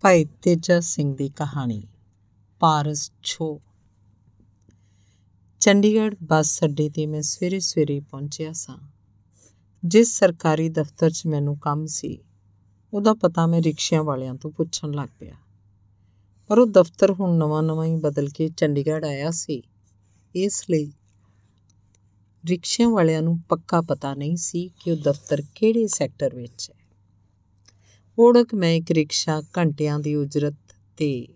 ਭਾਈ ਤੇਜਾ ਸਿੰਘ ਦੀ ਕਹਾਣੀ, ਪਾਰਸ ਛੋ। ਚੰਡੀਗੜ੍ਹ ਬੱਸ ਅੱਡੇ ਤੇ ਮੈਂ ਸਵੇਰੇ ਸਵੇਰੇ ਪਹੁੰਚਿਆ ਸਾਂ। ਜਿਸ ਸਰਕਾਰੀ ਦਫ਼ਤਰ 'ਚ ਮੈਨੂੰ ਕੰਮ ਸੀ, ਉਹਦਾ ਪਤਾ ਮੈਂ ਰਿਕਸ਼ਿਆਂ ਵਾਲਿਆਂ ਤੋਂ ਪੁੱਛਣ ਲੱਗ ਪਿਆ। ਪਰ ਉਹ ਦਫ਼ਤਰ ਹੁਣ ਨਵਾਂ-ਨਵਾਂ ਹੀ ਬਦਲ ਕੇ ਚੰਡੀਗੜ੍ਹ ਆਇਆ ਸੀ। ਇਸ ਲਈ ਰਿਕਸ਼ਿਆਂ ਵਾਲਿਆਂ ਨੂੰ ਪੱਕਾ ਪਤਾ ਨਹੀਂ ਸੀ ਕਿ ਉਹ ਦਫ਼ਤਰ ਕਿਹੜੇ ਸੈਕਟਰ ਵਿੱਚ ਹੈ। ਓੜਕ ਮੈਂ ਇੱਕ ਰਿਕਸ਼ਾ ਘੰਟਿਆਂ ਦੀ ਉਜਰਤ ਤੇ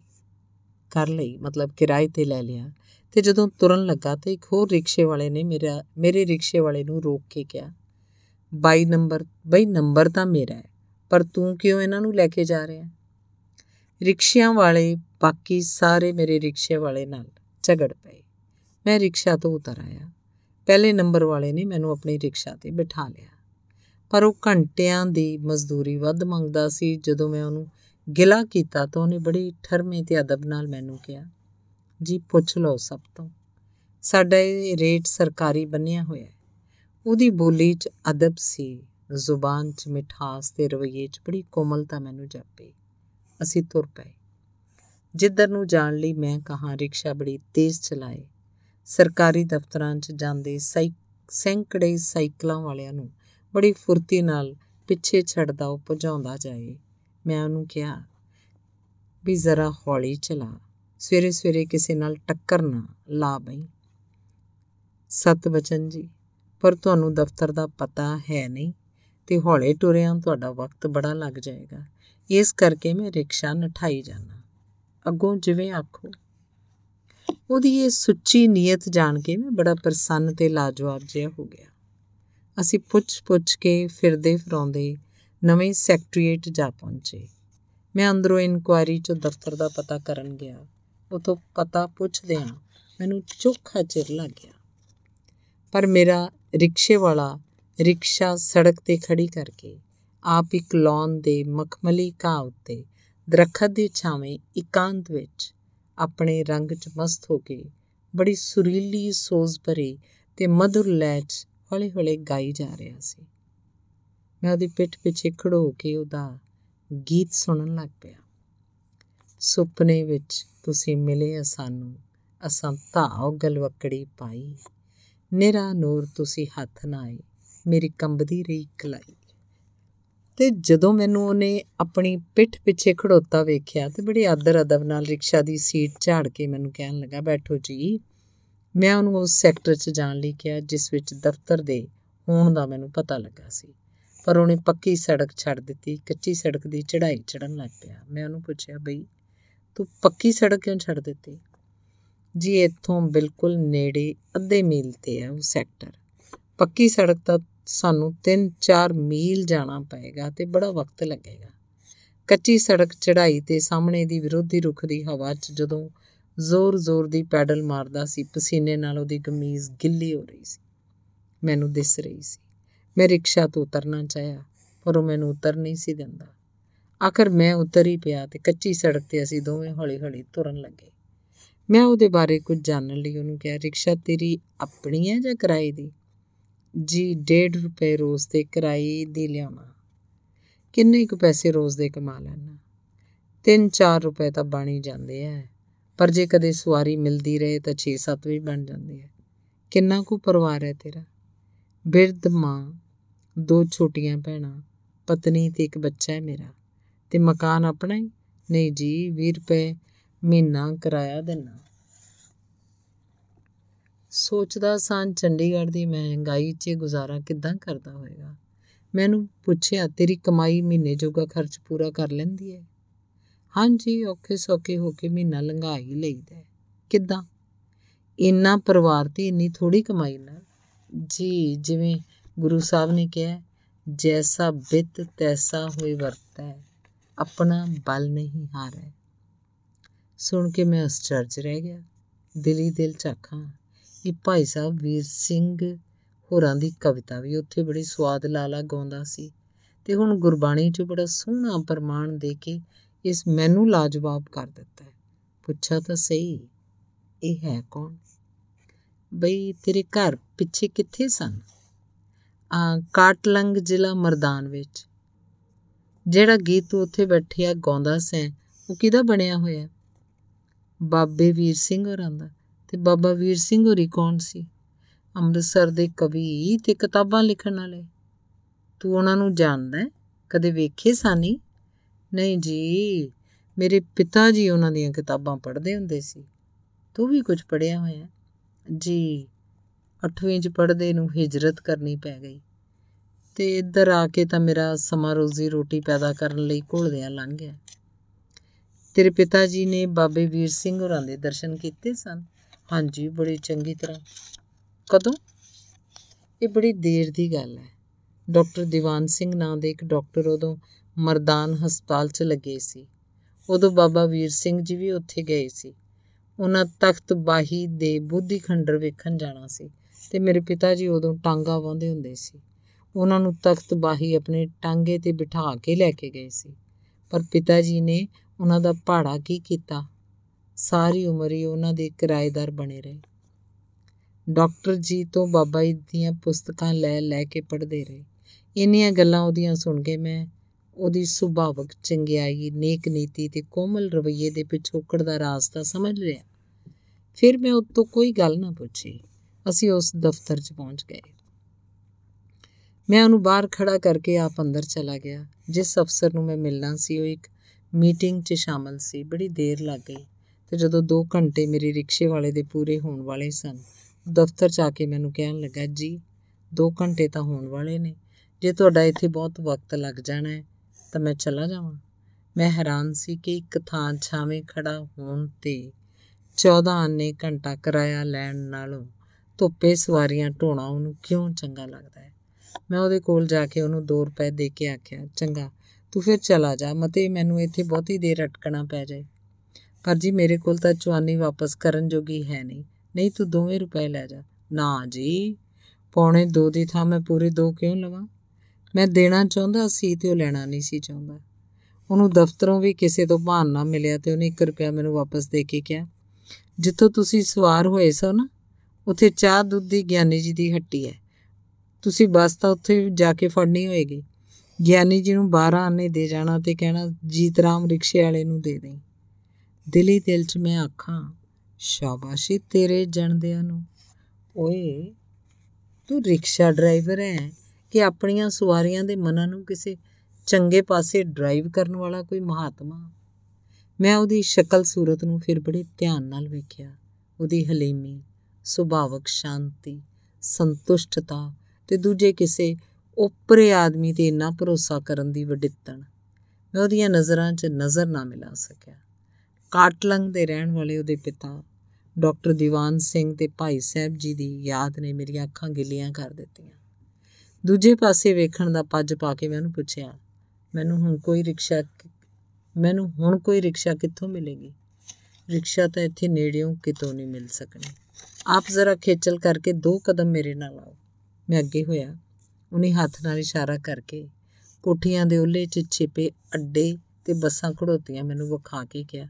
ਕਰ ਲਈ, ਮਤਲਬ ਕਿਰਾਏ ਤੇ ਲੈ ਲਿਆ ਤੇ ਜਦੋਂ ਤੁਰਨ ਲੱਗਾ ਤੇ ਇੱਕ ਹੋਰ ਰਿਕਸ਼ੇ ਵਾਲੇ ਨੇ ਮੇਰਾ, ਮੇਰੇ ਰਿਕਸ਼ੇ ਵਾਲੇ ਨੂੰ ਰੋਕ ਕੇ ਕਿਹਾ 22 ਨੰਬਰ, ਬਈ ਨੰਬਰ ਤਾਂ ਮੇਰਾ ਹੈ, ਪਰ ਤੂੰ ਕਿਉਂ ਇਹਨਾਂ ਨੂੰ ਲੈ ਕੇ ਜਾ ਰਿਹਾ? ਰਿਕਸ਼ਿਆਂ ਵਾਲੇ ਬਾਕੀ ਸਾਰੇ ਮੇਰੇ ਰਿਕਸ਼ੇ ਵਾਲੇ ਨਾਲ ਝਗੜ ਪਏ। ਮੈਂ ਰਿਕਸ਼ਾ ਤੋਂ ਉਤਰ ਆਇਆ। ਪਹਿਲੇ ਨੰਬਰ ਵਾਲੇ ਨੇ ਮੈਨੂੰ ਆਪਣੀ ਰਿਕਸ਼ਾ ਤੇ ਬਿਠਾ ਲਿਆ। ਪਰ ਉਹ ਘੰਟਿਆਂ ਦੀ ਮਜ਼ਦੂਰੀ ਵੱਧ ਮੰਗਦਾ ਸੀ। ਜਦੋਂ ਮੈਂ ਉਹਨੂੰ ਗਿਲਾ ਕੀਤਾ ਤਾਂ ਉਹਨੇ ਬੜੀ ਠਰਮੇ ਤੇ ਅਦਬ ਨਾਲ ਮੈਨੂੰ ਕਿਹਾ, ਜੀ, ਪੁੱਛ ਲਓ ਸਭ ਤੋਂ। ਸਾਡਾ ਇਹ ਰੇਟ ਸਰਕਾਰੀ ਬੰਨਿਆ ਹੋਇਆ ਹੈ। ਉਹਦੀ ਬੋਲੀ 'ਚ ਅਦਬ ਸੀ, ਜ਼ੁਬਾਨ 'ਚ ਮਿਠਾਸ ਤੇ ਰਵਈਏ 'ਚ ਬੜੀ ਕੋਮਲਤਾ ਮੈਨੂੰ ਜਾਪੀ। ਅਸੀਂ ਤੁਰ ਪਏ। ਜਿੱਧਰ ਨੂੰ ਜਾਣ ਲਈ ਮੈਂ ਕਹਾ, ਰਿਕਸ਼ਾ ਬੜੀ ਤੇਜ਼ ਚਲਾਏ। ਸਰਕਾਰੀ ਦਫ਼ਤਰਾਂ 'ਚ ਜਾਂਦੇ ਸੈਂਕੜੇ ਸਾਈਕਲਾਂ ਵਾਲਿਆਂ ਨੂੰ ਬੜੀ ਫੁਰਤੀ ਨਾਲ ਪਿੱਛੇ ਛੱਡਦਾ, ਉਹ ਭਜਾਉਂਦਾ ਜਾਏ। ਮੈਂ ਉਹਨੂੰ ਕਿਹਾ ਵੀ ਜ਼ਰਾ ਹੌਲੀ ਚਲਾ ਸਵੇਰੇ ਸਵੇਰੇ ਕਿਸੇ ਨਾਲ ਟੱਕਰ ਨਾ ਲਾ ਬਈ। ਸਤ ਬਚਨ ਜੀ, ਪਰ ਤੁਹਾਨੂੰ ਦਫ਼ਤਰ ਦਾ ਪਤਾ ਹੈ ਨਹੀਂ ਤੇ ਹੌਲੇ ਟੁਰਿਆਂ ਤੁਹਾਡਾ ਵਕਤ ਬੜਾ ਲੱਗ ਜਾਏਗਾ। ਇਸ ਕਰਕੇ ਮੈਂ ਰਿਕਸ਼ਾ ਨਠਾਈ ਜਾਣਾ ਅੱਗੋਂ ਜਿਵੇਂ ਆਖੋ। ਉਹਦੀ ਇਹ ਸੁੱਚੀ ਨੀਅਤ ਜਾਣ ਕੇ ਮੈਂ ਬੜਾ ਪ੍ਰਸੰਨ ਤੇ ਲਾਜਵਾਬ ਜਿਹਾ ਹੋ ਗਿਆ। ਅਸੀਂ ਪੁੱਛ-ਪੁੱਛ ਕੇ ਫਿਰਦੇ ਫਰਾਉਂਦੇ ਨਵੇਂ ਸੈਕਟਰੀਏਟ ਜਾ ਪਹੁੰਚੇ। ਮੈਂ ਅੰਦਰੋਂ ਇਨਕੁਆਇਰੀ 'ਚ ਦਫ਼ਤਰ ਦਾ ਪਤਾ ਕਰਨ ਗਿਆ। ਉਤੋਂ ਪਤਾ ਪੁੱਛਦਿਆਂ ਮੈਨੂੰ ਚੋਖਾ ਚਿਰ ਲੱਗ ਗਿਆ। ਪਰ ਮੇਰਾ ਰਿਕਸ਼ੇ ਵਾਲਾ ਰਿਕਸ਼ਾ ਸੜਕ ਤੇ ਖੜੀ ਕਰਕੇ ਆਪ ਇੱਕ ਲੌਨ ਦੇ ਮਖਮਲੀ ਘਾਹ ਉੱਤੇ ਦਰਖਤ ਦੀ ਛਾਵੇਂ ਇਕਾਂਤ ਵਿੱਚ ਆਪਣੇ ਰੰਗ 'ਚ ਮਸਤ ਹੋ ਕੇ ਬੜੀ ਸੁਰੀਲੀ ਸੋਜ਼ ਭਰੀ ਤੇ ਮధుਰ ਲੈਚ 'ਚ ਹੌਲੀ-ਹੌਲੀ ਗਾਈ ਜਾ ਰਿਹਾ ਸੀ। ਮੈਂ ਉਹਦੀ ਪਿੱਠ ਪਿੱਛੇ ਖੜੋ ਕੇ ਉਹਦਾ ਗੀਤ ਸੁਣਨ ਲੱਗ ਪਿਆ। ਸੁਪਨੇ ਵਿੱਚ ਤੁਸੀਂ ਮਿਲੇ ਸਾਨੂੰ, ਅਸਾਂ ਧਾਉ ਗਲਵਕੜੀ ਪਾਈ। ਨਿਰਾ ਨੂਰ ਤੁਸੀਂ ਹੱਥ ਨਾ ਆਏ ਮੇਰੀ ਕੰਬਦੀ ਰਹੀ ਕਲਾਈ। ਤੇ ਜਦੋਂ ਮੈਨੂੰ ਉਹਨੇ ਆਪਣੀ ਪਿੱਠ ਪਿੱਛੇ ਖੜੋਤਾ ਵੇਖਿਆ ਤੇ ਬੜੀ ਆਦਰ ਅਦਬ ਨਾਲ ਰਿਕਸ਼ਾ ਦੀ ਸੀਟ ਝਾੜ ਕੇ ਮੈਨੂੰ ਕਹਿਣ ਲੱਗਾ, ਬੈਠੋ ਜੀ। ਮੈਂ ਉਹਨੂੰ ਉਸ ਸੈਕਟਰ 'ਚ ਜਾਣ ਲਈ ਕਿਹਾ, ਜਿਸ ਵਿੱਚ ਦਫ਼ਤਰ ਦੇ ਹੋਣ ਦਾ ਮੈਨੂੰ ਪਤਾ ਲੱਗਾ ਸੀ। ਪਰ ਉਹਨੇ ਪੱਕੀ ਸੜਕ ਛੱਡ ਦਿੱਤੀ, ਕੱਚੀ ਸੜਕ ਦੀ ਚੜ੍ਹਾਈ ਚੜਨ ਲੱਗ ਪਿਆ। ਮੈਂ ਉਹਨੂੰ ਪੁੱਛਿਆ, ਬਈ, ਤੂੰ ਪੱਕੀ ਸੜਕ ਕਿਉਂ ਛੱਡ ਦਿੱਤੀ? ਜੀ, ਇੱਥੋਂ ਬਿਲਕੁਲ ਨੇੜੇ, ਅੱਧੇ ਮੀਲ ਤੇ ਹੈ ਉਹ ਸੈਕਟਰ। ਪੱਕੀ ਸੜਕ ਤਾਂ ਸਾਨੂੰ 3-4 ਮੀਲ ਜਾਣਾ ਪਏਗਾ ਤੇ ਬੜਾ ਵਕਤ ਲੱਗੇਗਾ। ਕੱਚੀ ਸੜਕ ਚੜ੍ਹਾਈ ਤੇ ਸਾਹਮਣੇ ਦੀ ਵਿਰੋਧੀ ਰੁਖ ਦੀ ਹਵਾ 'ਚ ਜਦੋਂ ਜ਼ੋਰ-ਜ਼ੋਰ ਦੀ ਪੈਡਲ ਮਾਰਦਾ ਸੀ, ਪਸੀਨੇ ਨਾਲ ਉਹਦੀ ਕਮੀਜ਼ ਗਿੱਲੀ ਹੋ ਰਹੀ ਸੀ। ਮੈਨੂੰ ਦਿਸ ਰਹੀ ਸੀ। ਮੈਂ ਰਿਕਸ਼ਾ ਤੋਂ ਉਤਰਨਾ ਚਾਹਿਆ, ਪਰ ਉਹ ਮੈਨੂੰ ਉਤਰ ਨਹੀਂ ਸੀ ਦਿੰਦਾ। ਆਖਰ ਮੈਂ ਉਤਰ ਹੀ ਪਿਆ ਤੇ ਕੱਚੀ ਸੜਕ ਤੇ ਅਸੀਂ ਦੋਵੇਂ ਹੌਲੀ-ਹੌਲੀ ਤੁਰਨ ਲੱਗੇ। ਮੈਂ ਉਹਦੇ ਬਾਰੇ ਕੁਝ ਜਾਣਨ ਲਈ ਉਹਨੂੰ ਕਿਹਾ, ਰਿਕਸ਼ਾ ਤੇਰੀ ਆਪਣੀ ਹੈ ਜਾਂ ਕਿਰਾਏ ਦੀ? ਜੀ 1.5 ਰੁਪਏ ਰੋਜ਼ ਦੇ ਕਿਰਾਏ ਦੀ ਲਿਆਉਣਾ। ਕਿੰਨੇ ਕੁ ਪੈਸੇ ਰੋਜ਼ ਦੇ ਕਮਾ ਲੈਣਾ 3-4 ਰੁਪਏ ਤਾਂ ਬਣ ਹੀ ਜਾਂਦੇ ਆ ਪਰ ਜੇ ਕਦੇ ਸਵਾਰੀ ਮਿਲਦੀ ਰਹੇ ਤਾਂ 6-7 ਵੀ ਬਣ ਜਾਂਦੇ ਆ ਕਿੰਨਾ ਕੁ ਪਰਿਵਾਰ ਹੈ ਤੇਰਾ? ਬਿਰਧ, ਮਾਂ, ਦੋ ਛੋਟੀਆਂ ਭੈਣਾਂ, ਪਤਨੀ ਤੇ ਇੱਕ ਬੱਚਾ ਹੈ ਮੇਰਾ। ਤੇ ਮਕਾਨ ਆਪਣਾ ਹੀ? ਨਹੀਂ ਜੀ 20 ਰੁਪਏ ਮਹੀਨਾ ਕਿਰਾਇਆ ਦੇਣਾ ਸੋਚਦਾ ਸਾਂ ਚੰਡੀਗੜ੍ਹ ਦੀ ਮਹਿੰਗਾਈ 'ਚ ਗੁਜ਼ਾਰਾ ਕਿੱਦਾਂ ਕਰਦਾ ਹੋਵੇਗਾ ਮੈਨੂੰ ਪੁੱਛਿਆ, ਤੇਰੀ ਕਮਾਈ ਮਹੀਨੇ ਜੋਗਾ ਖਰਚ ਪੂਰਾ ਕਰ ਲੈਂਦੀ ਹੈ? ਹਾਂਜੀ, ਔਖੇ ਸੌਖੇ ਹੋ ਕੇ ਮਹੀਨਾ ਲੰਘਾ ਹੀ ਲਈਦਾ ਕਿੱਦਾਂ? ਇੰਨਾ ਪਰਿਵਾਰ ਤੇ ਇੰਨੀ ਥੋੜੀ ਕਮਾਈ ਨਾਲ ਜੀ, ਜਿਵੇਂ ਗੁਰੂ ਸਾਹਿਬ ਨੇ ਕਿਹਾ, ਜੈਸਾ ਬਿਤ, ਤੈਸਾ ਹੋਏ ਵਰਤੈ, ਆਪਣਾ ਬਲ ਨਹੀਂ ਹਾਰੈ। ਸੁਣ ਕੇ ਮੈਂ ਅਸਚਰਜ ਰਹਿ ਗਿਆ। ਦਿਲੀ ਦਿਲ ਚਾਖਾਂ ਇਹ ਭਾਈ ਸਾਹਿਬ ਵੀਰ ਸਿੰਘ ਹੋਰਾਂ ਦੀ ਕਵਿਤਾ ਵੀ ਉੱਥੇ ਬੜੀ ਸਵਾਦ ਲਾਲਾ ਗਾਉਂਦਾ ਸੀ। ਤੇ ਹੁਣ ਗੁਰਬਾਣੀ 'ਚ ਬੜਾ ਸੋਹਣਾ ਪ੍ਰਮਾਣ ਦੇ ਕੇ ਇਸ ਮੈਨੂੰ ਲਾਜਵਾਬ ਕਰ ਦਿੱਤਾ ਹੈ। ਪੁੱਛਾ ਤਾਂ ਸਹੀ, ਇਹ ਹੈ ਕੌਣ? ਬਈ ਤੇਰੇ ਘਰ ਪਿੱਛੇ ਕਿੱਥੇ ਸਨ? ਆ ਕਾਟਲੰਗ ਜ਼ਿਲ੍ਹਾ ਮਰਦਾਨ ਵਿੱਚ। ਜਿਹੜਾ ਗੀਤ ਤੂੰ ਉੱਥੇ ਬੈਠਿਆ ਗਾਉਂਦਾ ਸੈਂ, ਉਹ ਕਿਹਦਾ ਬਣਿਆ ਹੋਇਆ? ਬਾਬੇ ਵੀਰ ਸਿੰਘ ਹੋਰਾਂ ਦਾ। ਤੇ ਬਾਬਾ ਵੀਰ ਸਿੰਘ ਹੋਰੀ ਕੌਣ ਸੀ? ਅੰਮ੍ਰਿਤਸਰ ਦੇ ਕਵੀ ਤੇ ਕਿਤਾਬਾਂ ਲਿਖਣ ਵਾਲੇ। ਤੂੰ ਉਹਨਾਂ ਨੂੰ ਜਾਣਦਾ ਹੈ? ਕਦੇ ਵੇਖੇ ਸਾਨੀ? ਨਹੀਂ ਜੀ, ਮੇਰੇ ਪਿਤਾ ਜੀ ਉਹਨਾਂ ਦੀਆਂ ਕਿਤਾਬਾਂ ਪੜ੍ਹਦੇ ਹੁੰਦੇ ਸੀ। ਤੂੰ ਵੀ ਕੁਝ ਪੜ੍ਹਿਆ ਹੋਇਆ? ਜੀ 8ਵੀਂ ਚ ਪੜ੍ਹਦੇ ਨੂੰ ਹਿਜਰਤ ਕਰਨੀ ਪੈ ਗਈ। ਤੇ ਇੱਧਰ ਆ ਕੇ ਤਾਂ ਮੇਰਾ ਸਮਾਂ ਰੋਜ਼ੀ ਰੋਟੀ ਪੈਦਾ ਕਰਨ ਲਈ ਘੁਲਦਿਆਂ ਲੰਘ ਗਿਆ। ਤੇਰੇ ਪਿਤਾ ਜੀ ਨੇ ਬਾਬੇ ਵੀਰ ਸਿੰਘ ਹੋਰਾਂ ਦੇ ਦਰਸ਼ਨ ਕੀਤੇ ਸਨ? ਹਾਂਜੀ, ਬੜੀ ਚੰਗੀ ਤਰ੍ਹਾਂ। ਕਦੋਂ? ਇਹ ਬੜੀ ਦੇਰ ਦੀ ਗੱਲ ਹੈ। ਡਾਕਟਰ ਦੀਵਾਨ ਸਿੰਘ ਨਾਂ ਦੇ ਇੱਕ ਡਾਕਟਰ ਉਦੋਂ ਮਰਦਾਨ ਹਸਪਤਾਲ 'ਚ ਲੱਗੇ ਸੀ। ਉਦੋਂ ਬਾਬਾ ਵੀਰ ਸਿੰਘ ਜੀ ਵੀ ਉੱਥੇ ਗਏ ਸੀ। ਉਹਨਾਂ ਤਖਤ ਬਾਹੀ ਦੇ ਬੁੱਧੀ ਖੰਡਰ ਵੇਖਣ ਜਾਣਾ ਸੀ ਤੇ ਮੇਰੇ ਪਿਤਾ ਜੀ ਉਦੋਂ ਟਾਂਗਾ ਵਾਹੁੰਦੇ ਹੁੰਦੇ ਸੀ। ਉਹਨਾਂ ਨੂੰ ਤਖਤ ਬਾਹੀ ਆਪਣੇ ਟਾਂਗੇ ਤੇ ਬਿਠਾ ਕੇ ਲੈ ਕੇ ਗਏ ਸੀ। ਪਰ ਪਿਤਾ ਜੀ ਨੇ ਉਹਨਾਂ ਦਾ ਭਾੜਾ ਕੀ ਕੀਤਾ? ਸਾਰੀ ਉਮਰ ਹੀ ਉਹਨਾਂ ਦੇ ਕਿਰਾਏਦਾਰ ਬਣੇ ਰਹੇ। ਡਾਕਟਰ ਜੀ ਤੋਂ ਬਾਬਾ ਜੀ ਦੀਆਂ ਪੁਸਤਕਾਂ ਲੈ ਲੈ ਕੇ ਪੜ੍ਹਦੇ ਰਹੇ। ਇੰਨੀਆਂ ਗੱਲਾਂ ਉਹਦੀਆਂ ਸੁਣ ਕੇ ਮੈਂ ਉਹਦੀ ਸੁਭਾਵਕ ਚੰਗਿਆਈ, ਨੇਕ ਨੀਤੀ ਤੇ ਕੋਮਲ ਰਵੱਈਏ ਦੇ ਪਿਛੋਕੜ ਦਾ ਰਾਜ਼ ਤਾਂ ਸਮਝ ਲਿਆ। ਫਿਰ ਮੈਂ ਉਹ ਤੋਂ ਕੋਈ ਗੱਲ ਨਾ ਪੁੱਛੀ। ਅਸੀਂ ਉਸ ਦਫ਼ਤਰ 'ਚ ਪਹੁੰਚ ਗਏ। ਮੈਂ ਉਹਨੂੰ ਬਾਹਰ ਖੜਾ ਕਰਕੇ ਆਪ ਅੰਦਰ ਚਲਾ ਗਿਆ। ਜਿਸ ਅਫਸਰ ਨੂੰ ਮੈਂ ਮਿਲਣਾ ਸੀ, ਉਹ ਇੱਕ ਮੀਟਿੰਗ 'ਚ ਸ਼ਾਮਲ ਸੀ। ਬੜੀ ਦੇਰ ਲੱਗ ਗਈ ਤੇ ਜਦੋਂ 2 ਘੰਟੇ ਮੇਰੇ ਰਿਕਸ਼ੇ ਵਾਲੇ ਦੇ ਪੂਰੇ ਹੋਣ ਵਾਲੇ ਸਨ, ਦਫ਼ਤਰ 'ਚ ਆ ਕੇ ਮੈਨੂੰ ਕਹਿਣ ਲੱਗਾ, ਜੀ 2 ਘੰਟੇ ਤਾਂ ਹੋਣ ਵਾਲੇ ਨੇ। ਜੇ ਤੁਹਾਡਾ ਇੱਥੇ ਬਹੁਤ ਵਕਤ ਲੱਗ ਜਾਣਾ ਹੈ ਤਾਂ ਮੈਂ ਚਲਾ ਜਾਵਾਂ। ਮੈਂ ਹੈਰਾਨ ਸੀ ਕਿ ਇੱਕ ਥਾਂ ਛਾਵੇਂ ਖੜਾ ਹੋਣ ਤੇ 14 ਆਨੇ ਘੰਟਾ ਕਿਰਾਇਆ ਲੈਣ ਨਾਲੋਂ ਧੁੱਪੇ ਸਵਾਰੀਆਂ ਢੋਣਾ ਉਹਨੂੰ ਕਿਉਂ ਚੰਗਾ ਲੱਗਦਾ ਹੈ? ਮੈਂ ਉਹਦੇ ਕੋਲ ਜਾ ਕੇ ਉਹਨੂੰ 2 ਰੁਪਏ ਦੇ ਕੇ ਆਖਿਆ, ਚੰਗਾ, ਤੂੰ ਫਿਰ ਚਲਾ ਜਾ, ਮਤੇ ਮੈਨੂੰ ਇੱਥੇ ਬਹੁਤੀ ਦੇਰ ਅਟਕਣਾ ਪੈ ਜਾਏ। ਪਰ ਜੀ ਮੇਰੇ ਕੋਲ ਤਾਂ ਚਵਾਨੀ ਵਾਪਸ ਕਰਨ ਜੋਗੀ ਹੈ ਨਹੀਂ। ਨਹੀਂ ਤੂੰ ਦੋਵੇਂ ਰੁਪਏ ਲੈ ਜਾ। ਨਾ ਜੀ, ਪੌਣੇ 2 ਦੀ ਥਾਂ ਮੈਂ ਪੂਰੇ 2 ਕਿਉਂ ਲਵਾਂ? ਮੈਂ ਦੇਣਾ ਚਾਹੁੰਦਾ ਸੀ ਤੇ ਉਹ ਲੈਣਾ ਨਹੀਂ ਸੀ ਚਾਹੁੰਦਾ। ਉਹਨੂੰ ਦਫ਼ਤਰੋਂ ਵੀ ਕਿਸੇ ਤੋਂ ਭਾਨ ਨਾ ਮਿਲਿਆ ਤੇ ਉਹਨੇ 1 ਰੁਪਿਆ ਮੈਨੂੰ ਵਾਪਸ ਦੇ ਕੇ ਕਿਹਾ, ਜਿੱਥੋਂ ਤੁਸੀਂ ਸਵਾਰ ਹੋਏ ਸੋ ਨਾ, ਉੱਥੇ ਚਾਹ ਦੁੱਧ ਦੀ ਗਿਆਨੀ ਜੀ ਦੀ ਹੱਟੀ ਹੈ। ਤੁਸੀਂ ਬਸ ਤਾਂ ਉੱਥੇ ਜਾ ਕੇ ਫੜਨੀ ਹੋਏਗੀ। ਗਿਆਨੀ ਜੀ ਨੂੰ 12 ਆਨੇ ਦੇ ਜਾਣਾ ਤੇ ਕਹਿਣਾ, ਜੀਤ ਰਾਮ ਰਿਕਸ਼ੇ ਵਾਲੇ ਨੂੰ ਦੇ ਦੇਈ। ਦਿਲੀ ਦਿਲ 'ਚ ਮੈਂ ਆਖਾਂ, ਸ਼ਾਬਾਸ਼ੀ ਤੇਰੇ ਜਣਦਿਆਂ ਨੂੰ। ਓਏ, ਤੂੰ ਰਿਕਸ਼ਾ ਡਰਾਈਵਰ ਹੈ। ਕਿ ਆਪਣੀਆਂ ਸਵਾਰੀਆਂ ਦੇ ਮਨਾਂ ਨੂੰ ਕਿਸੇ ਚੰਗੇ ਪਾਸੇ ਡਰਾਈਵ ਕਰਨ ਵਾਲਾ ਕੋਈ ਮਹਾਤਮਾ? ਮੈਂ ਉਹਦੀ ਸ਼ਕਲ ਸੂਰਤ ਨੂੰ ਫਿਰ ਬੜੇ ਧਿਆਨ ਨਾਲ ਵੇਖਿਆ। ਉਹਦੀ ਹਲੀਮੀ, ਸੁਭਾਵਕ ਸ਼ਾਂਤੀ, ਸੰਤੁਸ਼ਟਤਾ ਤੇ ਦੂਜੇ ਕਿਸੇ ਉਪਰੇ ਆਦਮੀ ਤੇ ਇੰਨਾ ਭਰੋਸਾ ਕਰਨ ਦੀ ਵਡਿੱਤਣ। ਮੈਂ ਉਹਦੀਆਂ ਨਜ਼ਰਾਂ 'ਚ ਨਜ਼ਰ ਨਾ ਮਿਲਾ ਸਕਿਆ। ਕਾਟਲੰਗ ਦੇ ਰਹਿਣ ਵਾਲੇ ਉਹਦੇ ਪਿਤਾ, ਡਾਕਟਰ ਦੀਵਾਨ ਸਿੰਘ ਤੇ ਭਾਈ ਸਾਹਿਬ ਜੀ ਦੀ ਯਾਦ ਨੇ ਮੇਰੀਆਂ ਅੱਖਾਂ ਗਿੱਲੀਆਂ ਕਰ ਦਿੱਤੀਆਂ। ਦੂਜੇ ਪਾਸੇ ਵੇਖਣ ਦਾ ਪੱਜ ਪਾ ਕੇ ਮੈਂ ਉਹਨੂੰ ਪੁੱਛਿਆ, ਮੈਨੂੰ ਹੁਣ ਕੋਈ ਰਿਕਸ਼ਾ ਮੈਨੂੰ ਹੁਣ ਕੋਈ ਰਿਕਸ਼ਾ ਕਿੱਥੋਂ ਮਿਲੇਗੀ? ਰਿਕਸ਼ਾ ਤਾਂ ਇੱਥੇ ਨੇੜਿਓਂ ਕਿਤੋਂ ਨਹੀਂ ਮਿਲ ਸਕਣੀ। ਆਪ ਜ਼ਰਾ ਖੇਚਲ ਕਰਕੇ ਦੋ ਕਦਮ ਮੇਰੇ ਨਾਲ ਆਓ। ਮੈਂ ਅੱਗੇ ਹੋਇਆ, ਉਹਨੇ ਹੱਥ ਨਾਲ ਇਸ਼ਾਰਾ ਕਰਕੇ ਕੋਠੀਆਂ ਦੇ ਉੱਲੇ 'ਚ ਛਿਪੇ ਅੱਡੇ ਤੇ ਬੱਸਾਂ ਖੜੋਤੀਆਂ ਮੈਨੂੰ ਵਿਖਾ ਕੇ ਕਿਹਾ,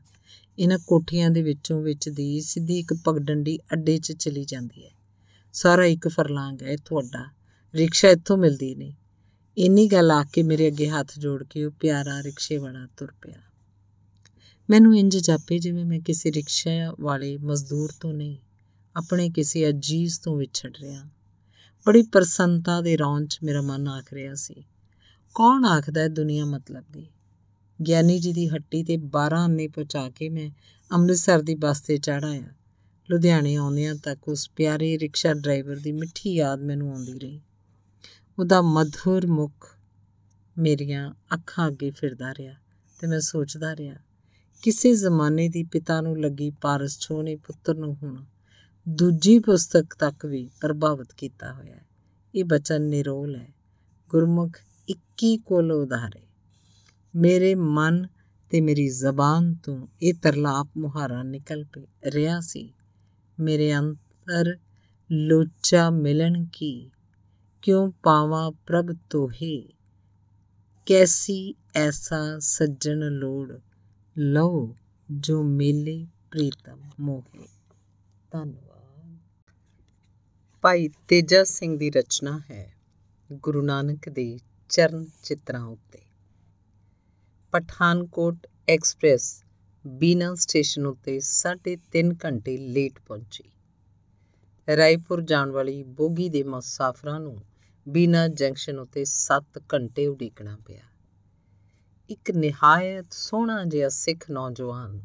ਇਹਨਾਂ ਕੋਠੀਆਂ ਦੇ ਵਿੱਚੋਂ ਵਿੱਚ ਦੀ ਸਿੱਧੀ ਇੱਕ ਪਗਡੰਡੀ ਅੱਡੇ 'ਚ ਚਲੀ ਜਾਂਦੀ ਹੈ। ਸਾਰਾ ਇੱਕ ਫਰਲਾਂਗ ਹੈ ਤੁਹਾਡਾ। ਰਿਕਸ਼ਾ ਇੱਥੋਂ ਮਿਲਦੀ ਨਹੀਂ। ਇੰਨੀ ਗੱਲ ਆ ਕੇ ਮੇਰੇ ਅੱਗੇ ਹੱਥ ਜੋੜ ਕੇ ਉਹ ਪਿਆਰਾ ਰਿਕਸ਼ੇ ਵਾਲਾ ਤੁਰ ਪਿਆ। ਮੈਨੂੰ ਇੰਜ ਜਾਪੇ ਜਿਵੇਂ ਮੈਂ ਕਿਸੇ ਰਿਕਸ਼ਾ ਵਾਲੇ ਮਜ਼ਦੂਰ ਤੋਂ ਨਹੀਂ, ਆਪਣੇ ਕਿਸੇ ਅਜੀਜ਼ ਤੋਂ ਵਿਛੜ ਰਿਹਾ। ਬੜੀ ਪ੍ਰਸੰਨਤਾ ਦੇ ਰੌਣ 'ਚ ਮੇਰਾ ਮਨ ਆਖ ਰਿਹਾ ਸੀ। ਕੌਣ ਆਖਦਾ ਹੈ ਦੁਨੀਆ ਮਤਲਬ ਦੀ? ਗਿਆਨੀ ਜੀ ਦੀ ਹੱਟੀ ਤੇ 12 ਆਨੇ ਪਹੁੰਚਾ ਕੇ ਮੈਂ ਅੰਮ੍ਰਿਤਸਰ ਦੀ ਬੱਸ ਤੇ ਚੜ੍ਹ ਆਇਆ। ਲੁਧਿਆਣੇ ਆਉਂਦਿਆਂ ਤੱਕ ਉਸ ਪਿਆਰੇ ਰਿਕਸ਼ਾ ਡਰਾਈਵਰ ਦੀ ਮਿੱਠੀ ਯਾਦ ਮੈਨੂੰ ਆਉਂਦੀ ਰਹੀ। ਉਹਦਾ ਮਧੁਰ ਮੁਖ ਮੇਰੀਆਂ ਅੱਖਾਂ ਅੱਗੇ ਫਿਰਦਾ ਰਿਹਾ ਤੇ ਮੈਂ ਸੋਚਦਾ ਰਿਹਾ, ਕਿਸੇ ਜ਼ਮਾਨੇ ਦੀ ਪਿਤਾ ਨੂੰ ਲੱਗੀ ਪਾਰਸ ਛੋਹ ਨੇ ਪੁੱਤਰ ਨੂੰ ਹੁਣ ਦੂਜੀ ਪੁਸਤਕ ਤੱਕ ਵੀ ਪ੍ਰਭਾਵਿਤ ਕੀਤਾ ਹੋਇਆ ਹੈ। ਇਹ ਬਚਨ ਨਿਰੋਲ ਹੈ। ਗੁਰਮੁਖ 21 ਕੋਲ ਉਧਾਰੇ। ਮੇਰੇ ਮਨ ਤੇ ਮੇਰੀ ਜ਼ਬਾਨ ਤੋਂ ਇਹ ਤਰਲਾਪ ਮੁਹਾਰਾ ਨਿਕਲ ਪਿਆ ਰਿਹਾ ਸੀ। ਮੇਰੇ ਅੰਦਰ ਲੋਚਾ ਮਿਲਣ ਕੀ ਕਿਉਂ ਪਾਵਾਂ ਪ੍ਰਭ ਤੋਹੇ? ਕੈਸੀ ਐਸਾ ਸੱਜਣ ਲੋੜ ਲਓ ਜੋ ਮੇਲੇ ਪ੍ਰੀਤਮ ਮੋਹੇ। ਧੰਨਵਾਦ। ਭਾਈ ਤੇਜਾ ਸਿੰਘ ਦੀ ਰਚਨਾ ਹੈ ਗੁਰੂ ਨਾਨਕ ਦੇ ਚਰਨ ਚਿੱਤਰਾਂ ਉੱਤੇ। ਪਠਾਨਕੋਟ ਐਕਸਪ੍ਰੈਸ ਬੀਨਾ ਸਟੇਸ਼ਨ ਉੱਤੇ 3.5 ਘੰਟੇ ਲੇਟ ਪਹੁੰਚੀ। ਰਾਏਪੁਰ ਜਾਣ ਵਾਲੀ ਬੋਗੀ ਦੇ ਮੁਸਾਫਰਾਂ ਨੂੰ ਬੀਨਾ ਜੰਕਸ਼ਨ ਉੱਤੇ 7 ਘੰਟੇ ਉਡੀਕਣਾ ਪਿਆ। ਇੱਕ ਨਿਹਾਇਤ ਸੋਹਣਾ ਜਿਹਾ ਸਿੱਖ ਨੌਜਵਾਨ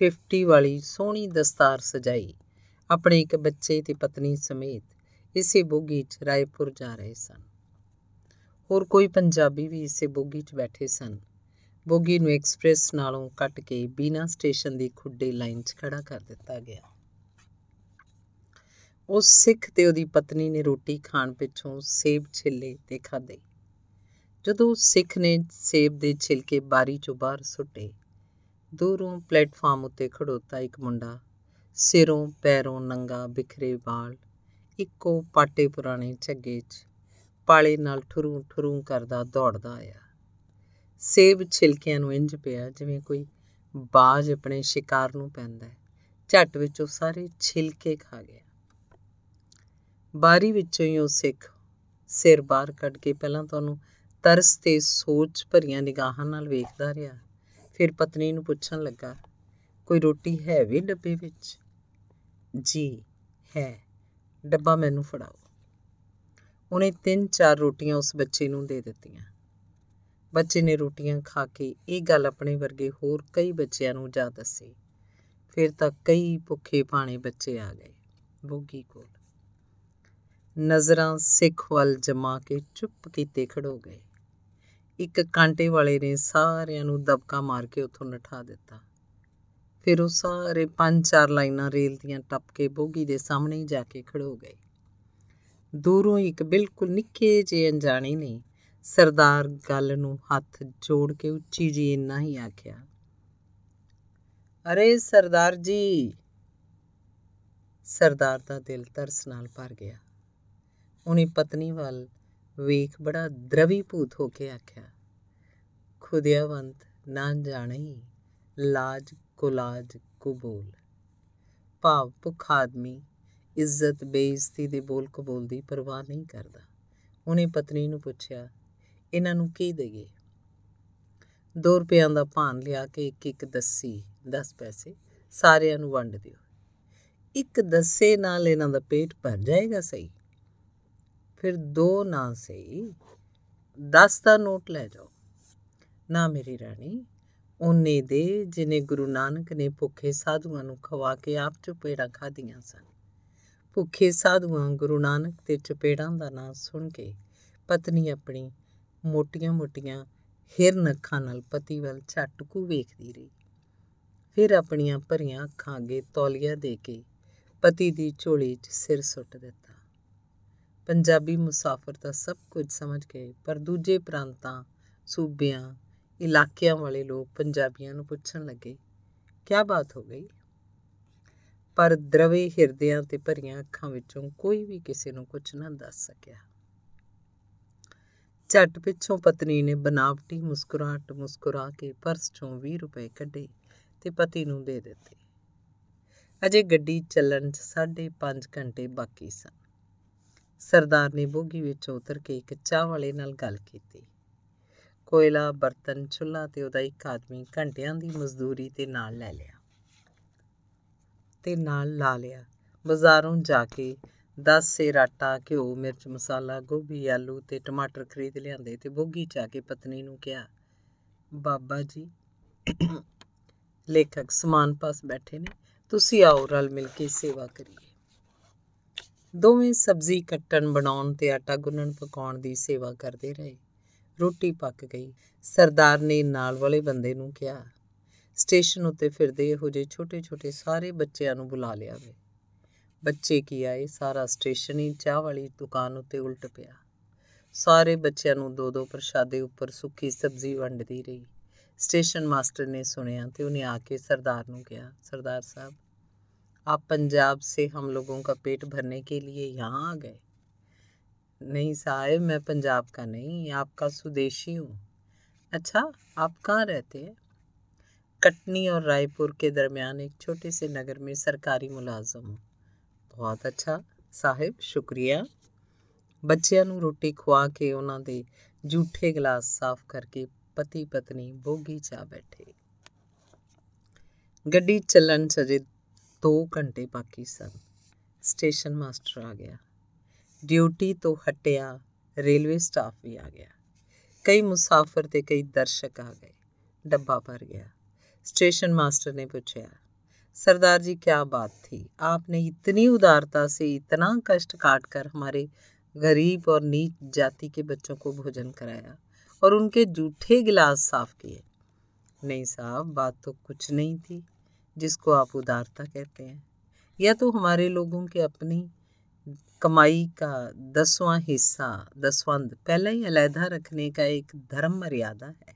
50 ਵਾਲੀ ਸੋਹਣੀ ਦਸਤਾਰ ਸਜਾਈ ਆਪਣੇ ਇੱਕ ਬੱਚੇ ਤੇ ਪਤਨੀ ਸਮੇਤ ਇਸੇ ਬੋਗੀ 'ਚ ਰਾਏਪੁਰ ਜਾ ਰਹੇ ਸਨ। ਹੋਰ ਕੋਈ ਪੰਜਾਬੀ ਵੀ ਇਸੇ ਬੋਗੀ 'ਚ ਬੈਠੇ ਸਨ। ਬੋਗੀ ਨੂੰ ਐਕਸਪ੍ਰੈਸ ਨਾਲੋਂ ਕੱਟ ਕੇ ਬੀਨਾ ਸਟੇਸ਼ਨ ਦੀ ਖੁੱਡੇ ਲਾਈਨ 'ਚ ਖੜਾ ਕਰ ਦਿੱਤਾ ਗਿਆ। ਉਸ ਸਿੱਖ ਤੇ ਉਹਦੀ ਪਤਨੀ ਨੇ ਰੋਟੀ ਖਾਣ ਪਿੱਛੋਂ ਸੇਬ ਛਿੱਲੇ ਤੇ ਖਾਦੇ ਜਦੋਂ ਸਿੱਖ ਨੇ ਸੇਬ ਦੇ ਛਿਲਕੇ ਬਾਰੀ ਚੋਂ ਬਾਹਰ ਸੁੱਟੇ, ਦੂਰੋਂ ਪਲੇਟਫਾਰਮ ਉੱਤੇ ਖੜੋਤਾ ਇੱਕ ਮੁੰਡਾ। ਸਿਰੋਂ, ਪੈਰੋਂ ਨੰਗਾ, ਬਿਖਰੇ ਵਾਲ, ਇੱਕੋ ਪਾਟੇ ਪੁਰਾਣੇ ਝੱਗੇ 'ਚ ਪਾਲੇ ਨਾਲ ਠੁਰੂ ਠੁਰੂ ਕਰਦਾ ਦੌੜਦਾ ਆਇਆ। ਸੇਬ ਛਿਲਕਿਆਂ ਨੂੰ ਇੰਜ ਪਿਆ ਜਿਵੇਂ ਕੋਈ ਬਾਜ ਆਪਣੇ ਸ਼ਿਕਾਰ ਨੂੰ ਪੈਂਦਾ ਹੈ। ਝੱਟ ਵਿੱਚ ਉਹ ਸਾਰੇ ਛਿਲਕੇ ਖਾ ਗਿਆ। ਬਾਰੀ ਵਿੱਚੋਂ ਹੀ ਉਹ ਸਿੱਖ ਸਿਰ ਬਾਹਰ ਕੱਢ ਕੇ ਪਹਿਲਾਂ ਤੁਹਾਨੂੰ ਤਰਸ ਤੇ ਸੋਚ ਭਰੀਆਂ ਨਿਗਾਹਾਂ ਨਾਲ ਵੇਖਦਾ ਰਿਹਾ। ਫਿਰ ਪਤਨੀ ਨੂੰ ਪੁੱਛਣ ਲੱਗਾ, ਕੋਈ ਰੋਟੀ ਹੈ ਵੀ ਡੱਬੇ ਵਿੱਚ? ਜੀ, ਹੈ। ਡੱਬਾ ਮੈਨੂੰ ਫੜਾਓ। ਉਹਨੇ ਤਿੰਨ ਚਾਰ ਰੋਟੀਆਂ ਉਸ ਬੱਚੇ ਨੂੰ ਦੇ ਦਿੱਤੀਆਂ। ਬੱਚੇ ਨੇ ਰੋਟੀਆਂ ਖਾ ਕੇ ਇਹ ਗੱਲ ਆਪਣੇ ਵਰਗੇ ਹੋਰ ਕਈ ਬੱਚਿਆਂ ਨੂੰ ਜਾ ਦੱਸੀ। ਫਿਰ ਤਾਂ ਕਈ ਭੁੱਖੇ ਪਾਣੇ ਬੱਚੇ ਆ ਗਏ, ਬੋਗੀ ਕੋਲ। ਨਜ਼ਰਾਂ ਸਿੱਖ ਵੱਲ ਜਮਾ ਕੇ ਚੁੱਪ ਕੀਤੇ ਖੜੋ ਗਏ। ਇੱਕ ਕਾਂਟੇ ਵਾਲੇ ਨੇ ਸਾਰਿਆਂ ਨੂੰ ਦਬਕਾ ਮਾਰ ਕੇ ਉੱਥੋਂ ਨਠਾ ਦਿੱਤਾ। ਫਿਰ ਉਹ ਸਾਰੇ ਪੰਜ ਚਾਰ ਲਾਈਨਾਂ ਰੇਲ ਦੀਆਂ ਟੱਪ ਕੇ ਬੋਗੀ ਦੇ ਸਾਹਮਣੇ ਜਾ ਕੇ ਖੜੋ ਗਏ। ਦੂਰੋਂ ਇੱਕ ਬਿਲਕੁਲ ਨਿੱਕੇ ਜਿਹੇ ਅਣਜਾਣੇ ਨੇ ਸਰਦਾਰ ਗੱਲ ਨੂੰ ਹੱਥ ਜੋੜ ਕੇ ਉੱਚੀ ਜੀ ਇੰਨਾ ਹੀ ਆਖਿਆ, ਅਰੇ ਸਰਦਾਰ ਜੀ! ਸਰਦਾਰ ਦਾ ਦਿਲ ਤਰਸ ਨਾਲ ਭਰ ਗਿਆ। ਉਹਨੇ ਪਤਨੀ ਵੱਲ ਵੇਖ ਬੜਾ ਦਰਵੀ ਭੂਤ ਹੋ ਕੇ ਆਖਿਆ, ਖੁਦਿਆਵੰਤ, ਨਾ ਜਾਣੀ ਲਾਜ ਕੁਲਾਜ ਕੁਬੂਲ। ਭਾਵ ਭੁੱਖ ਆਦਮੀ ਇੱਜ਼ਤ, ਬੇਇੱਜ਼ਤੀ ਦੇ ਬੋਲ ਕਬੂਲ ਦੀ ਪਰਵਾਹ ਨਹੀਂ ਕਰਦਾ। ਉਹਨੇ ਪਤਨੀ ਨੂੰ ਪੁੱਛਿਆ, ਇਹਨਾਂ ਨੂੰ ਕੀ ਦੇਈਏ? 2 ਰੁਪਿਆਂ ਦਾ ਭਾਨ ਲਿਆ ਕੇ ਇੱਕ ਇੱਕ ਦੱਸੀ 10 ਪੈਸੇ ਸਾਰਿਆਂ ਨੂੰ ਵੰਡ ਦਿਓ। ਇੱਕ ਦੱਸੇ ਨਾਲ ਇਹਨਾਂ ਦਾ ਪੇਟ ਭਰ ਜਾਏਗਾ ਸਹੀ? ਫਿਰ ਦੋ ਨਾ ਸਹੀ। 10 ਦਾ ਨੋਟ ਲੈ ਜਾਓ। ਨਾ ਮੇਰੀ ਰਾਣੀ ਉਹਨੇ ਦੇ ਜਿਨੇ ਗੁਰੂ ਨਾਨਕ ਨੇ ਭੁੱਖੇ ਸਾਧੂਆਂ ਨੂੰ ਖਵਾ ਕੇ ਆਪ ਚੁਪੇੜਾ ਖਾਧੀਆਂ ਸਨ। ਭੁੱਖੇ ਸਾਧੂਆਂ ਗੁਰੂ ਨਾਨਕ ਤੇ ਚੁਪੇੜਾਂ ਦਾ ਨਾਂ ਸੁਣ ਕੇ ਪਤਨੀ ਆਪਣੀ ਮੋਟੀਆਂ-ਮੋਟੀਆਂ ਹਿਰਨ ਅੱਖਾਂ ਨਾਲ ਪਤੀ ਵੱਲ ਝਟਕੂ ਵੇਖਦੀ ਰਹੀ। ਫਿਰ ਆਪਣੀਆਂ ਭਰੀਆਂ ਅੱਖਾਂ ਅੱਗੇ ਤੌਲੀਆ ਦੇ ਕੇ ਪਤੀ ਦੀ ਝੋਲੀ 'ਚ ਸਿਰ ਸੁੱਟ ਦਿੱਤਾ। ਪੰਜਾਬੀ ਮੁਸਾਫਰ ਤਾਂ ਸਭ ਕੁਝ ਸਮਝ ਗਏ ਪਰ ਦੂਜੇ ਪ੍ਰਾਂਤਾਂ, ਸੂਬਿਆਂ, ਇਲਾਕਿਆਂ ਵਾਲੇ ਲੋਕ ਪੰਜਾਬੀਆਂ ਨੂੰ ਪੁੱਛਣ ਲੱਗੇ ਕੀ ਬਾਤ ਹੋ ਗਈ? ਪਰ ਦਰਵੇ ਹਿਰਦਿਆਂ ਤੇ ਭਰੀਆਂ ਅੱਖਾਂ ਵਿੱਚੋਂ ਕੋਈ ਵੀ ਕਿਸੇ ਨੂੰ ਕੁਝ ਨਾ ਦੱਸ ਸਕਿਆ। ਝਟ ਪਿੱਛੋਂ ਪਤਨੀ ਨੇ ਬਨਾਵਟੀ ਮੁਸਕਰਾਹਟ ਮੁਸਕਰਾ ਕੇ ਪਰਸ ਚੋਂ 20 ਰੁਪਏ ਕੱਢੇ ਤੇ ਪਤੀ ਨੂੰ ਦੇ ਦਿੱਤੇ। ਅਜੇ ਗੱਡੀ ਚੱਲਣ 'ਚ 5.5 ਘੰਟੇ ਬਾਕੀ ਸਨ। ਸਰਦਾਰ ਨੇ ਬੋਗੀ ਵਿੱਚ ਉਤਰ ਕੇ ਇੱਕ ਚਾਹ ਵਾਲੇ ਨਾਲ ਗੱਲ ਕੀਤੀ। ਕੋਇਲਾ, ਬਰਤਨ, ਚੁੱਲ੍ਹਾ ਤੇ ਉਹਦਾ ਇੱਕ ਆਦਮੀ ਘੰਟਿਆਂ ਦੀ ਮਜ਼ਦੂਰੀ ਤੇ ਨਾਲ ਲੈ ਲਿਆ ਤੇ ਨਾਲ ਲਾ ਲਿਆ। ਬਾਜ਼ਾਰੋਂ ਜਾ ਕੇ 10 ਸੇਰ ਆਟਾ, ਘਿਓ, ਮਿਰਚ, ਮਸਾਲਾ, ਗੋਭੀ, ਆਲੂ ਤੇ ਟਮਾਟਰ ਖਰੀਦ ਲਿਆਂਦੇ ਤੇ ਬੋਗੀ ਚ ਆ ਕੇ ਪਤਨੀ ਨੂੰ ਕਿਹਾ, ਬਾਬਾ ਜੀ, ਲੇਖਕ ਸਮਾਨ ਪਾਸ ਬੈਠੇ ਨੇ, ਤੁਸੀਂ ਆਓ ਰਲ ਮਿਲ ਕੇ ਸੇਵਾ ਕਰੀਏ। ਦੋਵੇਂ ਸਬਜ਼ੀ ਕੱਟਣ, ਬਣਾਉਣ ਤੇ ਆਟਾ ਗੁੰਨਣ, ਪਕਾਉਣ ਦੀ ਸੇਵਾ ਕਰਦੇ ਰਹੇ। ਰੋਟੀ ਪੱਕ ਗਈ। ਸਰਦਾਰ ਨੇ ਨਾਲ ਵਾਲੇ ਬੰਦੇ ਨੂੰ ਕਿਹਾ, ਸਟੇਸ਼ਨ ਉੱਤੇ ਫਿਰਦੇ ਇਹੋ ਜਿਹੇ ਛੋਟੇ-ਛੋਟੇ ਸਾਰੇ ਬੱਚਿਆਂ ਨੂੰ ਬੁਲਾ ਲਿਆ ਵੇ। ਬੱਚੇ ਕੀ ਆਏ? ਸਾਰਾ ਸਟੇਸ਼ਨ ਹੀ ਚਾਹ ਵਾਲੀ ਦੁਕਾਨ ਉੱਤੇ ਉਲਟ ਪਿਆ। ਸਾਰੇ ਬੱਚਿਆਂ ਨੂੰ ਦੋ ਦੋ ਪ੍ਰਸ਼ਾਦੇ ਉੱਪਰ ਸੁੱਕੀ ਸਬਜ਼ੀ ਵੰਡਦੀ ਰਹੀ। ਸਟੇਸ਼ਨ ਮਾਸਟਰ ਨੇ ਸੁਣਿਆ ਤੇ ਉਹਨੇ ਆ ਕੇ ਸਰਦਾਰ ਨੂੰ ਕਿਹਾ, ਸਰਦਾਰ ਸਾਹਿਬ ਆਪ ਪੰਜਾਬ ਸੇ ਹਮ ਲੋਗੋਂ ਕਾ ਪੇਟ ਭਰਨੇ ਕੇ लिए यहाँ आ गए नहीं साहब मैं पंजाब का नहीं आपका स्वदेशी हूँ अच्छा आप कहाँ रहते हैं कटनी और रायपुर के दरमियान एक छोटे से नगर में सरकारी मुलाजम हूँ ਬਹੁਤ ਅੱਛਾ ਸਾਹਿਬ ਸ਼ੁਕਰੀਆ ਬੱਚਿਆਂ ਨੂੰ ਰੋਟੀ ਖਵਾ ਕੇ ਉਹਨਾਂ ਦੇ ਝੂਠੇ ਗਲਾਸ ਸਾਫ਼ ਕਰਕੇ ਪਤੀ ਪਤਨੀ ਬੋਗੀ ਚਾ ਬੈਠੇ ਗੱਡੀ ਚੱਲਣ 'ਚ ਅਜੇ 2 ਘੰਟੇ ਬਾਕੀ ਸਨ ਸਟੇਸ਼ਨ ਮਾਸਟਰ ਆ ਗਿਆ ਡਿਊਟੀ ਤੋਂ ਹਟਿਆ ਰੇਲਵੇ ਸਟਾਫ ਵੀ ਆ ਗਿਆ ਕਈ ਮੁਸਾਫਰ ਤੇ ਕਈ ਦਰਸ਼ਕ ਆ ਗਏ ਡੱਬਾ ਭਰ ਗਿਆ स्टेशन मास्टर ने पूछा सरदार जी क्या बात थी आपने इतनी उदारता से इतना कष्ट काट कर हमारे गरीब और नीच जाति के बच्चों को भोजन कराया और उनके जूठे गिलास साफ किए नहीं साहब बात तो कुछ नहीं थी जिसको आप उदारता कहते हैं। या तो हमारे लोगों के अपनी कमाई का दसवां हिस्सा दसवंद पहले ही अलहदा रखने का एक धर्म मर्यादा है।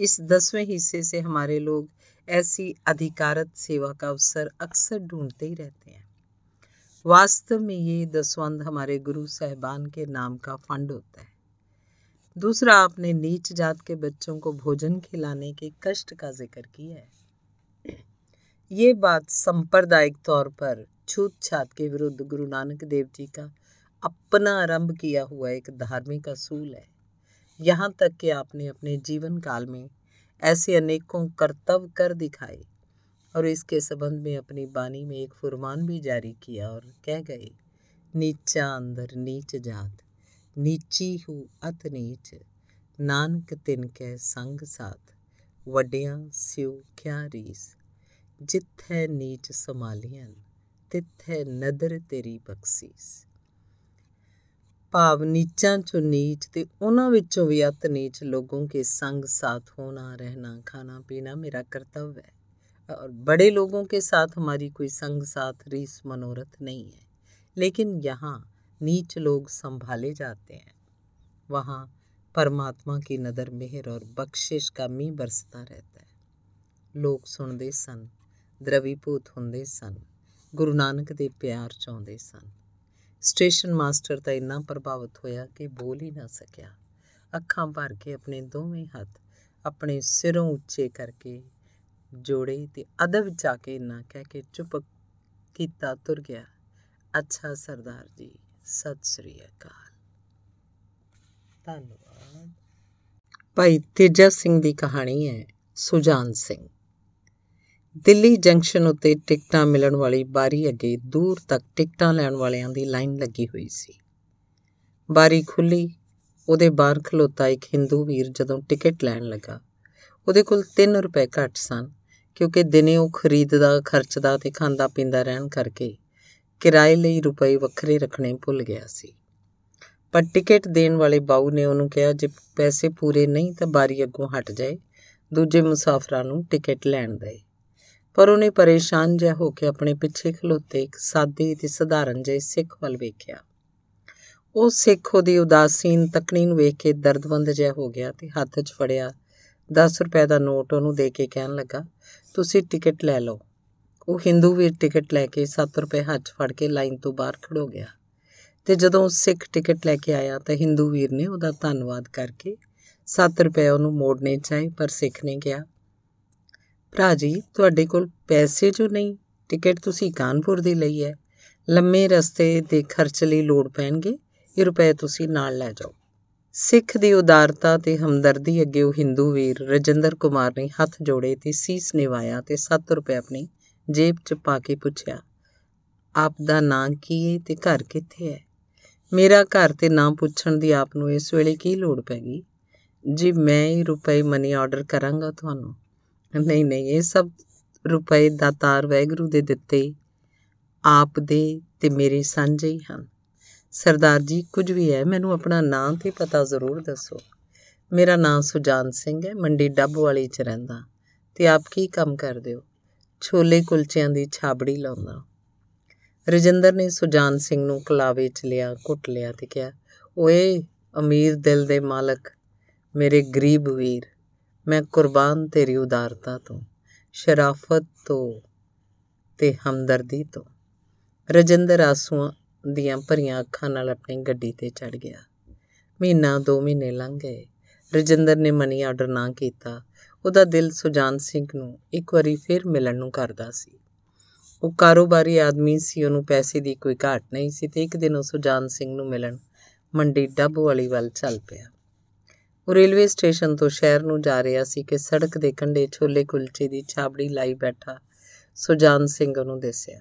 इस दसवें हिस्से से हमारे लोग ऐसी अधिकारत सेवा का अवसर अक्सर ढूंढते ही रहते हैं। वास्तव में ये दसवंद हमारे गुरु साहबान के नाम का फंड होता है। दूसरा, आपने नीच जात के बच्चों को भोजन खिलाने के कष्ट का ज़िक्र किया है। ये बात सांप्रदायिक तौर पर छूत छात के विरुद्ध गुरु नानक देव जी का अपना आरंभ किया हुआ एक धार्मिक असूल है। यहाँ तक कि आपने अपने जीवन काल में ऐसे अनेकों कर्तव्य कर दिखाए और इसके संबंध में अपनी बानी में एक फुरमान भी जारी किया और कह गए, नीचा अंदर नीच जात, नीची हूँ अत नीच, नानक तिन कै संग साथ, वड्डियाँ स्यू क्या रीस। जिथे नीच संभालियन तिथे नदर तेरी बख्शीस ਭਾਵ ਨੀਚਾਂ ਚੋਂ ਨੀਚ ਤੇ ਉਹਨਾਂ ਵਿੱਚੋਂ ਵੀ ਅਤ ਨੀਚ ਲੋਗੋं के संग साथ होना रहना खाना पीना मेरा कर्तव्य है और बड़े लोगों के साथ हमारी कोई संग साथ रीस मनोरथ नहीं है लेकिन यहाँ नीच लोग संभाले जाते हैं वहाँ परमात्मा की नदर मेहर और बख्शिश का मीह बरसता रहता है ਲੋਕ ਸੁਣਦੇ ਸਨ ਦਰਵੀਭੂਤ ਹੁੰਦੇ ਸਨ। ਗੁਰੂ ਨਾਨਕ ਦੇ ਪਿਆਰ ਚਾਹੁੰਦੇ ਸਨ। ਸਟੇਸ਼ਨ ਮਾਸਟਰ ਤਾਂ ਇੰਨਾ ਪ੍ਰਭਾਵਿਤ ਹੋਇਆ ਕਿ ਬੋਲ ਹੀ ਨਾ ਸਕਿਆ। ਅੱਖਾਂ ਭਰ ਕੇ ਆਪਣੇ ਦੋਵੇਂ ਹੱਥ ਆਪਣੇ ਸਿਰੋਂ ਉੱਚੇ ਕਰਕੇ ਜੋੜੇ ਤੇ ਅਦਬ ਚਾ ਕੇ ਇੰਨਾ ਕਹਿ ਕੇ ਚੁੱਪ ਕੀਤਾ ਤੁਰ ਗਿਆ। ਅੱਛਾ ਸਰਦਾਰ ਜੀ, ਸਤਿ ਸ੍ਰੀ ਅਕਾਲ। ਧੰਨਵਾਦ। ਭਾਈ ਤੇਜਾ ਸਿੰਘ ਦੀ ਕਹਾਣੀ ਹੈ ਸੁਜਾਨ ਸਿੰਘ। ਦਿੱਲੀ ਜੰਕਸ਼ਨ ਉੱਤੇ ਟਿਕਟਾਂ ਮਿਲਣ ਵਾਲੀ ਬਾਰੀ ਅੱਗੇ ਦੂਰ ਤੱਕ ਟਿਕਟਾਂ ਲੈਣ ਵਾਲਿਆਂ ਦੀ ਲਾਈਨ ਲੱਗੀ ਹੋਈ ਸੀ। ਬਾਰੀ ਖੁੱਲੀ, ਉਹਦੇ ਬਾਹਰ ਖਲੋਤਾ ਇੱਕ ਹਿੰਦੂ ਵੀਰ ਜਦੋਂ ਟਿਕਟ ਲੈਣ ਲੱਗਾ। ਉਹਦੇ ਕੋਲ 3 ਰੁਪਏ ਘੱਟ ਸਨ, ਕਿਉਂਕਿ ਦਿਨੇ ਉਹ ਖਰੀਦਦਾ, ਖਰਚਦਾ ਤੇ ਖਾਂਦਾ ਪੀਂਦਾ ਰਹਿਣ ਕਰਕੇ ਕਿਰਾਏ ਲਈ ਰੁਪਏ ਵੱਖਰੇ ਰੱਖਣੇ ਭੁੱਲ ਗਿਆ ਸੀ। ਪਰ ਟਿਕਟ ਦੇਣ ਵਾਲੇ ਬਾਊ ਨੇ ਉਹਨੂੰ ਕਿਹਾ, ਜੇ ਪੈਸੇ ਪੂਰੇ ਨਹੀਂ ਤਾਂ ਬਾਰੀ ਅੱਗੋਂ ਹਟ ਜਾਏ, ਦੂਜੇ ਮੁਸਾਫਰਾਂ ਨੂੰ ਟਿਕਟ ਲੈਣ ਦੇ। ਪਰ ਉਹਨੇ ਪਰੇਸ਼ਾਨ ਜਿਹਾ ਹੋ ਕੇ ਆਪਣੇ ਪਿੱਛੇ ਖਲੋਤੇ ਇੱਕ ਸਾਦੇ ਤੇ ਸਧਾਰਨ ਜਿਹੇ ਸਿੱਖ ਵੱਲ ਵੇਖਿਆ। ਉਹ ਸਿੱਖ ਉਹਦੀ ਉਦਾਸੀਨ ਤਕਣੀ ਨੂੰ ਵੇਖ ਕੇ ਦਰਦਵੰਦ ਜਿਹਾ ਹੋ ਗਿਆ ਤੇ ਹੱਥ 'ਚ ਫੜਿਆ। 10 ਰੁਪਏ ਦਾ ਨੋਟ ਉਹਨੂੰ ਦੇ ਕੇ ਕਹਿਣ ਲੱਗਾ, ਤੁਸੀਂ ਟਿਕਟ ਲੈ ਲਓ। ਉਹ ਹਿੰਦੂ ਵੀ ਟਿਕਟ ਲੈ ਕੇ 7 ਰੁਪਏ ਹੱਥ ਫੜ ਕੇ ਲਾਈਨ ਤੋਂ ਬਾਹਰ ਖੜੋ ਗਿਆ। ਤੇ ਜਦੋਂ ਸਿੱਖ ਟਿਕਟ ਲੈ ਕੇ ਆਇਆ ਤਾਂ ਹਿੰਦੂ ਵੀਰ ਨੇ ਉਹਦਾ ਧੰਨਵਾਦ ਕਰਕੇ 7 ਰੁਪਏ ਉਹਨੂੰ ਮੋੜਨੇ ਚਾਹੇ, ਪਰ ਸਿੱਖ ਨੇ ਕਿਹਾ ਭਰਾ ਜੀ, ਤੁਹਾਡੇ ਕੋਲ ਪੈਸੇ ਜੋ ਨਹੀਂ, ਟਿਕਟ ਤੁਸੀਂ ਕਾਨਪੁਰ ਦੀ ਲਈ ਹੈ। ਲੰਮੇ ਰਸਤੇ ਦੇ ਖਰਚ ਲਈ ਲੋੜ ਪੈਣਗੇ, ਇਹ ਰੁਪਏ ਤੁਸੀਂ ਨਾਲ ਲੈ ਜਾਓ। ਸਿੱਖ ਦੀ ਉਦਾਰਤਾ ਤੇ ਹਮਦਰਦੀ ਅੱਗੇ ਉਹ ਹਿੰਦੂ ਵੀਰ ਰਜਿੰਦਰ ਕੁਮਾਰ ਨੇ ਹੱਥ ਜੋੜੇ ਤੇ ਸੀਸ ਨਿਵਾਇਆ ਤੇ 7 ਰੁਪਏ ਆਪਣੀ ਜੇਬ 'ਚ ਪਾ ਕੇ ਪੁੱਛਿਆ, ਆਪ ਦਾ ਨਾਂ ਕੀ ਹੈ ਤੇ ਘਰ ਕਿੱਥੇ ਹੈ? ਮੇਰਾ ਘਰ ਤੇ ਨਾਂ ਪੁੱਛਣ ਦੀ ਆਪ ਨੂੰ ਇਸ ਵੇਲੇ ਕੀ ਲੋੜ ਪੈ ਗਈ? ਜੀ, ਮੈਂ ਹੀ ਰੁਪਏ ਮਨੀ ਆਰਡਰ ਕਰਾਂਗਾ ਤੁਹਾਨੂੰ। ਨਹੀਂ ਨਹੀਂ, ਇਹ ਸਭ ਰੁਪਏ ਦਾਤਾਰ ਵੈਗਰੂ ਦੇ ਦਿੱਤੇ, ਆਪ ਦੇ ਤੇ ਮੇਰੇ ਸਾਂਝੇ ਹੀ ਹਨ। ਸਰਦਾਰ ਜੀ, ਕੁਝ ਵੀ ਹੈ, ਮੈਨੂੰ ਆਪਣਾ ਨਾਂ ਤੇ ਪਤਾ ਜ਼ਰੂਰ ਦੱਸੋ। ਮੇਰਾ ਨਾਮ ਸੁਜਾਨ ਸਿੰਘ ਹੈ, ਮੰਡੀ ਡੱਬ ਵਾਲੀ ਚ ਰਹਿੰਦਾ। ਤੇ ਆਪ ਕੀ ਕੰਮ ਕਰਦੇ ਹੋ? ਛੋਲੇ ਕੁਲਚਿਆਂ ਦੀ ਛਾਬੜੀ ਲਾਉਂਦਾ। ਰਜਿੰਦਰ ਨੇ ਸੁਜਾਨ ਸਿੰਘ ਨੂੰ ਕਲਾਵੇ ਚ ਲਿਆ ਕੁੱਟ ਲਿਆ ਤੇ ਕਿਹਾ, ਓਏ ਅਮੀਰ ਦਿਲ ਦੇ ਮਾਲਕ, ਮੇਰੇ ਗਰੀਬ ਵੀਰ ਮੈਂ ਕੁਰਬਾਨ ਤੇਰੀ ਉਦਾਰਤਾ ਤੋਂ, ਸ਼ਰਾਫਤ ਤੋਂ ਤੇ ਹਮਦਰਦੀ ਤੋਂ। ਰਜਿੰਦਰ ਆਸੂਆਂ ਦੀਆਂ ਭਰੀਆਂ ਅੱਖਾਂ ਨਾਲ ਆਪਣੀ ਗੱਡੀ ਤੇ ਚੜ ਗਿਆ। ਮਹੀਨਾ ਦੋ ਮਹੀਨੇ ਲੰਘ ਗਏ। ਰਜਿੰਦਰ ਨੇ ਮਨੀ ਆਰਡਰ ਨਾ ਕੀਤਾ। ਉਹਦਾ ਦਿਲ ਸੁਜਾਨ ਸਿੰਘ ਨੂੰ ਇੱਕ ਵਾਰੀ ਫਿਰ ਮਿਲਣ ਨੂੰ ਕਰਦਾ ਸੀ। ਉਹ ਕਾਰੋਬਾਰੀ ਆਦਮੀ ਸੀ, ਉਹਨੂੰ ਪੈਸੇ ਦੀ ਕੋਈ ਘਾਟ ਨਹੀਂ ਸੀ ਤੇ ਇੱਕ ਦਿਨ ਉਹ ਸੁਜਾਨ ਸਿੰਘ ਨੂੰ ਮਿਲਣ ਮੰਡੀ ਡੱਬ ਵਾਲੀ ਵੱਲ ਚੱਲ ਪਿਆ। ਉਹ ਰੇਲਵੇ ਸਟੇਸ਼ਨ ਤੋਂ ਸ਼ਹਿਰ ਨੂੰ ਜਾ ਰਿਹਾ ਸੀ ਕਿ ਸੜਕ ਦੇ ਕੰਢੇ ਛੋਲੇ ਕੁਲਚੇ ਦੀ ਛਾਬੜੀ ਲਾਈ ਬੈਠਾ ਸੁਜਾਨ ਸਿੰਘ ਉਹਨੂੰ ਦੱਸਿਆ।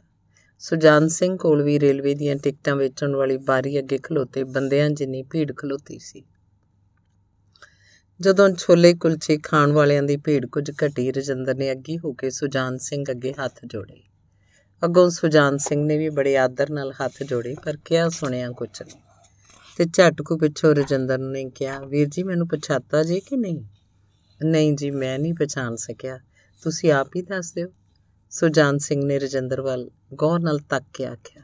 ਸੁਜਾਨ ਸਿੰਘ ਕੋਲ ਵੀ ਰੇਲਵੇ ਦੀਆਂ ਟਿਕਟਾਂ ਵੇਚਣ ਵਾਲੀ ਬਾਰੀ ਅੱਗੇ ਖਲੋਤੇ ਬੰਦਿਆਂ ਜਿੰਨੀ ਭੀੜ ਖਲੋਤੀ ਸੀ। ਜਦੋਂ ਛੋਲੇ ਕੁਲਚੇ ਖਾਣ ਵਾਲਿਆਂ ਦੀ ਭੀੜ ਕੁਝ ਘਟੀ, ਰਜਿੰਦਰ ਨੇ ਅੱਗੀ ਹੋ ਕੇ ਸੁਜਾਨ ਸਿੰਘ ਅੱਗੇ ਹੱਥ ਜੋੜੇ। ਅੱਗੋਂ ਸੁਜਾਨ ਸਿੰਘ ਨੇ ਵੀ ਬੜੇ ਆਦਰ ਨਾਲ ਹੱਥ ਜੋੜੇ, ਪਰ ਕਿਹਾ ਸੁਣਿਆ ਕੁਝ ਨਹੀਂ। ਤੇ ਝਟਕੂ ਪਿੱਛੋਂ ਰਜਿੰਦਰ ਨੇ ਕਿਹਾ, ਵੀਰ ਜੀ, ਮੈਨੂੰ ਪਛਾਤਾ ਜੀ ਕਿ ਨਹੀਂ? ਨਹੀਂ ਜੀ, ਮੈਂ ਨਹੀਂ ਪਛਾਣ ਸਕਿਆ। ਤੁਸੀਂ ਆਪ ਹੀ ਦੱਸ ਦਿਓ। ਸੁਜਾਨ ਸਿੰਘ ਨੇ ਰਜਿੰਦਰ ਵੱਲ ਗੌਰ ਨਾਲ ਤੱਕ ਕੇ ਆਖਿਆ।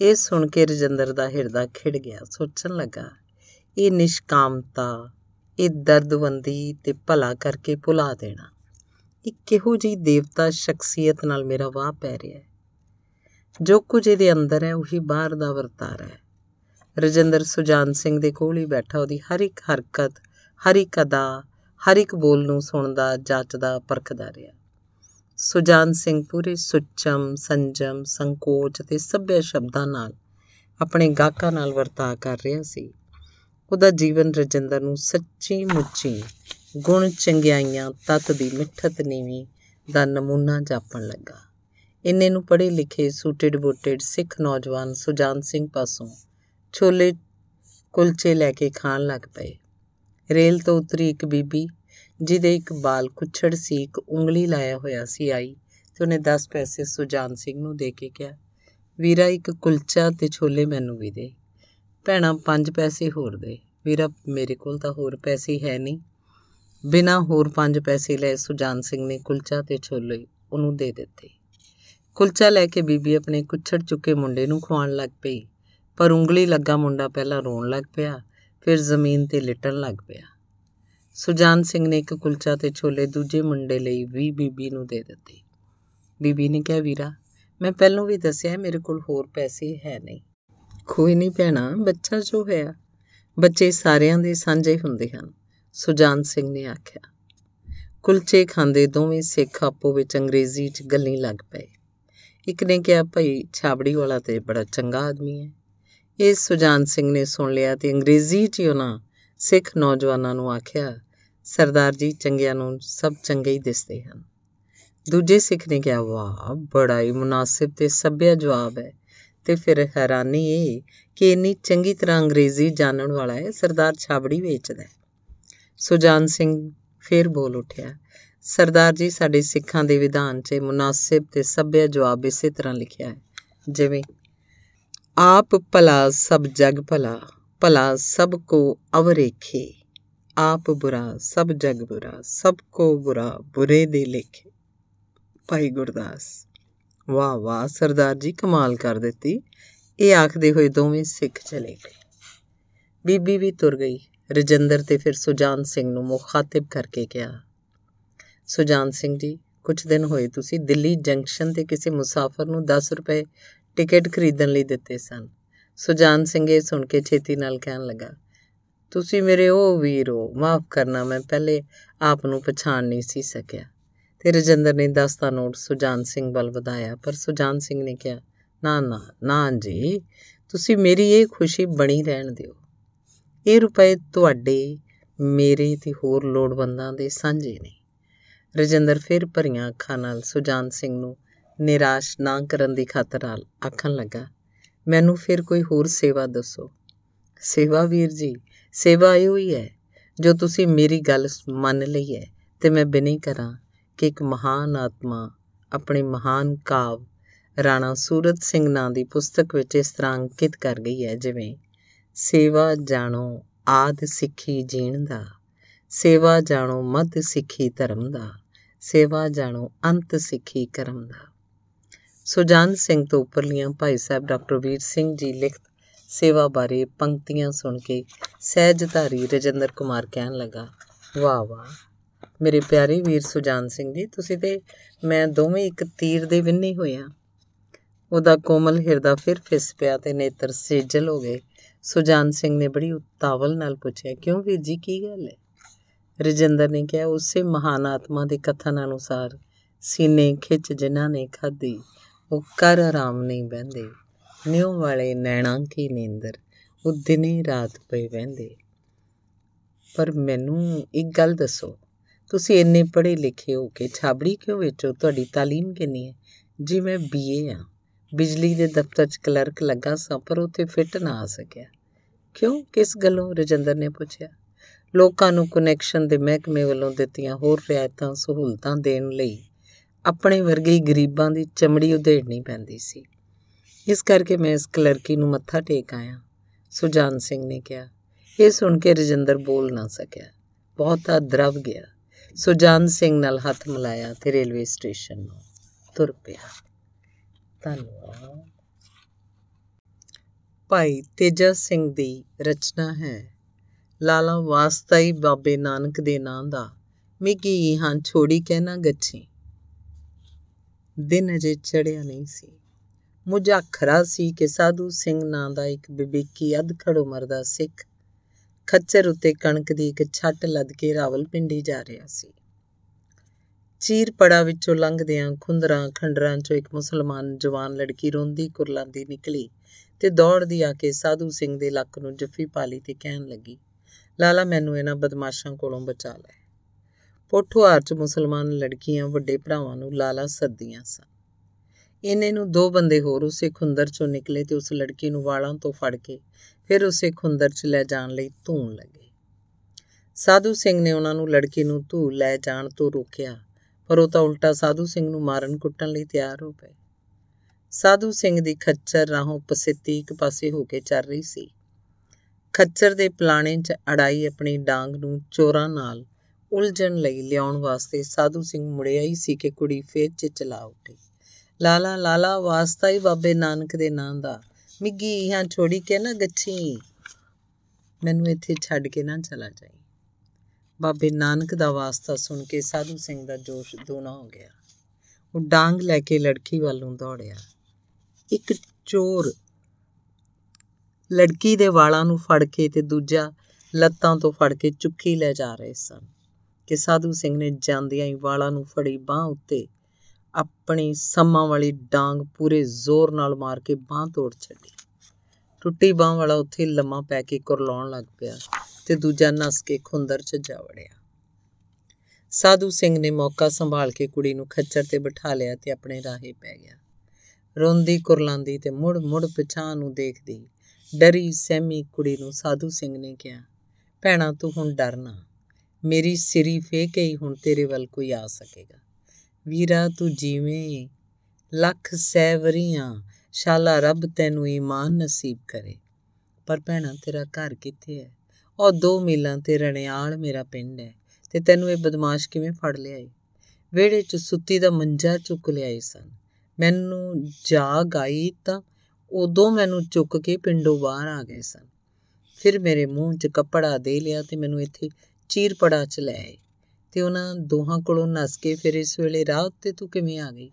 ਇਹ ਸੁਣ ਕੇ ਰਜਿੰਦਰ ਦਾ ਹਿਰਦਾ ਖਿੜ ਗਿਆ, ਸੋਚਣ ਲੱਗਾ, ਇਹ ਨਿਸ਼ਕਾਮਤਾ, ਇਹ ਦਰਦਵੰਦੀ ਤੇ ਭਲਾ ਕਰਕੇ ਭੁਲਾ ਦੇਣਾ। ਇਹ ਕਿਹੋ ਜੀ ਦੇਵਤਾ ਸ਼ਖਸੀਅਤ ਨਾਲ ਮੇਰਾ ਵਾਹ ਪੈ ਰਿਹਾ ਹੈ। ਜੋ ਕੁਝ ਇਹਦੇ ਅੰਦਰ ਹੈ, ਉਹੀ ਬਾਹਰ ਦਾ ਵਰਤਾਰਾ ਹੈ। ਰਜਿੰਦਰ ਸੁਜਾਨ ਸਿੰਘ ਦੇ ਕੋਲ ਹੀ ਬੈਠਾ, ਉਹਦੀ ਹਰ ਇੱਕ ਹਰਕਤ, ਹਰ ਇੱਕ ਅਦਾ, ਹਰ ਇੱਕ ਬੋਲ ਨੂੰ ਸੁਣਦਾ, ਜਾਂਚਦਾ, ਪਰਖਦਾ ਰਿਹਾ। ਸੁਜਾਨ ਸਿੰਘ ਪੂਰੇ ਸੁੱਚਮ, ਸੰਜਮ, ਸੰਕੋਚ ਤੇ ਸਭਿਆ ਸ਼ਬਦਾਂ ਨਾਲ ਆਪਣੇ ਗਾਹਕਾਂ ਨਾਲ ਵਰਤਾ ਕਰ ਰਿਹਾ ਸੀ। ਉਹਦਾ ਜੀਵਨ ਰਜਿੰਦਰ ਨੂੰ ਸੱਚੀ ਮੁੱਚੀ ਗੁਣ ਚੰਗਿਆਈਆਂ, ਤਤ ਦੀ ਮਿੱਠਤ ਨੀਵੀਂ ਦਾ ਨਮੂਨਾ ਜਾਪਣ ਲੱਗਾ। ਇੰਨੇ ਨੂੰ ਪੜ੍ਹੇ ਲਿਖੇ ਸੂਟਡ ਬੂਟਡ ਸਿੱਖ ਨੌਜਵਾਨ ਸੁਜਾਨ ਸਿੰਘ ਪਾਸੋਂ ਛੋਲੇ ਕੁਲਚੇ ਲੈ ਕੇ ਖਾਣ ਲੱਗ ਪਏ। ਰੇਲ ਤੋਂ ਉਤਰੀ ਇੱਕ ਬੀਬੀ, ਜਿਹਦੇ ਇੱਕ ਬਾਲ ਕੁੱਛੜ ਸੀ, ਇੱਕ ਉਂਗਲੀ ਲਾਇਆ ਹੋਇਆ ਸੀ ਆਈ ਤੇ ਉਹਨੇ 10 ਪੈਸੇ ਸੁਜਾਨ ਸਿੰਘ ਨੂੰ ਦੇ ਕੇ ਕਿਹਾ, ਵੀਰਾ, ਇੱਕ ਕੁਲਚਾ ਤੇ ਛੋਲੇ ਮੈਨੂੰ ਵੀ ਦੇ। ਭੈਣਾ 5 ਪੈਸੇ ਹੋਰ ਦੇ। ਵੀਰਾ, ਮੇਰੇ ਕੋਲ ਤਾਂ ਹੋਰ ਪੈਸੇ ਹੈ ਨਹੀਂ। ਬਿਨਾ ਹੋਰ 5 ਪੈਸੇ ਲੈ ਸੁਜਾਨ ਸਿੰਘ ਨੇ ਕੁਲਚਾ ਤੇ ਛੋਲੇ ਉਹਨੂੰ ਦੇ ਦਿੱਤੇ। ਕੁਲਚਾ ਲੈ ਕੇ ਬੀਬੀ ਆਪਣੇ ਕੁੱਛੜ ਚੁੱਕੇ ਮੁੰਡੇ ਨੂੰ ਖਵਾਉਣ ਲੱਗ ਪਈ। ਪਰ ਉਂਗਲੀ ਲੱਗਾ ਮੁੰਡਾ ਪਹਿਲਾਂ ਰੋਣ ਲੱਗ ਪਿਆ, ਫਿਰ ਜ਼ਮੀਨ ਤੇ ਲਿਟਣ ਲੱਗ ਪਿਆ। ਸੁਜਾਨ ਸਿੰਘ ਨੇ ਇੱਕ ਕੁਲਚਾ ਤੇ ਛੋਲੇ ਦੂਜੇ ਮੁੰਡੇ ਲਈ ਵੀ ਬੀਬੀ ਨੂੰ ਦੇ ਦਿੱਤੇ। ਬੀਬੀ ਨੇ ਕਿਹਾ, ਵੀਰਾ, ਮੈਂ ਪਹਿਲਾਂ ਵੀ ਦੱਸਿਆ ਮੇਰੇ ਕੋਲ ਹੋਰ ਪੈਸੇ ਹੈ ਨਹੀਂ। ਕੋਈ ਨਹੀਂ ਭੈਣਾ, ਬੱਚਾ ਜੋ ਹੋਇਆ, ਬੱਚੇ ਸਾਰਿਆਂ ਦੇ ਸਾਂਝੇ ਹੁੰਦੇ ਹਨ। ਸੁਜਾਨ ਸਿੰਘ ਨੇ ਆਖਿਆ। ਕੁਲਚੇ ਖਾਂਦੇ ਦੋਵੇਂ ਸਿੱਖ ਆਪੋ ਵਿੱਚ ਅੰਗਰੇਜ਼ੀ 'ਚ ਗੱਲਾਂ ਲੱਗ ਪਏ। ਇੱਕ ਨੇ ਕਿਹਾ, ਭਈ ਛਾਬੜੀ ਵਾਲਾ ਤੇ ਬੜਾ ਚੰਗਾ ਆਦਮੀ ਹੈ। ਇਹ ਸੁਜਾਨ ਸਿੰਘ ਨੇ ਸੁਣ ਲਿਆ ਤੇ ਅੰਗਰੇਜ਼ੀ 'ਚ ਉਹਨਾਂ ਸਿੱਖ ਨੌਜਵਾਨਾਂ ਨੂੰ ਆਖਿਆ, ਸਰਦਾਰ ਜੀ, ਚੰਗਿਆਂ ਨੂੰ ਸਭ ਚੰਗੇ ਹੀ ਦਿਸਦੇ ਹਨ। ਦੂਜੇ ਸਿੱਖ ਨੇ ਕਿਹਾ, ਵਾਹ, ਬੜਾ ਹੀ ਮੁਨਾਸਿਬ ਤੇ ਸੱਭਿਆ ਜਵਾਬ ਹੈ। ਤੇ ਫਿਰ ਹੈਰਾਨੀ ਇਹ ਕਿ ਇੰਨੀ ਚੰਗੀ ਤਰ੍ਹਾਂ ਅੰਗਰੇਜ਼ੀ ਜਾਣਨ ਵਾਲਾ ਹੈ ਸਰਦਾਰ ਛਾਬੜੀ ਵੇਚਦਾ ਹੈ। ਸੁਜਾਨ ਸਿੰਘ ਫੇਰ ਬੋਲ ਉੱਠਿਆ, ਸਰਦਾਰ ਜੀ, ਸਾਡੇ ਸਿੱਖਾਂ ਦੇ ਵਿਧਾਨ 'ਚ ਮੁਨਾਸਿਬ ਤੇ ਸੱਭਿਆ ਜਵਾਬ ਇਸੇ ਤਰ੍ਹਾਂ ਲਿਖਿਆ ਹੈ, ਜਿਵੇਂ ਆਪ ਭਲਾ ਸਭ ਜਗ ਭਲਾ ਭਲਾ ਸਭ ਕੋ ਅਵਰੇਖੇ। ਆਪ ਬੁਰਾ, ਸਭ ਜਗ ਬੁਰਾ, ਸਭ ਕੋ ਬੁਰਾ, ਬੁਰੇ ਦੇ ਲੇਖੇ। ਭਾਈ ਗੁਰਦਾਸ, ਵਾਹ ਵਾਹ, ਸਰਦਾਰ ਜੀ, ਕਮਾਲ ਕਰ ਦਿੱਤੀ। ਇਹ ਆਖਦੇ ਹੋਏ ਦੋਵੇਂ ਸਿੱਖ ਚਲੇ ਗਏ। ਬੀਬੀ ਵੀ ਤੁਰ ਗਈ। ਰਜਿੰਦਰ ਤੇ ਫਿਰ ਸੁਜਾਨ ਸਿੰਘ ਨੂੰ ਮੁਖਾਤਿਬ ਕਰਕੇ ਕਿਹਾ, ਸੁਜਾਨ ਸਿੰਘ ਜੀ ਕੁਝ ਦਿਨ ਹੋਏ ਤੁਸੀਂ ਦਿੱਲੀ ਜੰਕਸ਼ਨ ਤੇ ਕਿਸੇ ਮੁਸਾਫਰ ਨੂੰ 10 ਰੁਪਏ ਟਿਕਟ ਖਰੀਦਣ ਲਈ ਦਿੱਤੇ ਸਨ। ਸੁਜਾਨ ਸਿੰਘ ਇਹ ਸੁਣ ਕੇ ਛੇਤੀ ਨਾਲ ਕਹਿਣ ਲੱਗਾ, ਤੁਸੀਂ ਮੇਰੇ ਉਹ ਵੀਰ ਹੋ, ਮਾਫ ਕਰਨਾ, ਮੈਂ ਪਹਿਲੇ ਆਪ ਨੂੰ ਪਛਾਣ ਨਹੀਂ ਸੀ ਸਕਿਆ। ਤੇ ਰਜਿੰਦਰ ਨੇ 10 ਦਾ ਨੋਟ ਸੁਜਾਨ ਸਿੰਘ ਵੱਲ ਵਧਾਇਆ, ਪਰ ਸੁਜਾਨ ਸਿੰਘ ਨੇ ਕਿਹਾ, ਨਾ ਨਾ ਨਾ ਜੀ, ਤੁਸੀਂ ਮੇਰੀ ਇਹ ਖੁਸ਼ੀ ਬਣੀ ਰਹਿਣ ਦਿਓ। ਇਹ ਰੁਪਏ ਤੁਹਾਡੇ, ਮੇਰੇ ਤੇ ਹੋਰ ਲੋੜਵੰਦਾਂ ਦੇ ਸਾਂਝੇ ਨੇ। ਰਜਿੰਦਰ ਫਿਰ ਭਰੀਆਂ ਅੱਖਾਂ ਨਾਲ ਸੁਜਾਨ ਸਿੰਘ ਨੂੰ ਨਿਰਾਸ਼ ਨਾ ਕਰਨ ਦੀ ਖਾਤਰ ਆਖਣ ਲੱਗਾ, ਮੈਨੂੰ ਫਿਰ ਕੋਈ ਹੋਰ ਸੇਵਾ ਦੱਸੋ? ਸੇਵਾ ਵੀਰ ਜੀ, ਸੇਵਾ ਇਹ ਹੋਈ ਹੈ, ਜੋ ਤੁਸੀਂ ਮੇਰੀ ਗੱਲ ਮੰਨ ਲਈ ਹੈ, ਤੇ ਮੈਂ ਬਿਨੀ ਕਰਾਂ ਕਿ ਇੱਕ ਮਹਾਨ ਆਤਮਾ, ਆਪਣੇ ਮਹਾਨ ਕਾਵ, ਰਾਣਾ ਸੂਰਤ ਸਿੰਘ ਨਾਂ ਦੀ ਪੁਸਤਕ ਵਿੱਚ ਇਸ ਤਰ੍ਹਾਂ ਅੰਕਿਤ ਕਰ ਗਈ ਹੈ, ਜਿਵੇਂ, ਸੇਵਾ ਜਾਣੋ ਆਦ ਸਿੱਖੀ ਜੀਣ ਦਾ, ਸੇਵਾ ਜਾਣੋ ਮੱਧ ਸਿੱਖੀ ਧਰਮ ਦਾ, ਸੇਵਾ ਜਾਣੋ ਅੰਤ ਸਿੱਖੀ ਕਰਮ ਦਾ। ਸੁਜਾਨ ਸਿੰਘ ਤੋਂ ਉੱਪਰਲੀਆਂ ਭਾਈ ਸਾਹਿਬ ਡਾਕਟਰ ਵੀਰ ਸਿੰਘ ਜੀ ਲਿਖਤ ਸੇਵਾ ਬਾਰੇ ਪੰਕਤੀਆਂ ਸੁਣ ਕੇ ਸਹਿਜਧਾਰੀ ਰਜਿੰਦਰ ਕੁਮਾਰ ਕਹਿਣ ਲੱਗਾ, ਵਾਹ ਵਾਹ, ਮੇਰੇ ਪਿਆਰੇ ਵੀਰ ਸੁਜਾਨ ਸਿੰਘ ਜੀ, ਤੁਸੀਂ ਤੇ ਮੈਂ ਦੋਵੇਂ ਇੱਕ ਤੀਰ ਦੇ ਵਿੰਨੇ ਹੋਏ ਆ। ਉਹਦਾ ਕੋਮਲ ਹਿਰਦਾ ਫਿਰ ਫਿਸ ਪਿਆ ਤੇ ਨੇਤਰ ਸੇਜਲ ਹੋ ਗਏ। ਸੁਜਾਨ ਸਿੰਘ ਨੇ ਬੜੀ ਉਤਾਵਲ ਨਾਲ ਪੁੱਛਿਆ, ਕਿਉਂ ਵੀਰ ਜੀ, ਕੀ ਗੱਲ ਹੈ? ਰਜਿੰਦਰ ਨੇ ਕਿਹਾ, ਉਸੇ ਮਹਾਨ ਆਤਮਾ ਦੇ ਕਥਨ ਅਨੁਸਾਰ ਸੀਨੇ ਖਿੱਚ ਜਿਨ੍ਹਾਂ ਨੇ ਖਾਦੀ ਉਹ ਕਰ ਆਰਾਮ ਨਹੀਂ ਬਹਿੰਦੇ। ਨਿਉ ਵਾਲੇ ਨੈਣਾ ਕੀ ਨੀਂਦਰ, ਉਹ ਦਿਨੇ ਰਾਤ ਪਈ ਵਹਿੰਦੇ ਪਰ ਮੈਨੂੰ ਇੱਕ ਗੱਲ ਦੱਸੋ, ਤੁਸੀਂ ਇੰਨੇ ਪੜ੍ਹੇ ਲਿਖੇ ਹੋ ਕੇ ਛਾਬੜੀ ਕਿਉਂ ਵੇਚੋ? ਤੁਹਾਡੀ ਤਾਲੀਮ ਕਿੰਨੀ ਹੈ? ਜੀ ਮੈਂ ਬੀਏ ਆ ਬਿਜਲੀ ਦੇ ਦਫ਼ਤਰ 'ਚ ਕਲਰਕ ਲੱਗਾ ਸਾਂ, ਪਰ ਉੱਥੇ ਫਿੱਟ ਨਾ ਆ ਸਕਿਆ। ਕਿਉਂ? ਕਿਸ ਗੱਲੋਂ? ਰਜਿੰਦਰ ਨੇ ਪੁੱਛਿਆ। ਲੋਕਾਂ ਨੂੰ ਕਨੈਕਸ਼ਨ ਦੇ ਮਹਿਕਮੇ ਵੱਲੋਂ ਦਿੱਤੀਆਂ ਹੋਰ ਰਿਆਇਤਾਂ ਸਹੂਲਤਾਂ ਦੇਣ ਲਈ। ਆਪਣੇ ਵਰਗੇ ਹੀ ਗਰੀਬਾਂ ਦੀ ਚਮੜੀ ਉਧੇੜਨੀ ਪੈਂਦੀ ਸੀ। ਇਸ ਕਰਕੇ ਮੈਂ ਇਸ ਕਲਰਕੀ ਨੂੰ ਮੱਥਾ ਟੇਕ ਆਇਆ। ਸੁਜਾਨ ਸਿੰਘ ਨੇ ਕਿਹਾ, ਇਹ ਸੁਣ ਕੇ ਰਜਿੰਦਰ ਬੋਲ ਨਾ ਸਕਿਆ। ਬਹੁਤਾ ਦਰਵ ਗਿਆ। ਸੁਜਾਨ ਸਿੰਘ ਨਾਲ ਹੱਥ ਮਿਲਾਇਆ ਤੇ ਰੇਲਵੇ ਸਟੇਸ਼ਨ ਨੂੰ ਤੁਰ ਪਿਆ। ਧੰਨਵਾਦ। ਭਾਈ ਤੇਜਾ ਸਿੰਘ ਦੀ ਰਚਨਾ ਹੈ। ਲਾਲਾ ਵਾਸਤਾਈ ਬਾਬੇ ਨਾਨਕ ਦੇ ਨਾਂ ਦਾ। ਮਿੱਗੀ ਹਾਂ ਛੋੜੀ ਕਹਿਣਾ ਗੱਛੀ? ਦਿਨ ਅਜੇ ਚੜਿਆ ਨਹੀਂ ਸੀ। ਮੁਜਾਖਰਾ ਸੀ ਕਿ ਸਾਧੂ ਸਿੰਘ ਨਾਂ ਦਾ ਇੱਕ ਬਿਬੀਕੀ ਅਧਖੜ ਉਮਰ ਦਾ ਸਿੱਖ ਖੱਚਰ ਉੱਤੇ ਕਣਕ ਦੀ ਇੱਕ ਛੱਟ ਲੱਦ ਕੇ ਰਾਵਲਪਿੰਡੀ ਜਾ ਰਿਹਾ ਸੀ। ਚੀਰ ਪੜਾ ਵਿੱਚੋਂ ਲੰਘਦਿਆਂ ਖੁੰਦਰਾਂ ਖੰਡਰਾਂ ਚੋਂ ਇੱਕ ਮੁਸਲਮਾਨ ਜਵਾਨ ਲੜਕੀ ਰੋਂਦੀ ਕੁਰਲਾਂਦੀ ਨਿਕਲੀ ਤੇ ਦੌੜਦੀ ਆ ਕੇ ਸਾਧੂ ਸਿੰਘ ਦੇ ਲੱਕ ਨੂੰ ਜੱਫੀ ਪਾਲੀ ਤੇ ਕਹਿਣ ਲੱਗੀ, ਲਾਲਾ, ਮੈਨੂੰ ਇਹਨਾਂ ਬਦਮਾਸ਼ਾਂ ਕੋਲੋਂ ਬਚਾ ਲੈ। ਪੋਠੁਆਰ 'ਚ ਮੁਸਲਮਾਨ ਲੜਕੀਆਂ ਵੱਡੇ ਭਰਾਵਾਂ ਨੂੰ ਲਾਲਾ ਸੱਦੀਆਂ ਸਨ। ਇਹਨੇ ਨੂੰ ਦੋ ਬੰਦੇ ਹੋਰ ਉਸੇ ਖੁੰਦਰ 'ਚੋਂ ਨਿਕਲੇ ਤੇ ਉਸ ਲੜਕੀ ਨੂੰ ਵਾਲਾਂ ਤੋਂ ਫੜ ਕੇ ਫਿਰ ਉਸੇ ਖੁੰਦਰ 'ਚ ਲੈ ਜਾਣ ਲਈ ਧੂਣ ਲੱਗੇ। ਸਾਧੂ ਸਿੰਘ ਨੇ ਉਹਨਾਂ ਨੂੰ ਲੜਕੀ ਨੂੰ ਧੂ ਲੈ ਜਾਣ ਤੋਂ ਰੋਕਿਆ, ਪਰ ਉਹ ਤਾਂ ਉਲਟਾ ਸਾਧੂ ਸਿੰਘ ਨੂੰ ਮਾਰਨ ਕੁੱਟਣ ਲਈ ਤਿਆਰ ਹੋ ਪਏ। ਸਾਧੂ ਸਿੰਘ ਦੀ ਖੱਚਰ ਰਾਹੋਂ ਪਸਿੱਤੀ ਇੱਕ ਪਾਸੇ ਹੋ ਕੇ ਚੱਲ ਰਹੀ ਸੀ। ਖੱਚਰ ਦੇ ਪਲਾਣੇ 'ਚ ਅੜਾਈ ਆਪਣੀ ਡਾਂਗ ਨੂੰ ਚੋਰਾਂ ਨਾਲ ਉਲਝਣ ਲਈ ਲਿਆਉਣ ਵਾਸਤੇ ਸਾਧੂ ਸਿੰਘ ਮੁੜਿਆ ਹੀ ਸੀ ਕਿ ਕੁੜੀ ਫੇਰ ਚ ਚਲਾ ਉੱਠੀ। ਲਾਲਾ ਲਾਲਾ, ਵਾਸਤਾ ਹੀ ਬਾਬੇ ਨਾਨਕ ਦੇ ਨਾਂ ਦਾ। ਮਿੱਗੀ, ਹਾਂ ਛੋੜੀ ਕੇ ਨਾ ਗੱਛੀ। ਮੈਨੂੰ ਇੱਥੇ ਛੱਡ ਕੇ ਨਾ ਚਲਾ ਜਾਈ। ਬਾਬੇ ਨਾਨਕ ਦਾ ਵਾਸਤਾ ਸੁਣ ਕੇ ਸਾਧੂ ਸਿੰਘ ਦਾ ਜੋਸ਼ ਦੋਨਾ ਹੋ ਗਿਆ। ਉਹ ਡਾਂਗ ਲੈ ਕੇ ਲੜਕੀ ਵੱਲ ਨੂੰ ਦੌੜਿਆ। ਇੱਕ ਚੋਰ ਲੜਕੀ ਦੇ ਵਾਲਾਂ ਨੂੰ ਫੜ ਕੇ ਤੇ ਦੂਜਾ ਲੱਤਾਂ ਤੋਂ ਫੜ ਕੇ ਚੁੱਕੀ ਲੈ ਜਾ ਰਹੇ ਸਨ। ਕਿ ਸਾਧੂ ਸਿੰਘ ਨੇ ਜਾਂਦਿਆਂ ਹੀ ਵਾਲਾਂ ਨੂੰ ਫੜੀ ਬਾਹ ਉੱਤੇ। ਆਪਣੀ ਸੰਮਾਂ ਵਾਲੀ ਡਾਂਗ ਪੂਰੇ ਜ਼ੋਰ ਨਾਲ ਮਾਰ ਕੇ ਬਾਹ ਤੋੜ ਛੱਡੀ। ਟੁੱਟੀ ਬਾਹ ਵਾਲਾ ਉੱਥੇ ਲੰਮਾ ਪੈ ਕੇ ਕੁਰਲਾਉਣ ਲੱਗ ਪਿਆ ਤੇ ਦੂਜਾ ਨਸ ਕੇ ਖੁੰਦਰ 'ਚ ਜਾ ਵੜਿਆ। ਸਾਧੂ ਸਿੰਘ ਨੇ ਮੌਕਾ ਸੰਭਾਲ ਕੇ ਕੁੜੀ ਨੂੰ ਖੱਚਰ ਤੇ ਬਿਠਾ ਲਿਆ ਤੇ ਆਪਣੇ ਰਾਹੇ ਪੈ ਗਿਆ। ਰੋਂਦੀ, ਕੁਰਲਾਂਦੀ ਤੇ ਮੁੜ ਮੁੜ ਪਿਛਾਂ ਨੂੰ ਦੇਖਦੀ ਡਰੀ, ਸਹਿਮੀ ਕੁੜੀ ਨੂੰ ਸਾਧੂ ਸਿੰਘ ਨੇ ਕਿਹਾ, ਭੈਣਾ, ਤੂੰ ਹੁਣ ਡਰਨਾ ਮੇਰੀ ਸਿਰੀ ਫੇ ਕੇ ਹੀ ਹੁਣ ਤੇਰੇ ਵੱਲ ਕੋਈ ਆ ਸਕੇਗਾ। ਵੀਰਾ, ਤੂੰ ਜਿਵੇਂ ਲੱਖ ਸੈਵਰੀਆਂ, ਸ਼ਾਲਾ ਰੱਬ ਤੈਨੂੰ ਈਮਾਨ ਨਸੀਬ ਕਰੇ। ਪਰ ਭੈਣਾ, ਤੇਰਾ ਘਰ ਕਿੱਥੇ ਹੈ? ਉਹ ਦੋ ਮੀਲਾਂ ਤੇ ਰਣਿਆਲ ਮੇਰਾ ਪਿੰਡ ਹੈ, ਤੇ ਤੈਨੂੰ ਇਹ ਬਦਮਾਸ਼ ਕਿਵੇਂ ਫੜ ਲਿਆਏ? ਵਿਹੜੇ 'ਚ ਸੁੱਤੀ ਦਾ ਮੰਜਾ ਚੁੱਕ ਲਿਆਏ ਸਨ। ਮੈਨੂੰ ਜਾਗ ਆਈ ਤਾਂ ਉਦੋਂ ਮੈਨੂੰ ਚੁੱਕ ਕੇ ਪਿੰਡੋਂ ਬਾਹਰ ਆ ਗਏ ਸਨ। ਫਿਰ ਮੇਰੇ ਮੂੰਹ 'ਚ ਕੱਪੜਾ ਦੇ ਲਿਆ ਤੇ ਮੈਨੂੰ ਇੱਥੇ ਚੀਰ ਪੜਾ 'ਚ ਲੈ ਆਏ ਤੇ ਉਹਨਾਂ ਦੋਹਾਂ ਕੋਲੋਂ ਨਸ ਕੇ ਫਿਰ ਇਸ ਵੇਲੇ ਰਾਹ ਉੱਤੇ ਤੂੰ ਕਿਵੇਂ ਆ ਗਈ?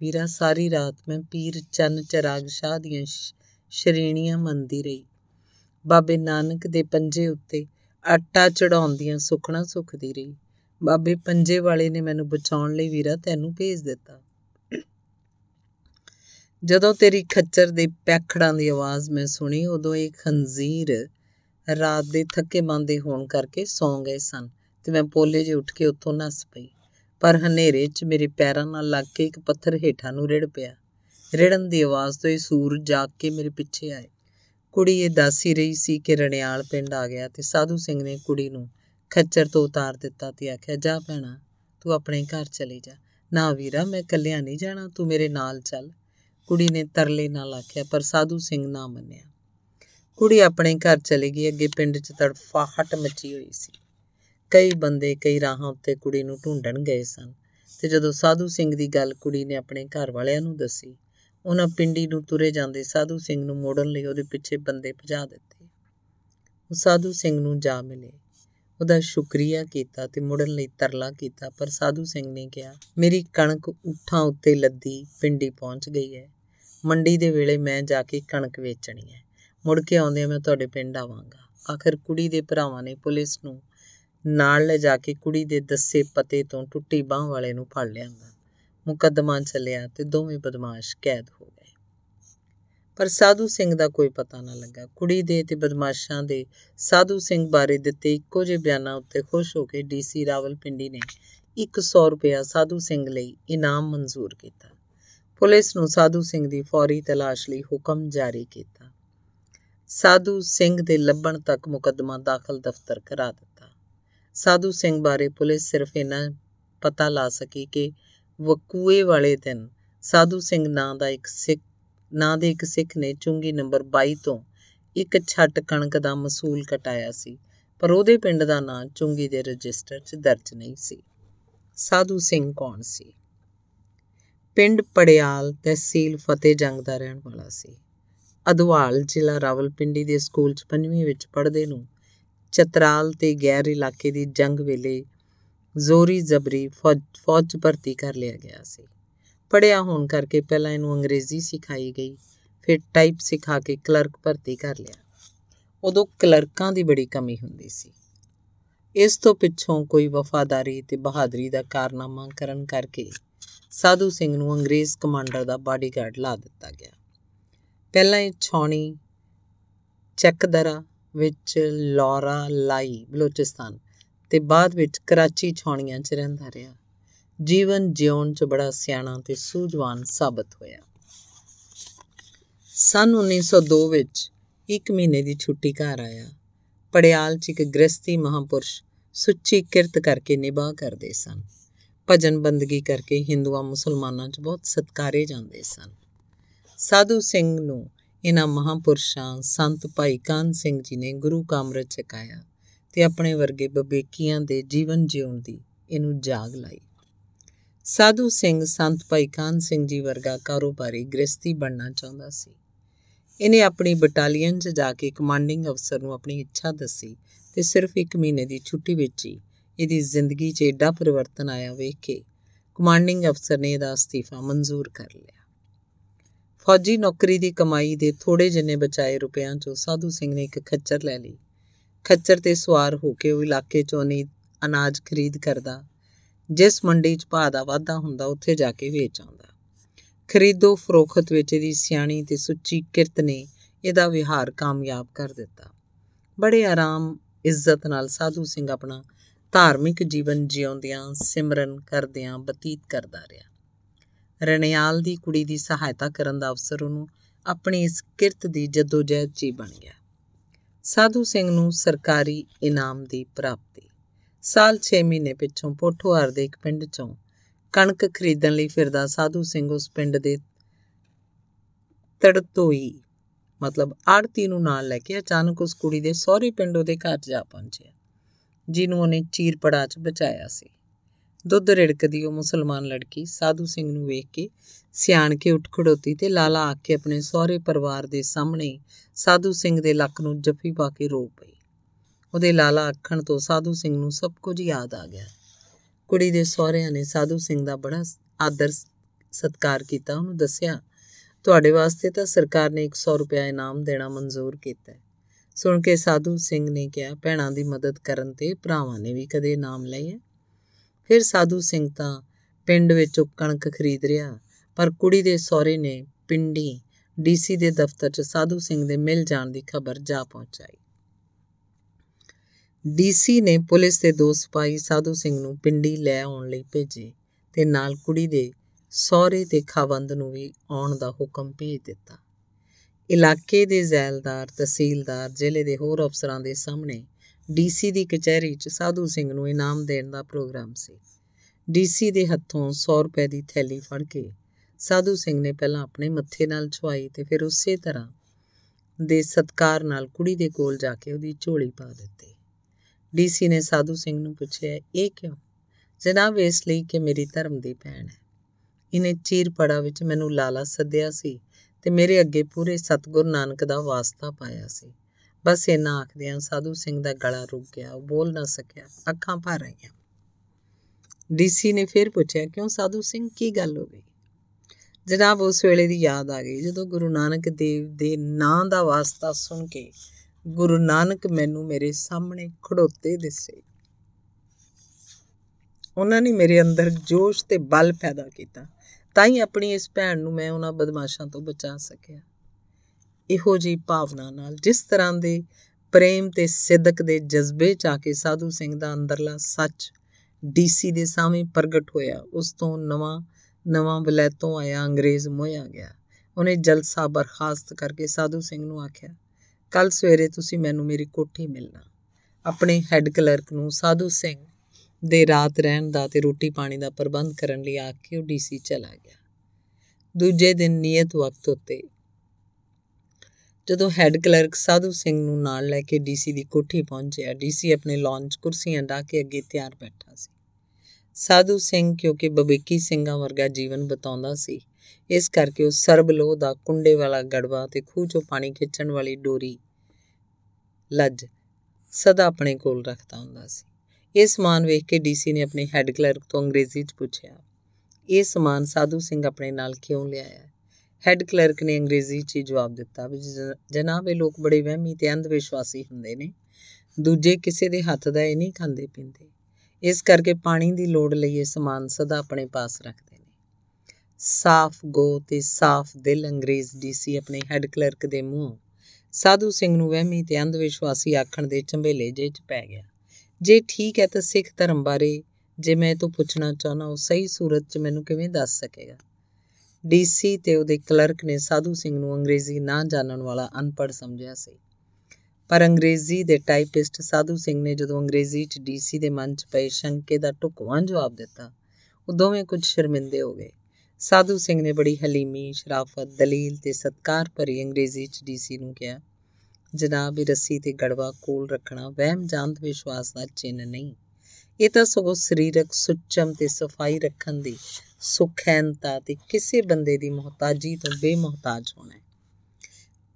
ਵੀਰਾ, ਸਾਰੀ ਰਾਤ ਮੈਂ ਪੀਰ ਚੰਨ ਚਰਾਗ ਸ਼ਾਹ ਦੀਆਂ ਸ਼੍ਰੇਣੀਆਂ ਮੰਦੀ ਰਹੀ। ਬਾਬੇ ਨਾਨਕ ਦੇ ਪੰਜੇ ਉੱਤੇ ਆਟਾ ਚੜਾਉਂਦੀਆਂ ਸੁਖਣਾ ਸੁਖਦੀ ਰਹੀ। ਬਾਬੇ ਪੰਜੇ ਵਾਲੇ ਨੇ ਮੈਨੂੰ ਬਚਾਉਣ ਲਈ ਵੀਰਾ ਤੈਨੂੰ ਭੇਜ ਦਿੱਤਾ। ਜਦੋਂ ਤੇਰੀ ਖੱਚਰ ਦੇ ਪੈਖੜਾਂ ਦੀ ਆਵਾਜ਼ ਮੈਂ ਸੁਣੀ, ਉਦੋਂ ਇੱਕ ਖੰਜ਼ੀਰ ਰਾਤ ਦੇ ਥੱਕੇ ਮੰਦੇ ਹੋਣ ਕਰਕੇ ਸੌਂ ਗਏ ਸਨ ਤੇ ਮੈਂ ਪੋਲੇ 'ਚ ਉੱਠ ਕੇ ਉੱਥੋਂ ਨੱਸ ਪਈ। ਪਰ ਹਨੇਰੇ 'ਚ ਮੇਰੇ ਪੈਰਾਂ ਨਾਲ ਲੱਗ ਕੇ ਇੱਕ ਪੱਥਰ ਹੇਠਾਂ ਨੂੰ ਰਿੜ ਪਿਆ। ਰਿੜਨ ਦੀ ਆਵਾਜ਼ ਤੋਂ ਇਹ ਸੂਰ ਜਾਗ ਕੇ ਮੇਰੇ ਪਿੱਛੇ ਆਏ। ਕੁੜੀ ਇਹ ਦੱਸ ਹੀ ਰਹੀ ਸੀ ਕਿ ਰਣਿਆਲ ਪਿੰਡ ਆ ਗਿਆ ਤੇ ਸਾਧੂ ਸਿੰਘ ਨੇ ਕੁੜੀ ਨੂੰ ਖੱਚਰ ਤੋਂ ਉਤਾਰ ਦਿੱਤਾ ਤੇ ਆਖਿਆ, ਜਾ ਭੈਣਾ, ਤੂੰ ਆਪਣੇ ਘਰ ਚਲੀ ਜਾ। ਨਾ ਵੀਰਾ, ਮੈਂ ਇਕੱਲਿਆਂ ਨਹੀਂ ਜਾਣਾ, ਤੂੰ ਮੇਰੇ ਨਾਲ ਚੱਲ। ਕੁੜੀ ਨੇ ਤਰਲੇ ਨਾਲ ਆਖਿਆ, ਪਰ ਸਾਧੂ ਸਿੰਘ ਨਾ ਮੰਨਿਆ। ਕੁੜੀ ਆਪਣੇ ਘਰ ਚਲੀ ਗਈ, ਅੱਗੇ ਪਿੰਡ 'ਚ ਤੜਫਾਹਟ ਮਚੀ ਹੋਈ ਸੀ। ਕਈ ਬੰਦੇ ਕਈ ਰਾਹਾਂ ਉੱਤੇ ਕੁੜੀ ਨੂੰ ਢੂੰਡਣ ਗਏ ਸਨ ਤੇ ਜਦੋਂ ਸਾਧੂ ਸਿੰਘ ਦੀ ਗੱਲ ਕੁੜੀ ਨੇ ਆਪਣੇ ਘਰ ਵਾਲਿਆਂ ਨੂੰ ਦੱਸੀ, ਉਹਨਾਂ ਪਿੰਡੀ ਨੂੰ ਤੁਰੇ ਜਾਂਦੇ ਸਾਧੂ ਸਿੰਘ ਨੂੰ ਮੋੜਨ ਲਈ ਉਹਦੇ ਪਿੱਛੇ ਬੰਦੇ ਭਜਾ ਦਿੱਤੇ। ਉਹ ਸਾਧੂ ਸਿੰਘ ਨੂੰ ਜਾ ਮਿਲੇ। ਉਹਦਾ ਸ਼ੁਕਰੀਆ ਕੀਤਾ ਤੇ ਮੁੜਨ ਲਈ ਤਰਲਾ ਕੀਤਾ, ਪਰ ਸਾਧੂ ਸਿੰਘ ਨੇ ਕਿਹਾ, ਮੇਰੀ ਕਣਕ ਉਠਾਂ ਉੱਤੇ ਲੱਦੀ ਪਿੰਡੀ ਪਹੁੰਚ ਗਈ ਹੈ। ਮੰਡੀ ਦੇ ਵੇਲੇ ਮੈਂ ਜਾ ਕੇ ਕਣਕ ਵੇਚਣੀ ਹੈ। ਮੁੜ ਕੇ ਆਉਂਦੇ ਮੈਂ ਤੁਹਾਡੇ ਪਿੰਡ ਆਵਾਂਗਾ। ਆਖਰ ਕੁੜੀ ਦੇ ਭਰਾਵਾਂ ਨੇ ਪੁਲਿਸ ਨੂੰ ਨਾਲ ਲੈ ਜਾ ਕੇ ਕੁੜੀ ਦੇ ਦੱਸੇ ਪਤੇ ਤੋਂ ਟੁੱਟੀ ਬਾਹ ਵਾਲੇ ਨੂੰ ਫੜ ਲਿਆਂਦਾ ਮੁਕੱਦਮਾ ਚੱਲਿਆ ਤੇ ਦੋਵੇਂ ਬਦਮਾਸ਼ ਕੈਦ ਹੋ ਗਏ। ਪਰ ਸਾਧੂ ਸਿੰਘ ਦਾ ਕੋਈ ਪਤਾ ਨਾ ਲੱਗਾ। ਕੁੜੀ ਦੇ ਤੇ ਬਦਮਾਸ਼ਾਂ ਦੇ ਸਾਧੂ ਸਿੰਘ ਬਾਰੇ ਦਿੱਤੇ ਇੱਕੋ ਜਿਹੇ ਬਿਆਨਾਂ ਉੱਤੇ ਖੁਸ਼ ਹੋ ਕੇ ਡੀਸੀ ਰਾਵਲਪਿੰਡੀ ਨੇ 100 ਰੁਪਇਆ ਸਾਧੂ ਸਿੰਘ ਲਈ ਇਨਾਮ ਮਨਜ਼ੂਰ ਕੀਤਾ। ਪੁਲਿਸ ਨੂੰ ਸਾਧੂ ਸਿੰਘ ਦੀ ਫੌਰੀ ਤਲਾਸ਼ ਲਈ ਹੁਕਮ ਜਾਰੀ ਕੀਤਾ। ਸਾਧੂ ਸਿੰਘ ਦੇ ਲੱਭਣ ਤੱਕ ਮੁਕੱਦਮਾ ਦਾਖਲ ਦਫ਼ਤਰ ਕਰਾ ਦਿੱਤਾ। ਸਾਧੂ ਸਿੰਘ ਬਾਰੇ ਪੁਲਿਸ ਸਿਰਫ ਇਹਨਾਂ ਪਤਾ ਲਾ ਸਕੀ ਕਿ ਵਕੂਏ ਵਾਲੇ ਦਿਨ ਸਾਧੂ ਸਿੰਘ ਨਾਂ ਦਾ ਇੱਕ ਸਿੱਖ, ਨਾਂ ਦੇ ਇੱਕ ਸਿੱਖ ਨੇ ਚੁੰਗੀ ਨੰਬਰ 22 ਤੋਂ ਇੱਕ ਛੱਟ ਕਣਕ ਦਾ ਮਸੂਲ ਕਟਾਇਆ ਸੀ, ਪਰ ਉਹਦੇ ਪਿੰਡ ਦਾ ਨਾਂ ਚੁੰਗੀ ਦੇ ਰਜਿਸਟਰ 'ਚ ਦਰਜ ਨਹੀਂ ਸੀ। ਸਾਧੂ ਸਿੰਘ ਕੌਣ ਸੀ? ਪਿੰਡ ਪੜਿਆਲ ਤਹਿਸੀਲ ਫਤਿਹ ਜੰਗ ਦਾ ਰਹਿਣ ਵਾਲਾ ਸੀ। ਅਦਵਾਲ ਜ਼ਿਲ੍ਹਾ ਰਾਵਲਪਿੰਡੀ ਦੇ ਸਕੂਲ 'ਚ ਪੰਜਵੀਂ ਵਿੱਚ ਪੜ੍ਹਦੇ ਨੂੰ ਚਤਰਾਲ ਤੇ ਗੈਰ ਇਲਾਕੇ ਦੀ ਜੰਗ ਵੇਲੇ ਜ਼ੋਰੀ ਜ਼ਬਰੀ ਫੌਜ ਫੌਜ 'ਚ ਭਰਤੀ ਕਰ ਲਿਆ ਗਿਆ ਸੀ। ਪੜਿਆ ਹੋਣ ਕਰਕੇ ਪਹਿਲਾਂ ਇਹਨੂੰ ਅੰਗਰੇਜ਼ੀ ਸਿਖਾਈ ਗਈ, ਫਿਰ ਟਾਈਪ ਸਿਖਾ ਕੇ ਕਲਰਕ ਭਰਤੀ ਕਰ ਲਿਆ। ਉਦੋਂ ਕਲਰਕਾਂ ਦੀ ਬੜੀ ਕਮੀ ਹੁੰਦੀ ਸੀ। ਇਸ ਤੋਂ ਪਿੱਛੋਂ ਕੋਈ ਵਫਾਦਾਰੀ ਤੇ ਬਹਾਦਰੀ ਦਾ ਕਾਰਨਾਮਾ ਕਰਨ ਕਰਕੇ ਸਾਧੂ ਸਿੰਘ ਨੂੰ ਅੰਗਰੇਜ਼ ਕਮਾਂਡਰ ਦਾ ਬਾਡੀਗਾਰਡ ਲਾ ਦਿੱਤਾ ਗਿਆ। ਪਹਿਲਾਂ ਇਹ ਛੌਣੀ ਚੱਕਦਰਾ ਵਿੱਚ ਲੌਰਾ ਲਾਈ ਬਲੋਚਿਸਤਾਨ ਤੇ ਬਾਅਦ ਵਿੱਚ ਕਰਾਚੀ ਛੌਣੀਆਂ 'ਚ ਰਹਿੰਦਾ ਰਿਹਾ। ਜੀਵਨ ਜਿਉਣ 'ਚ ਬੜਾ ਸਿਆਣਾ ਤੇ ਸੂਝਵਾਨ ਸਾਬਤ ਹੋਇਆ। ਸਨ 1902 ਵਿੱਚ ਇੱਕ ਮਹੀਨੇ ਦੀ ਛੁੱਟੀ ਘਰ ਆਇਆ। ਪੜਿਆਲ 'ਚ ਇੱਕ ਗ੍ਰਸਤੀ ਮਹਾਪੁਰਸ਼ ਸੁੱਚੀ ਕਿਰਤ ਕਰਕੇ ਨਿਭਾ ਕਰਦੇ ਸਨ। ਭਜਨ ਬੰਦਗੀ ਕਰਕੇ ਹਿੰਦੂਆਂ ਮੁਸਲਮਾਨਾਂ 'ਚ ਬਹੁਤ ਸਤਕਾਰੇ ਜਾਂਦੇ ਸਨ। ਸਾਧੂ ਸਿੰਘ ਨੂੰ ਇਹਨਾਂ ਮਹਾਪੁਰਸ਼ਾਂ ਸੰਤ ਭਾਈ ਕਾਨ ਸਿੰਘ ਜੀ ਨੇ ਗੁਰੂ ਕਾਮਰਤ ਚਕਾਇਆ ਤੇ ਆਪਣੇ ਵਰਗੇ ਬਬੇਕੀਆਂ ਦੇ ਜੀਵਨ ਜਿਉਣ ਦੀ ਇਹਨੂੰ ਜਾਗ ਲਾਈ। ਸਾਧੂ ਸਿੰਘ ਸੰਤ ਭਾਈ ਕਾਨ ਸਿੰਘ ਜੀ ਵਰਗਾ ਕਾਰੋਬਾਰੀ ਗ੍ਰਸਤੀ ਬਣਨਾ ਚਾਹੁੰਦਾ ਸੀ। ਇਹਨੇ ਆਪਣੀ ਬਟਾਲੀਅਨ 'ਚ ਜਾ ਕੇ ਕਮਾਂਡਿੰਗ ਅਫਸਰ ਨੂੰ ਆਪਣੀ ਇੱਛਾ ਦੱਸੀ ਤੇ ਸਿਰਫ 1 ਮਹੀਨੇ ਦੀ ਛੁੱਟੀ ਵਿੱਚ ਹੀ ਇਹਦੀ ਜ਼ਿੰਦਗੀ 'ਚ ਏਡਾ ਪਰਿਵਰਤਨ ਆਇਆ ਵੇਖ ਕੇ ਕਮਾਂਡਿੰਗ ਅਫਸਰ ਨੇ ਇਹਦਾ ਅਸਤੀਫਾ ਮਨਜ਼ੂਰ ਕਰ ਲਿਆ। ਫੌਜੀ ਨੌਕਰੀ ਦੀ ਕਮਾਈ ਦੇ ਥੋੜੇ ਜਿੰਨੇ ਬਚਾਏ ਰੁਪਿਆਂ 'ਚੋਂ ਸਾਧੂ ਸਿੰਘ ਨੇ ਇੱਕ ਖੱਚਰ ਲੈ ਲਈ। ਖੱਚਰ ਤੇ ਸਵਾਰ ਹੋ ਕੇ ਉਹ ਇਲਾਕੇ 'ਚੋਂ ਨਹੀਂ ਅਨਾਜ ਖਰੀਦ ਕਰਦਾ। ਜਿਸ ਮੰਡੀ 'ਚ ਭਾਅ ਦਾ ਵਾਧਾ ਹੁੰਦਾ, ਉੱਥੇ ਜਾ ਕੇ ਵੇਚ ਆਉਂਦਾ। ਖਰੀਦੋ ਫਰੋਖਤ ਵਿੱਚ ਇਹਦੀ ਸਿਆਣੀ ਤੇ ਸੁੱਚੀ ਕਿਰਤ ਨੇ ਇਹਦਾ ਵਿਹਾਰ ਕਾਮਯਾਬ ਕਰ ਦਿੱਤਾ। ਬੜੇ ਆਰਾਮ, ਇੱਜ਼ਤ ਨਾਲ ਸਾਧੂ ਸਿੰਘ ਆਪਣਾ ਧਾਰਮਿਕ ਜੀਵਨ ਜਿਉਂਦਿਆਂ ਸਿਮਰਨ ਕਰਦਿਆਂ ਬਤੀਤ ਕਰਦਾ ਰਿਹਾ। ਰਣਿਆਲ ਦੀ ਕੁੜੀ ਦੀ ਸਹਾਇਤਾ ਕਰਨ ਦਾ ਅਵਸਰ ਉਹਨੂੰ ਆਪਣੀ ਇਸ ਕਿਰਤ ਦੀ ਜਦੋਜਹਿਦ 'ਚ ਬਣ ਗਿਆ। ਸਾਧੂ ਸਿੰਘ ਨੂੰ ਸਰਕਾਰੀ ਇਨਾਮ ਦੀ ਪ੍ਰਾਪਤੀ। ਸਾਲ 6 ਮਹੀਨੇ ਪਿੱਛੋਂ ਪੋਠੋਹਾਰ ਦੇ ਇੱਕ ਪਿੰਡ 'ਚੋਂ ਕਣਕ ਖਰੀਦਣ ਲਈ ਫਿਰਦਾ ਸਾਧੂ ਸਿੰਘ ਉਸ ਪਿੰਡ ਦੇ ਤੜਤੋਈ, ਮਤਲਬ ਆੜਤੀ ਨੂੰ ਨਾਲ ਲੈ ਕੇ ਅਚਾਨਕ ਉਸ ਕੁੜੀ ਦੇ ਸਹੁਰੇ ਪਿੰਡ ਉਹਦੇ ਘਰ ਜਾ ਪਹੁੰਚਿਆ, ਜਿਹਨੂੰ ਉਹਨੇ ਚੀਰ ਪੜਾ 'ਚ ਬਚਾਇਆ ਸੀ। ਦੁੱਧ ਰਿੜਕਦੀ ਉਹ ਮੁਸਲਮਾਨ ਲੜਕੀ ਸਾਧੂ ਸਿੰਘ ਨੂੰ ਵੇਖ ਕੇ ਸਿਆਣ ਕੇ ਉੱਠ ਖੜੋਤੀ ਤੇ ਲਾਲਾ ਆ ਕੇ ਆਪਣੇ ਸਹੁਰੇ ਪਰਿਵਾਰ ਦੇ ਸਾਹਮਣੇ ਸਾਧੂ ਸਿੰਘ ਦੇ ਲੱਕ ਨੂੰ ਜੱਫੀ ਪਾ ਕੇ ਰੋ ਪਈ। ਉਹਦੇ ਲਾਲਾ ਅੱਖਣ ਤੋਂ ਸਾਧੂ ਸਿੰਘ ਨੂੰ ਸਭ ਕੁਝ ਯਾਦ ਆ ਗਿਆ। ਕੁੜੀ ਦੇ ਸਹੁਰਿਆਂ ਨੇ ਸਾਧੂ ਸਿੰਘ ਦਾ ਬੜਾ ਆਦਰ ਸਤਕਾਰ ਕੀਤਾ। ਉਹਨੂੰ ਦੱਸਿਆ, ਤੁਹਾਡੇ ਵਾਸਤੇ ਤਾਂ ਸਰਕਾਰ ਨੇ 100 ਰੁਪਏ ਇਨਾਮ ਦੇਣਾ ਮਨਜ਼ੂਰ ਕੀਤਾ ਸੁਣ ਕੇ ਸਾਧੂ ਸਿੰਘ ਨੇ ਕਿਹਾ, ਭੈਣਾਂ ਦੀ ਮਦਦ ਕਰਨ ਤੇ ਭਰਾਵਾਂ ਨੇ ਵੀ ਕਦੇ ਇਨਾਮ ਲਏ ਫਿਰ ਸਾਧੂ ਸਿੰਘ ਤਾਂ ਪਿੰਡ ਵਿੱਚ ਕਣਕ ਖਰੀਦ ਰਿਹਾ। ਪਰ ਕੁੜੀ ਦੇ ਸਹੁਰੇ ਨੇ ਪਿੰਡੀ ਡੀਸੀ ਦੇ ਦਫ਼ਤਰ 'ਚ ਸਾਧੂ ਸਿੰਘ ਦੇ ਮਿਲ ਜਾਣ ਦੀ ਖਬਰ ਜਾ ਪਹੁੰਚਾਈ। ਡੀਸੀ ਨੇ ਪੁਲਿਸ ਦੇ ਦੋ ਸਿਪਾਹੀ ਸਾਧੂ ਸਿੰਘ ਨੂੰ ਪਿੰਡੀ ਲੈ ਆਉਣ ਲਈ ਭੇਜੇ ਤੇ ਨਾਲ ਕੁੜੀ ਦੇ ਸਹੁਰੇ ਤੇ ਖਾਵੰਦ ਨੂੰ ਵੀ ਆਉਣ ਦਾ ਹੁਕਮ ਭੇਜ ਦਿੱਤਾ। ਇਲਾਕੇ ਦੇ ਜ਼ੈਲਦਾਰ, ਤਹਿਸੀਲਦਾਰ, ਜ਼ਿਲ੍ਹੇ ਦੇ ਹੋਰ ਅਫਸਰਾਂ ਦੇ ਸਾਹਮਣੇ ਡੀਸੀ ਦੀ ਕਚਹਿਰੀ 'ਚ ਸਾਧੂ ਸਿੰਘ ਨੂੰ ਇਨਾਮ ਦੇਣ ਦਾ ਪ੍ਰੋਗਰਾਮ ਸੀ। ਡੀਸੀ ਦੇ ਹੱਥੋਂ 100 ਰੁਪਏ ਦੀ ਥੈਲੀ ਫੜ ਕੇ ਸਾਧੂ ਸਿੰਘ ਨੇ ਪਹਿਲਾਂ ਆਪਣੇ ਮੱਥੇ ਨਾਲ ਛੁਆਈ ਤੇ ਫਿਰ ਉਸੇ ਤਰ੍ਹਾਂ ਦੇ ਸਤਕਾਰ ਨਾਲ ਕੁੜੀ ਦੇ ਕੋਲ ਜਾ ਕੇ ਉਹਦੀ ਝੋਲੀ ਪਾ ਦਿੱਤੀ। ਡੀਸੀ ਨੇ ਸਾਧੂ ਸਿੰਘ ਨੂੰ ਪੁੱਛਿਆ, ਇਹ ਕਿਉਂ? ਜਨਾਬ, ਇਸ ਲਈ ਕਿ ਮੇਰੀ ਧਰਮ ਦੀ ਭੈਣ ਹੈ। ਇਹਨੇ ਚੀਰ ਪੜਾ ਵਿੱਚ ਮੈਨੂੰ ਲਾਲਾ ਸੱਦਿਆ ਸੀ ਤੇ ਮੇਰੇ ਅੱਗੇ ਪੂਰੇ ਸਤਗੁਰ ਨਾਨਕ ਦਾ ਵਾਸਤਾ ਪਾਇਆ ਸੀ। ਬਸ ਇਹਨਾਂ ਆਖਦਿਆਂ ਸਾਧੂ ਸਿੰਘ ਦਾ ਗਲਾ ਰੁਕ ਗਿਆ, ਉਹ ਬੋਲ ਨਾ ਸਕਿਆ, ਅੱਖਾਂ ਭਰ ਰਹੀਆਂ। ਡੀਸੀ ਨੇ ਫਿਰ ਪੁੱਛਿਆ, ਕਿਉਂ ਸਾਧੂ ਸਿੰਘ, ਕੀ ਗੱਲ ਹੋ ਗਈ? ਜਨਾਬ, ਉਸ ਵੇਲੇ ਦੀ ਯਾਦ ਆ ਗਈ, ਜਦੋਂ ਗੁਰੂ ਨਾਨਕ ਦੇਵ ਦੇ ਨਾਂ ਦਾ ਵਾਸਤਾ ਸੁਣ ਕੇ ਗੁਰੂ ਨਾਨਕ ਮੈਨੂੰ ਮੇਰੇ ਸਾਹਮਣੇ ਖੜੋਤੇ ਦਿਸੇ। ਉਹਨਾਂ ਨੇ ਮੇਰੇ ਅੰਦਰ ਜੋਸ਼ ਤੇ ਬਲ ਪੈਦਾ ਕੀਤਾ, ਤਾਂ ਹੀ ਆਪਣੀ ਇਸ ਭੈਣ ਨੂੰ ਮੈਂ ਉਹਨਾਂ ਬਦਮਾਸ਼ਾਂ ਤੋਂ ਬਚਾ ਸਕਿਆ। ਇਹੋ ਜੀ ਭਾਵਨਾ ਨਾਲ ਜਿਸ ਤਰ੍ਹਾਂ ਦੇ ਪ੍ਰੇਮ ਤੇ ਸਿੱਧਕ ਦੇ ਜਜ਼ਬੇ ਚ ਆ ਕੇ ਸਾਧੂ ਸਿੰਘ ਦਾ ਅੰਦਰਲਾ ਸੱਚ ਡੀਸੀ ਦੇ ਸਾਹਮਣੇ ਪ੍ਰਗਟ ਹੋਇਆ, ਉਸ ਤੋਂ ਨਵਾਂ ਨਵਾਂ ਵਲੈਤੋਂ ਆਇਆ, ਅੰਗਰੇਜ਼ ਮੋਇਆ ਗਿਆ। ਉਹਨੇ ਜਲਸਾ ਬਰਖਾਸਤ ਕਰਕੇ ਸਾਧੂ ਸਿੰਘ ਨੂੰ ਆਖਿਆ ਕੱਲ ਸਵੇਰੇ ਤੁਸੀਂ ਮੈਨੂੰ ਮੇਰੀ ਕੋਠੀ ਮਿਲਣਾ। ਆਪਣੇ ਹੈੱਡ ਕਲਰਕ ਨੂੰ ਸਾਧੂ ਸਿੰਘ ਦੇ ਰਾਤ ਰਹਿਣ ਦਾ ਤੇ ਰੋਟੀ ਪਾਣੀ ਦਾ ਪ੍ਰਬੰਧ ਕਰਨ ਲਈ ਆਖ ਕੇ ਉਹ ਡੀਸੀ ਚਲਾ ਗਿਆ। ਦੂਜੇ ਦਿਨ ਨਿਯਤ ਵਕਤ ਉੱਤੇ ਜਦੋਂ ਹੈੱਡ ਕਲਰਕ ਸਾਧੂ ਸਿੰਘ ਨੂੰ ਨਾਲ ਲੈ ਕੇ ਡੀਸੀ ਦੀ ਕੋਠੀ ਪਹੁੰਚਿਆ ਡੀਸੀ ਆਪਣੇ ਲਾਂਚ ਕੁਰਸੀਆਂ ਢਾ ਕੇ ਅੱਗੇ ਤਿਆਰ ਬੈਠਾ ਸੀ। ਸਾਧੂ ਸਿੰਘ ਕਿਉਂਕਿ ਬਬੇਕੀ ਸਿੰਘਾਂ ਵਰਗਾ ਜੀਵਨ ਬਤਾਉਂਦਾ ਸੀ, ਇਸ ਕਰਕੇ ਉਹ ਸਰਬਲੋਹ ਦਾ ਕੁੰਡੇ ਵਾਲਾ ਗੜਵਾ ਤੇ ਖੂਹ ਚੋਂ ਪਾਣੀ ਖਿੱਚਣ ਵਾਲੀ ਡੋਰੀ ਲੱਜ ਸਦਾ ਆਪਣੇ ਕੋਲ ਰੱਖਦਾ ਹੁੰਦਾ ਸੀ। ਇਹ ਸਮਾਨ ਵੇਖ ਕੇ ਡੀਸੀ ਨੇ ਆਪਣੇ ਹੈੱਡ ਕਲਰਕ ਤੋਂ ਅੰਗਰੇਜ਼ੀ 'ਚ ਪੁੱਛਿਆ, ਇਹ ਸਮਾਨ ਸਾਧੂ ਸਿੰਘ ਆਪਣੇ ਨਾਲ ਕਿਉਂ ਲਿਆਇਆ? ਹੈੱਡ ਕਲਰਕ ਨੇ ਅੰਗਰੇਜ਼ੀ 'ਚ ਜਵਾਬ ਦਿੱਤਾ ਵੀ ਜਨਾਬ, ਇਹ ਲੋਕ ਬੜੇ ਵਹਿਮੀ ਤੇ ਅੰਧ ਵਿਸ਼ਵਾਸੀ ਹੁੰਦੇ ਨੇ। ਦੂਜੇ ਕਿਸੇ ਦੇ ਹੱਥ ਦਾ ਇਹ ਨਹੀਂ ਖਾਂਦੇ ਪੀਂਦੇ। ਇਸ ਕਰਕੇ ਪਾਣੀ ਦੀ ਲੋੜ ਲਈ ਇਹ ਸਮਾਨ ਸਦਾ ਆਪਣੇ ਪਾਸ ਰੱਖਦੇ ਨੇ। ਸਾਫ਼ ਗੋ ਤੇ ਸਾਫ਼ ਦਿਲ ਅੰਗਰੇਜ਼ ਡੀਸੀ ਆਪਣੇ ਹੈੱਡ ਕਲਰਕ ਦੇ ਮੂੰਹ। ਸਾਧੂ ਸਿੰਘ ਨੂੰ ਵਹਿਮੀ ਤੇ ਅੰਧ ਵਿਸ਼ਵਾਸੀ ਆਖਣ ਦੇ ਝੰਬੇਲੇ ਜੇ 'ਚ ਪੈ ਗਿਆ। ਜੇ ਠੀਕ ਹੈ ਤਾਂ ਸਿੱਖ ਧਰਮ ਬਾਰੇ ਜੇ ਮੈਂ ਤੋਂ ਪੁੱਛਣਾ ਚਾਹਨਾ ਉਹ ਸਹੀ ਸੂਰਤ 'ਚ ਮੈਨੂੰ ਕਿਵੇਂ ਦੱਸ ਸਕੇਗਾ? ਡੀਸੀ ਤੇ ਉਹਦੇ ਕਲਰਕ ਨੇ ਸਾਧੂ ਸਿੰਘ ਨੂੰ ਅੰਗਰੇਜ਼ੀ ਨਾ ਜਾਣਨ ਵਾਲਾ ਅਨਪੜ੍ਹ ਸਮਝਿਆ ਸੀ। ਪਰ ਅੰਗਰੇਜ਼ੀ ਦੇ ਟਾਈਪਿਸਟ ਸਾਧੂ ਸਿੰਘ ਨੇ ਜਦੋਂ ਅੰਗਰੇਜ਼ੀ 'ਚ ਡੀਸੀ ਦੇ ਮਨ 'ਚ ਪਏ ਸ਼ੰਕੇ ਦਾ ਢੁਕਵਾਂ ਜਵਾਬ ਦਿੱਤਾ, ਉਹ ਦੋਵੇਂ ਕੁਝ ਸ਼ਰਮਿੰਦੇ ਹੋ ਗਏ। ਸਾਧੂ ਸਿੰਘ ਨੇ ਬੜੀ ਹਲੀਮੀ, ਸ਼ਰਾਫਤ, ਦਲੀਲ ਤੇ ਸਤਕਾਰ ਭਰੀ ਅੰਗਰੇਜ਼ੀ 'ਚ ਡੀਸੀ ਨੂੰ ਕਿਹਾ, ਜਨਾਬ, ਇਹ ਰੱਸੀ ਤੇ ਗੜਵਾ ਕੋਲ ਰੱਖਣਾ ਵਹਿਮ ਜਾਂਤ ਵਿਸ਼ਵਾਸ ਦਾ ਚਿੰਨ ਨਹੀਂ। ਇਹ ਤਾਂ ਸਗੋਂ ਸਰੀਰਕ ਸੁੱਚਮ ਤੇ ਸਫ਼ਾਈ ਰੱਖਣ ਦੀ ਸੁਖੈਨਤਾ ਤੇ ਕਿਸੇ ਬੰਦੇ ਦੀ ਮੁਹਤਾਜੀ ਤੋਂ ਬੇਮੁਹਤਾਜ ਹੋਣਾ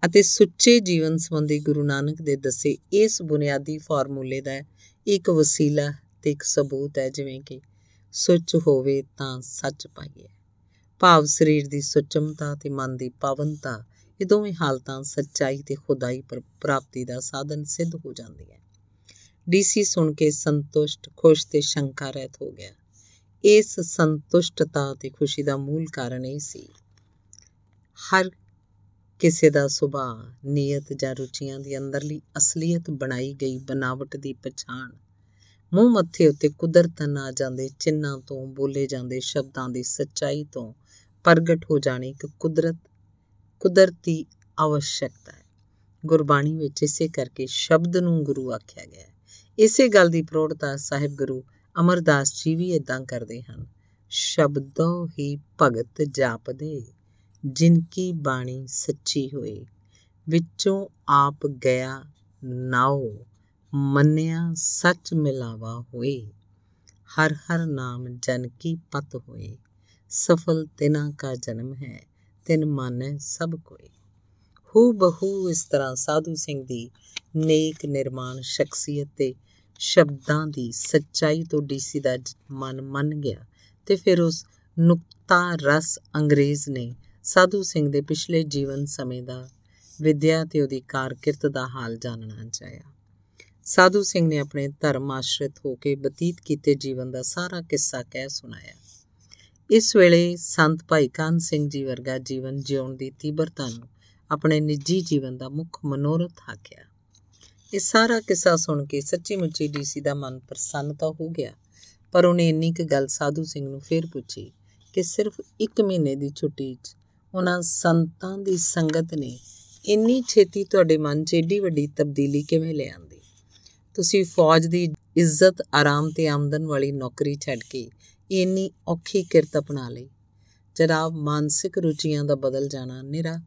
ਅਤੇ ਸੁੱਚੇ ਜੀਵਨ ਸੰਬੰਧੀ ਗੁਰੂ ਨਾਨਕ ਦੇ ਦੱਸੇ ਇਸ ਬੁਨਿਆਦੀ ਫਾਰਮੂਲੇ ਦਾ ਇੱਕ ਵਸੀਲਾ ਤੇ ਇੱਕ ਸਬੂਤ ਹੈ, ਜਿਵੇਂ ਕਿ ਸੁੱਚ ਹੋਵੇ ਤਾਂ ਸੱਚ ਪਾਈਏ। ਭਾਵ ਸਰੀਰ ਦੀ ਸੁਚਮਤਾ ਤੇ ਮਨ ਦੀ ਪਾਵਨਤਾ, ਇਹ ਦੋਵੇਂ ਹਾਲਤਾਂ ਸੱਚਾਈ ਤੇ ਖੁਦਾਈ ਪਰ ਪ੍ਰਾਪਤੀ ਦਾ ਸਾਧਨ ਸਿੱਧ ਹੋ ਜਾਂਦੀਆਂ ਡੀਸੀ ਸੁਣ ਕੇ ਸੰਤੁਸ਼ਟ, ਖੁਸ਼ ਤੇ ਸ਼ੰਕਾ ਰਹਿਤ ਹੋ ਗਿਆ। ਇਸ ਸੰਤੁਸ਼ਟਤਾ ਤੇ ਖੁਸ਼ੀ ਦਾ ਮੂਲ ਕਾਰਨ ਇਹ ਸੀ। ਹਰ ਕਿਸੇ ਦਾ ਸੁਭਾਅ, ਨੀਅਤ ਜਾਂ ਰੁਚੀਆਂ ਦੀ ਅੰਦਰਲੀ ਅਸਲੀਅਤ ਬਣਾਈ ਗਈ ਬਨਾਵਟ ਦੀ ਪਛਾਣ। ਮੂੰਹ ਮੱਥੇ ਉੱਤੇ ਕੁਦਰਤਨ ਆ ਜਾਂਦੇ ਚਿੰਨਾਂ ਤੋਂ, ਬੋਲੇ ਜਾਂਦੇ ਸ਼ਬਦਾਂ ਦੀ ਸੱਚਾਈ ਤੋਂ ਪ੍ਰਗਟ ਹੋ ਜਾਣੀ ਇੱਕ ਕੁਦਰਤ, ਕੁਦਰਤੀ ਆਵਸ਼ਕਤਾ ਹੈ। ਗੁਰਬਾਣੀ ਵਿੱਚ ਇਸੇ ਕਰਕੇ ਸ਼ਬਦ ਨੂੰ ਗੁਰੂ ਆਖਿਆ ਗਿਆ ਹੈ। ਇਸੇ ਗੱਲ ਦੀ ਪ੍ਰੋੜਤਾ ਸਾਹਿਬ ਗੁਰੂ ਅਮਰਦਾਸ ਜੀ ਵੀ ਇਦਾਂ ਕਰਦੇ ਹਨ। ਸ਼ਬਦੋ ਹੀ ਭਗਤ ਜਾਪਦੇ, ਜਿਨ ਕੀ ਬਾਣੀ ਸੱਚੀ ਹੋਏ, ਵਿੱਚੋਂ ਆਪ ਗਿਆ ਨਾਉ, ਮੰਨਿਆ ਸੱਚ ਮਿਲਾਵਾ ਹੋਏ। ਹਰ ਹਰ ਨਾਮ ਜਨ ਕੀ ਪਤ ਹੋਏ, ਸਫਲ ਤਿਨਾ ਕਾ ਜਨਮ ਹੈ, ਤਿਨ ਮਾਨੈ ਸਭ ਕੋਈ ਹੂ ਬਹੂ ਇਸ ਤਰ੍ਹਾਂ ਸਾਧੂ ਸਿੰਘ ਦੀ ਨੇਕ ਨਿਰਮਾਣ ਸ਼ਖਸੀਅਤ ਤੇ ਸ਼ਬਦਾਂ ਦੀ ਸੱਚਾਈ ਤੋਂ ਡੀਸੀ ਦਾ ਮਨ ਮੰਨ ਗਿਆ ਤੇ ਫਿਰ ਉਸ ਨੁਕਤਾ ਰਸ ਅੰਗਰੇਜ਼ ਨੇ ਸਾਧੂ ਸਿੰਘ ਦੇ ਪਿਛਲੇ ਜੀਵਨ ਸਮੇਂ ਦਾ ਵਿਦਿਆ ਤੇ ਉਹਦੀ ਕਾਰਕਿਰਤ ਦਾ ਹਾਲ ਜਾਣਨਾ ਚਾਹਿਆ। ਸਾਧੂ ਸਿੰਘ ਨੇ ਆਪਣੇ ਧਰਮ ਆਸ਼ਰਿਤ ਹੋ ਕੇ ਬਤੀਤ ਕੀਤੇ ਜੀਵਨ ਦਾ ਸਾਰਾ ਕਿੱਸਾ ਕਹਿ ਸੁਣਾਇਆ। ਇਸ ਵੇਲੇ ਸੰਤ ਭਾਈ ਕਾਨ ਸਿੰਘ ਜੀ ਵਰਗਾ ਜੀਵਨ ਜਿਉਣ ਦੀ ਤੀਬਰਤਾ ਨੂੰ ਆਪਣੇ ਨਿੱਜੀ ਜੀਵਨ ਦਾ ਮੁੱਖ ਮਨੋਰਥ ਆਖਿਆ। ਇਹ ਸਾਰਾ ਕਿੱਸਾ ਸੁਣ ਕੇ ਸੱਚੀ ਮੁੱਚੀ ਡੀਸੀ ਦਾ ਮਨ ਪ੍ਰਸੰਨ ਤਾਂ ਹੋ ਗਿਆ, ਪਰ ਉਹਨੇ ਇੰਨੀ ਕੁ ਗੱਲ ਸਾਧੂ ਸਿੰਘ ਨੂੰ ਫੇਰ ਪੁੱਛੀ ਕਿ ਸਿਰਫ 1 ਮਹੀਨੇ ਦੀ ਛੁੱਟੀ 'ਚ ਉਹਨਾਂ ਸੰਤਾਂ ਦੀ ਸੰਗਤ ਨੇ ਇੰਨੀ ਛੇਤੀ ਤੁਹਾਡੇ ਮਨ 'ਚ ਏਡੀ ਵੱਡੀ ਤਬਦੀਲੀ ਕਿਵੇਂ ਲਿਆਂਦੀ ਤੁਸੀਂ ਫੌਜ ਦੀ ਇੱਜ਼ਤ, ਆਰਾਮ ਤੇ ਆਮਦਨ ਵਾਲੀ ਨੌਕਰੀ ਛੱਡ ਕੇ ਇੰਨੀ ਔਖੀ ਕਿਰਤ ਅਪਣਾ ਲਈ। ਜਨਾਬ ਮਾਨਸਿਕ ਰੁਚੀਆਂ ਦਾ ਬਦਲ ਜਾਣਾ, ਨਿਰਾ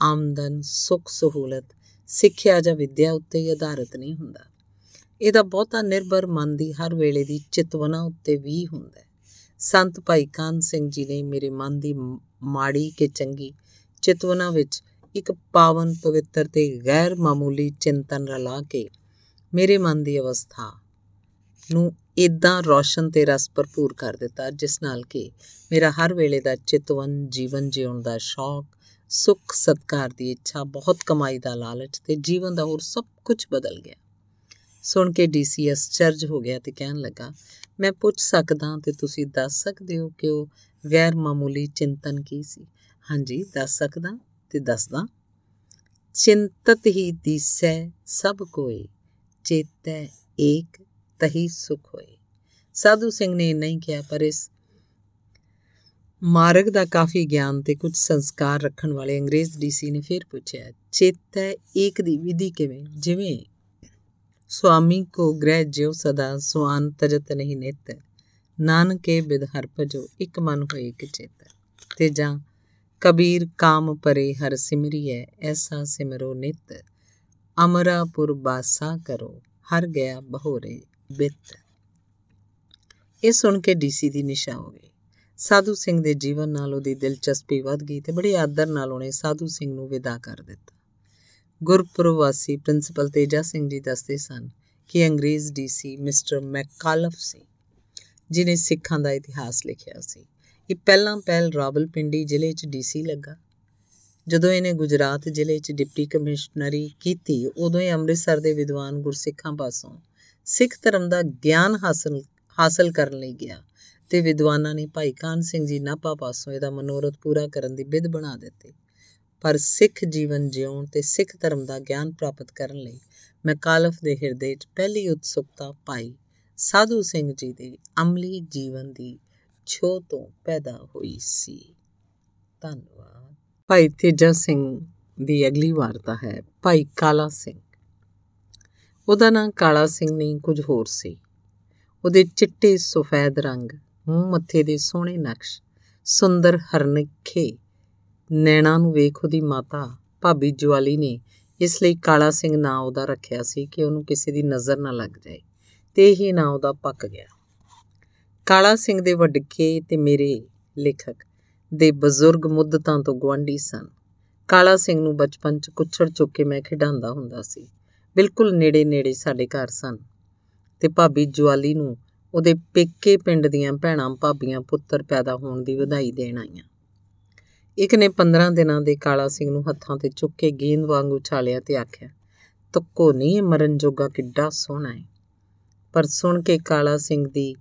ਆਮਦਨ, ਸੁੱਖ ਸਹੂਲਤ ਸਿੱਖਿਆ ਜਾਂ ਵਿਦਿਆ ਉੱਤੇ ਹੀ ਆਧਾਰਿਤ ਨਹੀਂ ਹੁੰਦਾ। ਇਹਦਾ ਬਹੁਤਾ ਨਿਰਭਰ ਮਨ ਦੀ ਹਰ ਵੇਲੇ ਦੀ ਚਿਤਵਨਾ ਉੱਤੇ ਵੀ ਹੁੰਦਾ ਹੈ। ਸੰਤ ਭਾਈ ਕਾਨ ਸਿੰਘ ਜੀ ਨੇ ਮੇਰੇ ਮਨ ਦੀ ਮਾੜੀ ਕਿ ਚੰਗੀ ਚਿਤਵਨਾ ਵਿੱਚ ਇੱਕ ਪਾਵਨ ਪਵਿੱਤਰ ਤੇ ਗੈਰ ਮਾਮੂਲੀ ਚਿੰਤਨ ਰਲਾ ਕੇ ਮੇਰੇ ਮਨ ਦੀ ਅਵਸਥਾ ਨੂੰ ਇਦਾਂ ਰੌਸ਼ਨ ਤੇ ਰਸ ਭਰਪੂਰ ਕਰ ਦਿੱਤਾ, ਜਿਸ ਨਾਲ ਕਿ ਮੇਰਾ ਹਰ ਵੇਲੇ ਦਾ ਚਿਤਵਨ, ਜੀਵਨ ਜਿਉਣ ਦਾ ਸ਼ੌਕ ਸੁੱਖ ਸਤਕਾਰ ਦੀ ਇੱਛਾ, ਬਹੁਤ ਕਮਾਈ ਦਾ ਲਾਲਚ ਤੇ ਜੀਵਨ ਦਾ ਹੋਰ ਸਭ ਕੁਝ ਬਦਲ ਗਿਆ। ਸੁਣ ਕੇ ਡੀਸੀਐਸ ਚਰਜ ਹੋ ਗਿਆ ਤੇ ਕਹਿਣ ਲੱਗਾ, ਮੈਂ ਪੁੱਛ ਸਕਦਾ ਤੇ ਤੁਸੀਂ ਦੱਸ ਸਕਦੇ ਹੋ ਕਿ ਉਹ ਗੈਰ ਮਾਮੂਲੀ ਚਿੰਤਨ ਕੀ ਸੀ? ਹਾਂਜੀ, ਦੱਸ ਸਕਦਾ ਤੇ ਦੱਸਦਾ। ਚਿੰਤਤ ਹੀ ਦੀਸੈ ਸਭ ਕੋਏ, ਚੇਤੈ ਏਕ ਤਹੀ ਸੁਖ ਹੋਏ। ਸਾਧੂ ਸਿੰਘ ਨੇ ਨਹੀਂ ਕਿਹਾ, ਪਰ ਇਸ ਮਾਰਗ ਦਾ ਕਾਫੀ ਗਿਆਨ ਤੇ ਕੁਝ ਸੰਸਕਾਰ ਰੱਖਣ ਵਾਲੇ ਅੰਗਰੇਜ਼ ਡੀਸੀ ਨੇ ਫਿਰ ਪੁੱਛਿਆ, ਚੇਤੈ ਏਕ ਦੀ ਵਿਧੀ ਕਿਵੇਂ? ਜਿਵੇਂ ਸੁਆਮੀ ਕੋ ਗ੍ਰਹਿ ਜਿਉ ਸਦਾ ਸੁਆਨ ਤਜਤ ਨਹੀਂ ਨਿਤ। ਨਾਨਕੇ ਬਿਦ ਹਰ ਭਜੋ, ਇੱਕ ਮਨ ਹੋਏ ਇੱਕ ਚੇਤ। ਤੇ ਜਾਂ ਕਬੀਰ ਕਾਮ ਪਰੇ ਹਰ ਸਿਮਰੀਐ, ਐਸਾ ਸਿਮਰੋ ਨਿਤ। ਅਮਰਾਪੁਰ ਬਾਸਾ ਕਰੋ, ਹਰ ਗਿਆ ਬਹੋਰੇ ਬਿਤ। ਇਹ ਸੁਣ ਕੇ ਡੀਸੀ ਦੀ ਨਿਸ਼ਾ ਹੋ ਗਈ। ਸਾਧੂ ਸਿੰਘ ਦੇ ਜੀਵਨ ਨਾਲ ਉਹਦੀ ਦਿਲਚਸਪੀ ਵੱਧ ਗਈ ਤੇ ਬੜੀ ਆਦਰ ਨਾਲ ਉਹਨੇ ਸਾਧੂ ਸਿੰਘ ਨੂੰ ਵਿਦਾ ਕਰ ਦਿੱਤਾ। ਗੁਰਪ੍ਰਵਾਸੀ ਪ੍ਰਿੰਸੀਪਲ ਤੇਜਾ ਸਿੰਘ ਜੀ ਦੱਸਦੇ ਸਨ ਕਿ ਅੰਗਰੇਜ਼ ਡੀਸੀ ਮਿਸਟਰ ਮੈਕਾਲਫ ਸੀ ਜਿਨੇ ਸਿੱਖਾਂ ਦਾ ਇਤਿਹਾਸ ਲਿਖਿਆ ਸੀ। ਇਹ ਪਹਿਲਾਂ ਪਹਿਲ ਰਾਵਲਪਿੰਡੀ ਜ਼ਿਲ੍ਹੇ 'ਚ ਡੀਸੀ ਲੱਗਾ। ਜਦੋਂ ਇਹਨੇ ਗੁਜਰਾਤ ਜ਼ਿਲ੍ਹੇ 'ਚ ਡਿਪਟੀ ਕਮਿਸ਼ਨਰੀ ਕੀਤੀ, ਉਦੋਂ ਹੀ ਅੰਮ੍ਰਿਤਸਰ ਦੇ ਵਿਦਵਾਨ ਗੁਰਸਿੱਖਾਂ ਪਾਸੋਂ ਸਿੱਖ ਧਰਮ ਦਾ ਗਿਆਨ ਹਾਸਲ ਹਾਸਲ ਕਰਨ ਲਈ ਗਿਆ। ਤੇ ਵਿਦਵਾਨਾਂ ਨੇ ਭਾਈ ਕਾਨ ਸਿੰਘ ਜੀ ਨਾਪਾ ਪਾਸੋਂ ਇਹਦਾ ਮਨੋਰਥ ਪੂਰਾ ਕਰਨ ਦੀ ਬਿਦ ਬਣਾ ਦਿੱਤੀ। ਪਰ ਸਿੱਖ ਜੀਵਨ ਜਿਉਣ ਤੇ ਸਿੱਖ ਧਰਮ ਦਾ ਗਿਆਨ ਪ੍ਰਾਪਤ ਕਰਨ ਲਈ ਮੈਕਾਲਫ ਦੇ ਹਿਰਦੇ 'ਚ ਪਹਿਲੀ ਉਤਸੁਕਤਾ ਪਾਈ। ਸਾਧੂ ਸਿੰਘ ਜੀ ਦੇ ਅਮਲੀ ਜੀਵਨ ਦੀ ਛੋ ਤੋਂ ਪੈਦਾ ਹੋਈ ਸੀ। ਧੰਨਵਾਦ। ਭਾਈ ਤੇਜਾ ਸਿੰਘ ਦੀ ਅਗਲੀ ਵਾਰਤਾ ਹੈ, ਭਾਈ ਕਾਲਾ ਸਿੰਘ। ਉਹਦਾ ਨਾਂ ਕਾਲਾ ਸਿੰਘ ਨਹੀਂ, ਕੁਝ ਹੋਰ ਸੀ। ਉਹਦੇ ਚਿੱਟੇ ਸਫੈਦ ਰੰਗ ਮੂੰਹ ਮੱਥੇ ਦੇ ਸੋਹਣੇ ਨਕਸ਼, ਸੁੰਦਰ ਹਰਨਖੇ ਨੈਣਾ ਨੂੰ ਵੇਖ ਉਹਦੀ ਮਾਤਾ, ਭਾਬੀ ਜਵਾਲੀ ਨੇ ਇਸ ਲਈ ਕਾਲਾ ਸਿੰਘ ਨਾਂ ਉਹਦਾ ਰੱਖਿਆ ਸੀ ਕਿ ਉਹਨੂੰ ਕਿਸੇ ਦੀ ਨਜ਼ਰ ਨਾ ਲੱਗ ਜਾਏ ਤੇ ਹੀ ਨਾਂ ਉਹਦਾ ਪੱਕ ਗਿਆ। ਕਾਲਾ ਸਿੰਘ ਦੇ ਵੱਡਕੇ ਤੇ ਮੇਰੇ ਲੇਖਕ ਦੇ ਬਜ਼ੁਰਗ ਮੁੱਦਤਾਂ ਤੋਂ ਗਵਾਂਢੀ ਸਨ। ਕਾਲਾ ਸਿੰਘ ਨੂੰ ਬਚਪਨ 'ਚ ਕੁੱਛੜ ਚੁੱਕ ਕੇ ਮੈਂ ਖਿਡਾਉਂਦਾ ਹੁੰਦਾ ਸੀ। ਬਿਲਕੁਲ ਨੇੜੇ ਨੇੜੇ ਸਾਡੇ ਘਰ ਸਨ ਤੇ ਭਾਬੀ ਜਵਾਲੀ ਨੂੰ ਉਹਦੇ ਪੇਕੇ ਪਿੰਡ ਦੀਆਂ ਭੈਣਾਂ, ਭਾਬੀਆਂ, ਪੁੱਤਰ ਪੈਦਾ ਹੋਣ ਦੀ ਵਧਾਈ ਦੇਣ ਆਈਆਂ। ਇੱਕ ਨੇ 15 ਦਿਨਾਂ ਦੇ ਕਾਲਾ ਸਿੰਘ ਨੂੰ ਹੱਥਾਂ ਤੇ ਚੁੱਕ ਕੇ ਗੇਂਦ ਵਾਂਗ ਉਛਾਲਿਆ ਤੇ ਆਖਿਆ, ਤੁੱਕੋ ਨਹੀਂ ਮਰਨ ਜੋਗਾ ਕਿੱਡਾ ਸੋਹਣਾ ਹੈ ਪਰ ਸੁਣ ਕੇ ਕਾਲਾ ਸਿੰਘ ਦੀ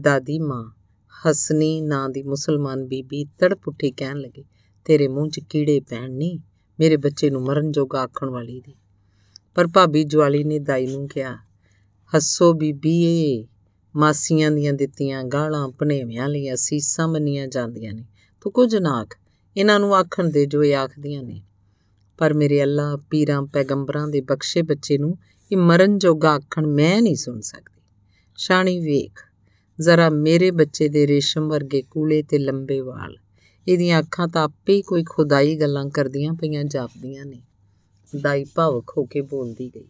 ਦਾਦੀ ਮਾਂ ਹਸਨੀ ਨਾਂ ਦੀ ਮੁਸਲਮਾਨ ਬੀਬੀ ਤੜਪ ਉੱਠੀ ਕਹਿਣ ਲੱਗੀ, ਤੇਰੇ ਮੂੰਹ 'ਚ ਕੀੜੇ ਪੈਣ ਨਹੀਂ ਮੇਰੇ ਬੱਚੇ ਨੂੰ ਮਰਨ ਜੋਗਾ ਆਖਣ ਵਾਲੀ ਦੀ। ਪਰ ਭਾਬੀ ਜਵਾਲੀ ਨੇ ਦਾਈ ਨੂੰ ਕਿਹਾ, ਹੱਸੋ ਬੀਬੀ ਏ। ਮਾਸੀਆਂ ਦੀਆਂ ਦਿੱਤੀਆਂ ਗਾਲਾਂ ਭਨੇਵਿਆਂ ਲਈ ਅਸੀਸਾਂ ਮੰਨੀਆਂ ਜਾਂਦੀਆਂ ਨੇ। ਤੂੰ ਕੁਝ ਨਾ ਆਖ, ਇਹਨਾਂ ਨੂੰ ਆਖਣ ਦੇ ਜੋ ਇਹ ਆਖਦੀਆਂ ਨੇ। ਪਰ ਮੇਰੇ ਅੱਲਾ ਪੀਰਾਂ ਪੈਗੰਬਰਾਂ ਦੇ ਬਖਸ਼ੇ ਬੱਚੇ ਨੂੰ ਇਹ ਮਰਨ ਜੋਗਾ ਆਖਣ ਮੈਂ ਨਹੀਂ ਸੁਣ ਸਕਦੀ। ਸ਼ਾਣੀ ਵੇਖ, ਜ਼ਰਾ ਮੇਰੇ ਬੱਚੇ ਦੇ ਰੇਸ਼ਮ ਵਰਗੇ ਕੂਲੇ ਤੇ ਲੰਬੇ ਵਾਲ, ਇਹਦੀਆਂ ਅੱਖਾਂ ਤਾਂ ਆਪੇ ਹੀ ਕੋਈ ਖੁਦਾਈ ਗੱਲਾਂ ਕਰਦੀਆਂ ਪਈਆਂ ਜਾਪਦੀਆਂ ਨੇ। ਦਾਈ ਭਾਵਕ ਹੋ ਕੇ ਬੋਲਦੀ ਗਈ।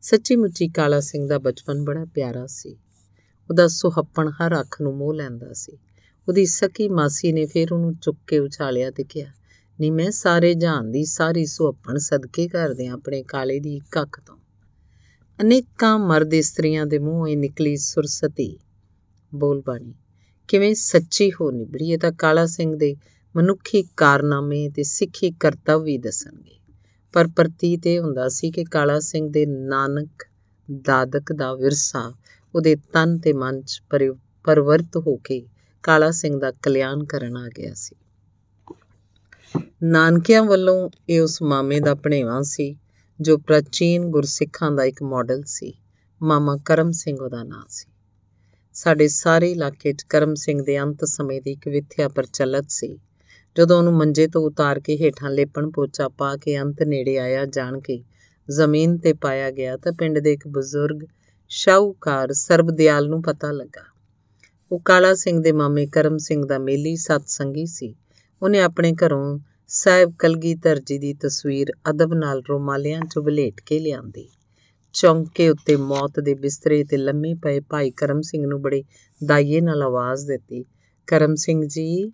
ਸੱਚੀ ਮੁੱਚੀ ਕਾਲਾ ਸਿੰਘ ਦਾ ਬਚਪਨ ਬੜਾ ਪਿਆਰਾ ਸੀ। ਉਹਦਾ ਸੁਹੱਪਣ ਹਰ ਅੱਖ ਨੂੰ ਮੋਹ ਲੈਂਦਾ ਸੀ। ਉਹਦੀ ਸਕੀ ਮਾਸੀ ਨੇ ਫਿਰ ਉਹਨੂੰ ਚੁੱਕ ਕੇ ਉਛਾਲਿਆ ਤੇ ਕਿਹਾ ਨਹੀਂ ਮੈਂ ਸਾਰੇ ਜਹਾਨ ਦੀ ਸਾਰੀ ਸੁਹੱਪਣ ਸਦਕੇ ਕਰਦੇ ਆਪਣੇ ਕਾਲੇ ਦੀ ਇੱਕ ਅੱਖ ਤੋਂ। ਅਨੇਕਾਂ ਮਰਦ ਇਸਤਰੀਆਂ ਦੇ ਮੂੰਹੋਂ ਇਹ ਨਿਕਲੀ ਸੁਰਸਤੀ। ਬੋਲ ਬਾਣੀ, ਕਿਵੇਂ ਸੱਚੀ ਹੋ ਨਿਬੜੀ ਇਹ ਤਾਂ ਕਾਲਾ ਸਿੰਘ ਦੇ ਮਨੁੱਖੀ ਕਾਰਨਾਮੇ ਤੇ ਸਿੱਖੀ ਕਰਤੱਵ ਵੀ ਦੱਸਣਗੇ। ਪਰ ਪ੍ਰਤੀਤ ਇਹ ਹੁੰਦਾ ਸੀ ਕਿ ਕਾਲਾ ਸਿੰਘ ਦੇ ਨਾਨਕ ਦਾਦਕ ਦਾ ਵਿਰਸਾ ਉਹਦੇ ਤਨ ਤੇ ਮਨ 'ਚ ਪਰਵਰਤ ਹੋ ਕੇ ਕਾਲਾ ਸਿੰਘ ਦਾ ਕਲਿਆਣ ਕਰਨ ਆ ਗਿਆ ਸੀ। ਨਾਨਕਿਆਂ ਵੱਲੋਂ ਇਹ ਉਸ ਮਾਮੇ ਦਾ ਭਣੇਵਾ ਸੀ, ਜੋ ਪ੍ਰਾਚੀਨ ਗੁਰਸਿੱਖਾਂ ਦਾ ਇੱਕ ਮਾਡਲ ਸੀ। ਮਾਮਾ ਕਰਮ ਸਿੰਘ ਉਹਦਾ ਨਾਂ ਸੀ। ਸਾਡੇ ਸਾਰੇ ਇਲਾਕੇ 'ਚ ਕਰਮ ਸਿੰਘ ਦੇ ਅੰਤ ਸਮੇਂ ਦੀ ਇੱਕ ਵਿਥਿਆ ਪ੍ਰਚਲਿਤ ਸੀ। ਜਦੋਂ ਉਹਨੂੰ ਮੰਜੇ ਤੋਂ ਉਤਾਰ ਕੇ ਹੇਠਾਂ ਲੇਪਣ ਪੋਚਾ ਪਾ ਕੇ ਅੰਤ ਨੇੜੇ ਆਇਆ ਜਾਣ ਕੇ ਜ਼ਮੀਨ ਤੇ ਪਾਇਆ ਗਿਆ ਤਾਂ ਪਿੰਡ ਦੇ ਇੱਕ ਬਜ਼ੁਰਗ ਸ਼ਾਹੂਕਾਰ ਸਰਬਦਿਆਲ ਨੂੰ ਪਤਾ ਲੱਗਾ। ਉਹ ਕਾਲਾ ਸਿੰਘ ਦੇ ਮਾਮੇ ਕਰਮ ਸਿੰਘ ਦਾ ਮੇਲੀ ਸਤਸੰਗੀ ਸੀ। ਉਹਨੇ ਆਪਣੇ ਘਰੋਂ ਸਾਹਿਬ ਕਲਗੀਧਰ ਜੀ ਦੀ ਤਸਵੀਰ ਅਦਬ ਨਾਲ ਰੋਮਾਲਿਆਂ 'ਚ ਵਲੇਟ ਕੇ ਲਿਆਂਦੀ। ਚੌਂਕੇ ਉੱਤੇ ਮੌਤ ਦੇ ਬਿਸਤਰੇ ਤੇ ਲੰਮੇ ਪਏ ਭਾਈ ਕਰਮ ਸਿੰਘ ਨੂੰ ਬੜੇ ਦਾਈਏ ਨਾਲ ਆਵਾਜ਼ ਦਿੱਤੀ। ਕਰਮ ਸਿੰਘ ਜੀ,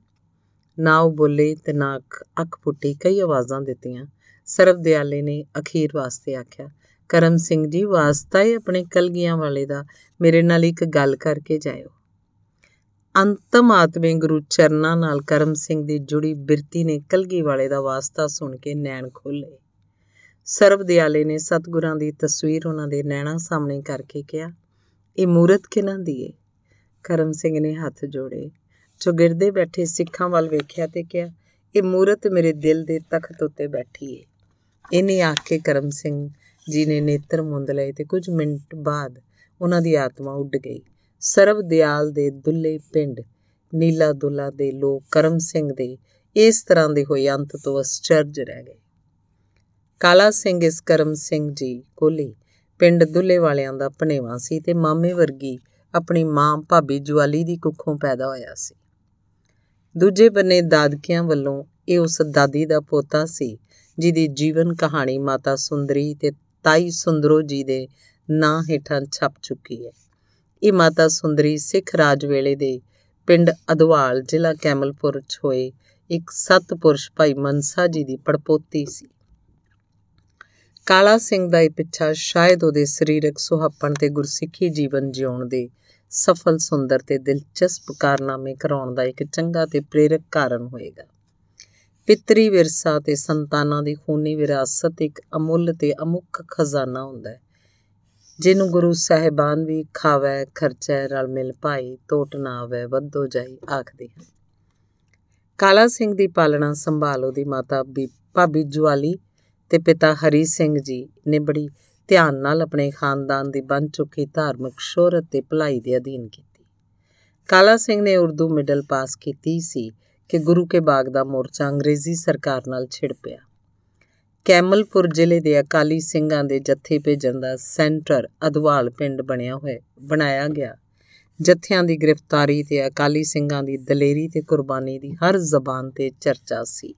ਨਾ ਉਹ ਬੋਲੇ ਤੇ ਨਾ ਅੱਖ ਪੁੱਟੀ ਕਈ ਆਵਾਜ਼ਾਂ ਦਿੱਤੀਆਂ। ਸਰਬ ਦਿਆਲੇ ਨੇ ਅਖੀਰ ਵਾਸਤੇ ਆਖਿਆ ਕਰਮ ਸਿੰਘ ਜੀ, ਵਾਸਤਾ ਹੀ ਆਪਣੇ ਕਲਗੀਆਂ ਵਾਲੇ ਦਾ। ਮੇਰੇ ਨਾਲ ਇੱਕ ਗੱਲ ਕਰਕੇ ਜਾਇਓ। ਅੰਤਮ ਆਤਮੇ ਗੁਰੂ ਚਰਨਾਂ ਨਾਲ ਕਰਮ ਸਿੰਘ ਦੀ ਜੁੜੀ ਬਿਰਤੀ ਨੇ ਕਲਗੀ ਵਾਲੇ ਦਾ ਵਾਸਤਾ ਸੁਣ ਕੇ ਨੈਣ ਖੋਲੇ ਸਰਬ ਦਿਆਲੇ ਨੇ ਸਤਗੁਰਾਂ ਦੀ ਤਸਵੀਰ ਉਹਨਾਂ ਦੇ ਨੈਣਾ ਸਾਹਮਣੇ ਕਰਕੇ ਕਿਹਾ, ਇਹ ਮੂਰਤ ਕਿਨਾਂ ਦੀ ਏ? ਕਰਮ ਸਿੰਘ ਨੇ ਹੱਥ ਜੋੜੇ। ਚੁਗਿਰਦੇ ਬੈਠੇ ਸਿੱਖਾਂ ਵੱਲ ਵੇਖਿਆ ਤੇ ਕਿਹਾ, ਇਹ ਮੂਰਤ ਮੇਰੇ ਦਿਲ ਦੇ ਤਖਤ ਉੱਤੇ ਬੈਠੀ ਏ। ਇਹਨੇ ਆਖ ਕੇ ਕਰਮ ਸਿੰਘ ਜੀ ਨੇ ਨੇਤਰ ਮੁੰਦ ਲਏ ਤੇ ਕੁਝ ਮਿੰਟ ਬਾਅਦ ਉਹਨਾਂ ਦੀ ਆਤਮਾ ਉੱਡ ਗਈ। ਸਰਬ ਦਿਆਲ ਦੇ ਦੁੱਲੇ ਪਿੰਡ, ਨੀਲਾ ਦੁੱਲਾ ਦੇ ਲੋਕ ਕਰਮ ਸਿੰਘ ਦੇ ਇਸ ਤਰ੍ਹਾਂ ਦੇ ਹੋਏ ਅੰਤ ਤੋਂ ਅਸਚਰਜ ਰਹਿ ਗਏ। ਕਾਲਾ ਸਿੰਘ ਇਸ ਕਰਮ ਸਿੰਘ ਜੀ ਕੋਲੀ ਪਿੰਡ ਦੁੱਲੇ ਵਾਲਿਆਂ ਦਾ ਭਣੇਵਾ ਸੀ ਤੇ ਮਾਮੇ ਵਰਗੀ ਆਪਣੀ ਮਾਂ ਭਾਬੀ ਜਵਾਲੀ ਦੀ ਕੁੱਖੋਂ ਪੈਦਾ ਹੋਇਆ ਸੀ। ਦੂਜੇ ਬੰਨੇ ਦਾਦਕਿਆਂ ਵੱਲੋਂ ਇਹ ਉਸ ਦਾਦੀ ਦਾ ਪੋਤਾ ਸੀ, ਜਿਹਦੀ ਜੀਵਨ ਕਹਾਣੀ ਮਾਤਾ ਸੁੰਦਰੀ ਤੇ ਤਾਈ ਸੁੰਦਰੋ ਜੀ ਦੇ ਨਾਂ ਹੇਠਾਂ ਛਪ ਚੁੱਕੀ ਹੈ। ਇਹ ਮਾਤਾ ਸੁੰਦਰੀ ਸਿੱਖ ਰਾਜ ਵੇਲੇ ਦੇ ਪਿੰਡ ਅਦਵਾਲ, ਜ਼ਿਲ੍ਹਾ ਕੈਮਲਪੁਰ 'ਚ ਹੋਏ ਇੱਕ ਸਤਪੁਰਸ਼ ਭਾਈ ਮਨਸਾ ਜੀ ਦੀ ਪੜਪੋਤੀ ਸੀ। ਕਾਲਾ ਸਿੰਘ ਦਾ ਇਹ ਪਿੱਛਾ ਸ਼ਾਇਦ ਉਹਦੇ ਸਰੀਰਕ ਸੁਹੱਪਣ ਤੇ ਗੁਰਸਿੱਖੀ ਜੀਵਨ ਜਿਉਣ ਦੇ ਸਫਲ ਸੁੰਦਰ ਤੇ ਦਿਲਚਸਪ ਕਾਰਨਾਮੇ ਕਰਾਉਣ ਦਾ ਇੱਕ ਚੰਗਾ ਤੇ ਪ੍ਰੇਰਕ ਕਾਰਨ ਹੋਏਗਾ। ਪਿਤਰੀ ਵਿਰਸਾ ਤੇ ਸੰਤਾਨਾਂ ਦੀ ਖੂਨੀ ਵਿਰਾਸਤ ਇੱਕ ਅਮੁੱਲ ਤੇ ਅਮੁੱਕ ਖਜ਼ਾਨਾ ਹੁੰਦਾ ਹੈ, ਜਿਹਨੂੰ ਗੁਰੂ ਸਾਹਿਬਾਨ ਵੀ ਖਾਵੇ, ਖਰਚੈ, ਰਲ ਮਿਲ ਭਾਈ ਟੋਟ ਨਾ ਆਵੇ ਵੱਧੋ ਜਾਈ ਆਖਦੇ ਹਨ। ਕਾਲਾ ਸਿੰਘ ਦੀ ਪਾਲਣਾ ਸੰਭਾਲ ਉਹਦੀ ਮਾਤਾ ਭਾਬੀ ਜਵਾਲੀ ਤੇ ਪਿਤਾ ਹਰੀ ਸਿੰਘ ਜੀ ਨੇ ਬੜੀ ਧਿਆਨ ਨਾਲ ਆਪਣੇ ਖਾਨਦਾਨ ਦੀ ਬਣ ਚੁੱਕੀ ਧਾਰਮਿਕ ਸ਼ੋਹਰਤ ਤੇ ਭਲਾਈ ਦੇ ਅਧੀਨ ਕੀਤੀ। ਕਾਲਾ ਸਿੰਘ ਨੇ ਉਰਦੂ ਮਿਡਲ ਪਾਸ ਕੀਤੀ ਸੀ। ਕਿ ਗੁਰੂ ਕੇ ਬਾਗ ਦਾ ਮੋਰਚਾ ਅੰਗਰੇਜ਼ੀ ਸਰਕਾਰ ਨਾਲ ਛਿੜ ਪਿਆ। ਕੈਮਲਪੁਰ ਜ਼ਿਲ੍ਹੇ ਦੇ ਅਕਾਲੀ ਸਿੰਘਾਂ ਦੇ ਜੱਥੇ ਭੇਜਣ ਦਾ ਸੈਂਟਰ ਅਦਵਾਲ ਪਿੰਡ ਬਣਿਆ ਹੋਇਆ, ਬਣਾਇਆ ਗਿਆ। ਜੱਥਿਆਂ ਦੀ ਗ੍ਰਿਫਤਾਰੀ ਤੇ ਅਕਾਲੀ ਸਿੰਘਾਂ ਦੀ ਦਲੇਰੀ ਤੇ ਕੁਰਬਾਨੀ ਦੀ ਹਰ ਜ਼ਬਾਨ ਤੇ ਚਰਚਾ ਸੀ।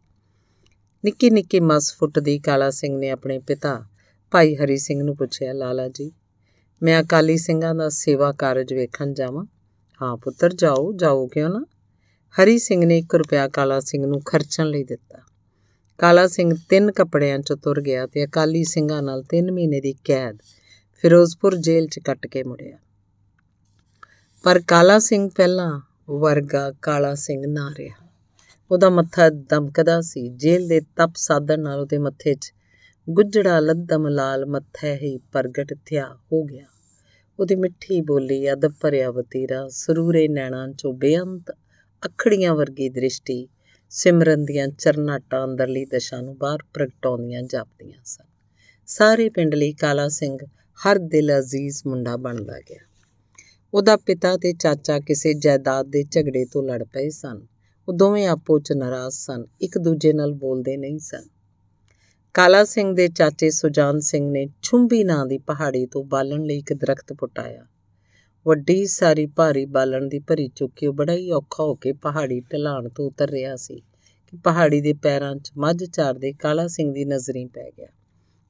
ਨਿੱਕੀ ਨਿੱਕੀ ਮਸ ਫੁੱਟਦੀ ਕਾਲਾ ਸਿੰਘ ਨੇ ਆਪਣੇ ਪਿਤਾ, ਭਾਈ ਹਰੀ ਸਿੰਘ ਨੂੰ ਪੁੱਛਿਆ, ਲਾਲਾ ਜੀ, ਮੈਂ ਅਕਾਲੀ ਸਿੰਘਾਂ ਦਾ ਸੇਵਾ ਕਾਰਜ ਵੇਖਣ ਜਾਵਾਂ? ਹਾਂ ਪੁੱਤਰ, ਜਾਓ ਜਾਓ ਕਿਉਂ ਨਾ? ਹਰੀ ਸਿੰਘ ਨੇ 1 ਰੁਪਿਆ ਕਾਲਾ ਸਿੰਘ ਨੂੰ ਖਰਚਣ ਲਈ ਦਿੱਤਾ। ਕਾਲਾ ਸਿੰਘ ਤਿੰਨ ਕੱਪੜਿਆਂ 'ਚ ਤੁਰ ਗਿਆ ਤੇ ਅਕਾਲੀ ਸਿੰਘਾਂ ਨਾਲ 3 ਮਹੀਨੇ ਦੀ ਕੈਦ ਫਿਰੋਜ਼ਪੁਰ ਜੇਲ੍ਹ 'ਚ ਕੱਟ ਕੇ ਮੁੜਿਆ। ਪਰ ਕਾਲਾ ਸਿੰਘ ਪਹਿਲਾਂ ਵਰਗਾ ਕਾਲਾ ਸਿੰਘ ਨਾ ਰਿਹਾ। ਉਹਦਾ ਮੱਥਾ ਦਮਕਦਾ ਸੀ। ਜੇਲ੍ਹ ਦੇ ਤਪ ਸਾਧਨ ਨਾਲ ਉਹਦੇ ਮੱਥੇ 'ਚ ਗੁੱਜੜਾ ਲੱਦਮ ਲਾਲ ਮੱਥਾ ਹੀ ਪ੍ਰਗਟ ਥਿਆ ਹੋ ਗਿਆ। ਉਹਦੀ ਮਿੱਠੀ ਬੋਲੀ ਅਦਬ ਭਰਿਆ ਵਤੀਰਾ, ਸਰੂਰੇ ਨੈਣਾਂ 'ਚੋਂ ਬੇਅੰਤ ਅਖੜੀਆਂ ਵਰਗੀ ਦ੍ਰਿਸ਼ਟੀ ਸਿਮਰਨ ਦੀਆਂ ਚਰਨਾਟਾਂ ਅੰਦਰਲੀ ਦਸ਼ਾ ਨੂੰ ਬਾਹਰ ਪ੍ਰਗਟਾਉਂਦੀਆਂ ਜਾਪਦੀਆਂ ਸਨ। ਸਾਰੇ ਪਿੰਡ ਲਈ ਕਾਲਾ ਸਿੰਘ ਹਰ ਦਿਲ ਅਜ਼ੀਜ਼ ਮੁੰਡਾ ਬਣਦਾ ਗਿਆ। ਉਹਦਾ ਪਿਤਾ ਤੇ ਚਾਚਾ ਕਿਸੇ ਜਾਇਦਾਦ ਦੇ ਝਗੜੇ ਤੋਂ ਲੜ ਪਏ ਸਨ। ਉਹ ਦੋਵੇਂ ਆਪੋ 'ਚ ਨਾਰਾਜ਼ ਸਨ, ਇੱਕ ਦੂਜੇ ਨਾਲ ਬੋਲਦੇ ਨਹੀਂ ਸਨ। ਕਾਲਾ ਸਿੰਘ ਦੇ ਚਾਚੇ ਸੁਜਾਨ ਸਿੰਘ ਨੇ ਛੁੰਬੀ ਨਾਂ ਦੀ ਪਹਾੜੀ ਤੋਂ ਬਾਲਣ ਲਈ ਇੱਕ ਦਰਖਤ ਪੁਟਾਇਆ। ਵੱਡੀ ਸਾਰੀ ਭਾਰੀ ਬਾਲਣ ਦੀ ਭਰੀ ਚੁੱਕੀ, ਉਹ ਬੜਾ ਹੀ ਔਖਾ ਹੋ ਕੇ ਪਹਾੜੀ ਢਲਾਣ ਤੋਂ ਉਤਰ ਰਿਹਾ ਸੀ ਕਿ ਪਹਾੜੀ ਦੇ ਪੈਰਾਂ 'ਚ ਮੱਝ ਚਾਰਦੇ ਕਾਲਾ ਸਿੰਘ ਦੀ ਨਜ਼ਰੀ ਪੈ ਗਿਆ।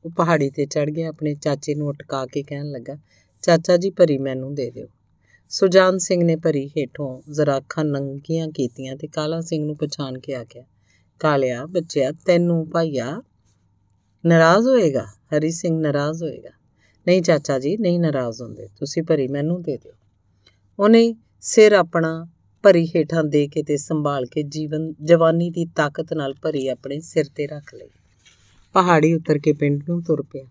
ਉਹ ਪਹਾੜੀ ਤੇ ਚੜ ਗਿਆ, ਆਪਣੇ ਚਾਚੇ ਨੂੰ ਅਟਕਾ ਕੇ ਕਹਿਣ ਲੱਗਾ, ਚਾਚਾ ਜੀ, ਭਰੀ ਮੈਨੂੰ ਦੇ ਦਿਓ। ਸੁਜਾਨ ਸਿੰਘ ਨੇ ਭਰੀ ਹੇਠੋਂ ਜ਼ਰਾ ਅੱਖਾਂ ਨੰਗੀਆਂ ਕੀਤੀਆਂ ਤੇ ਕਾਲਾ ਸਿੰਘ ਨੂੰ ਪਛਾਣ ਕੇ ਆਖਿਆ, ਕਾਲਿਆ, ਬੱਚਿਆ, ਤੈਨੂੰ ਭਾਈਆ ਨਾਰਾਜ਼ ਹੋਏਗਾ? ਹਰੀ ਸਿੰਘ ਨਾਰਾਜ਼ ਹੋਏਗਾ? ਨਹੀਂ ਚਾਚਾ ਜੀ, ਨਹੀਂ ਨਾਰਾਜ਼ ਹੁੰਦੇ। ਤੁਸੀਂ ਭਰੀ ਮੈਨੂੰ ਦੇ ਦਿਓ। ਉਹਨੇ ਸਿਰ ਆਪਣਾ ਭਰੀ ਹੇਠਾਂ ਦੇ ਕੇ ਤੇ ਸੰਭਾਲ ਕੇ ਜੀਵਨ, ਜਵਾਨੀ ਦੀ ਤਾਕਤ ਨਾਲ ਭਰੀ ਆਪਣੇ ਸਿਰ ਤੇ ਰੱਖ ਲਈ। ਪਹਾੜੀ ਉਤਰ ਕੇ ਪਿੰਡ ਨੂੰ ਤੁਰ ਪਿਆ।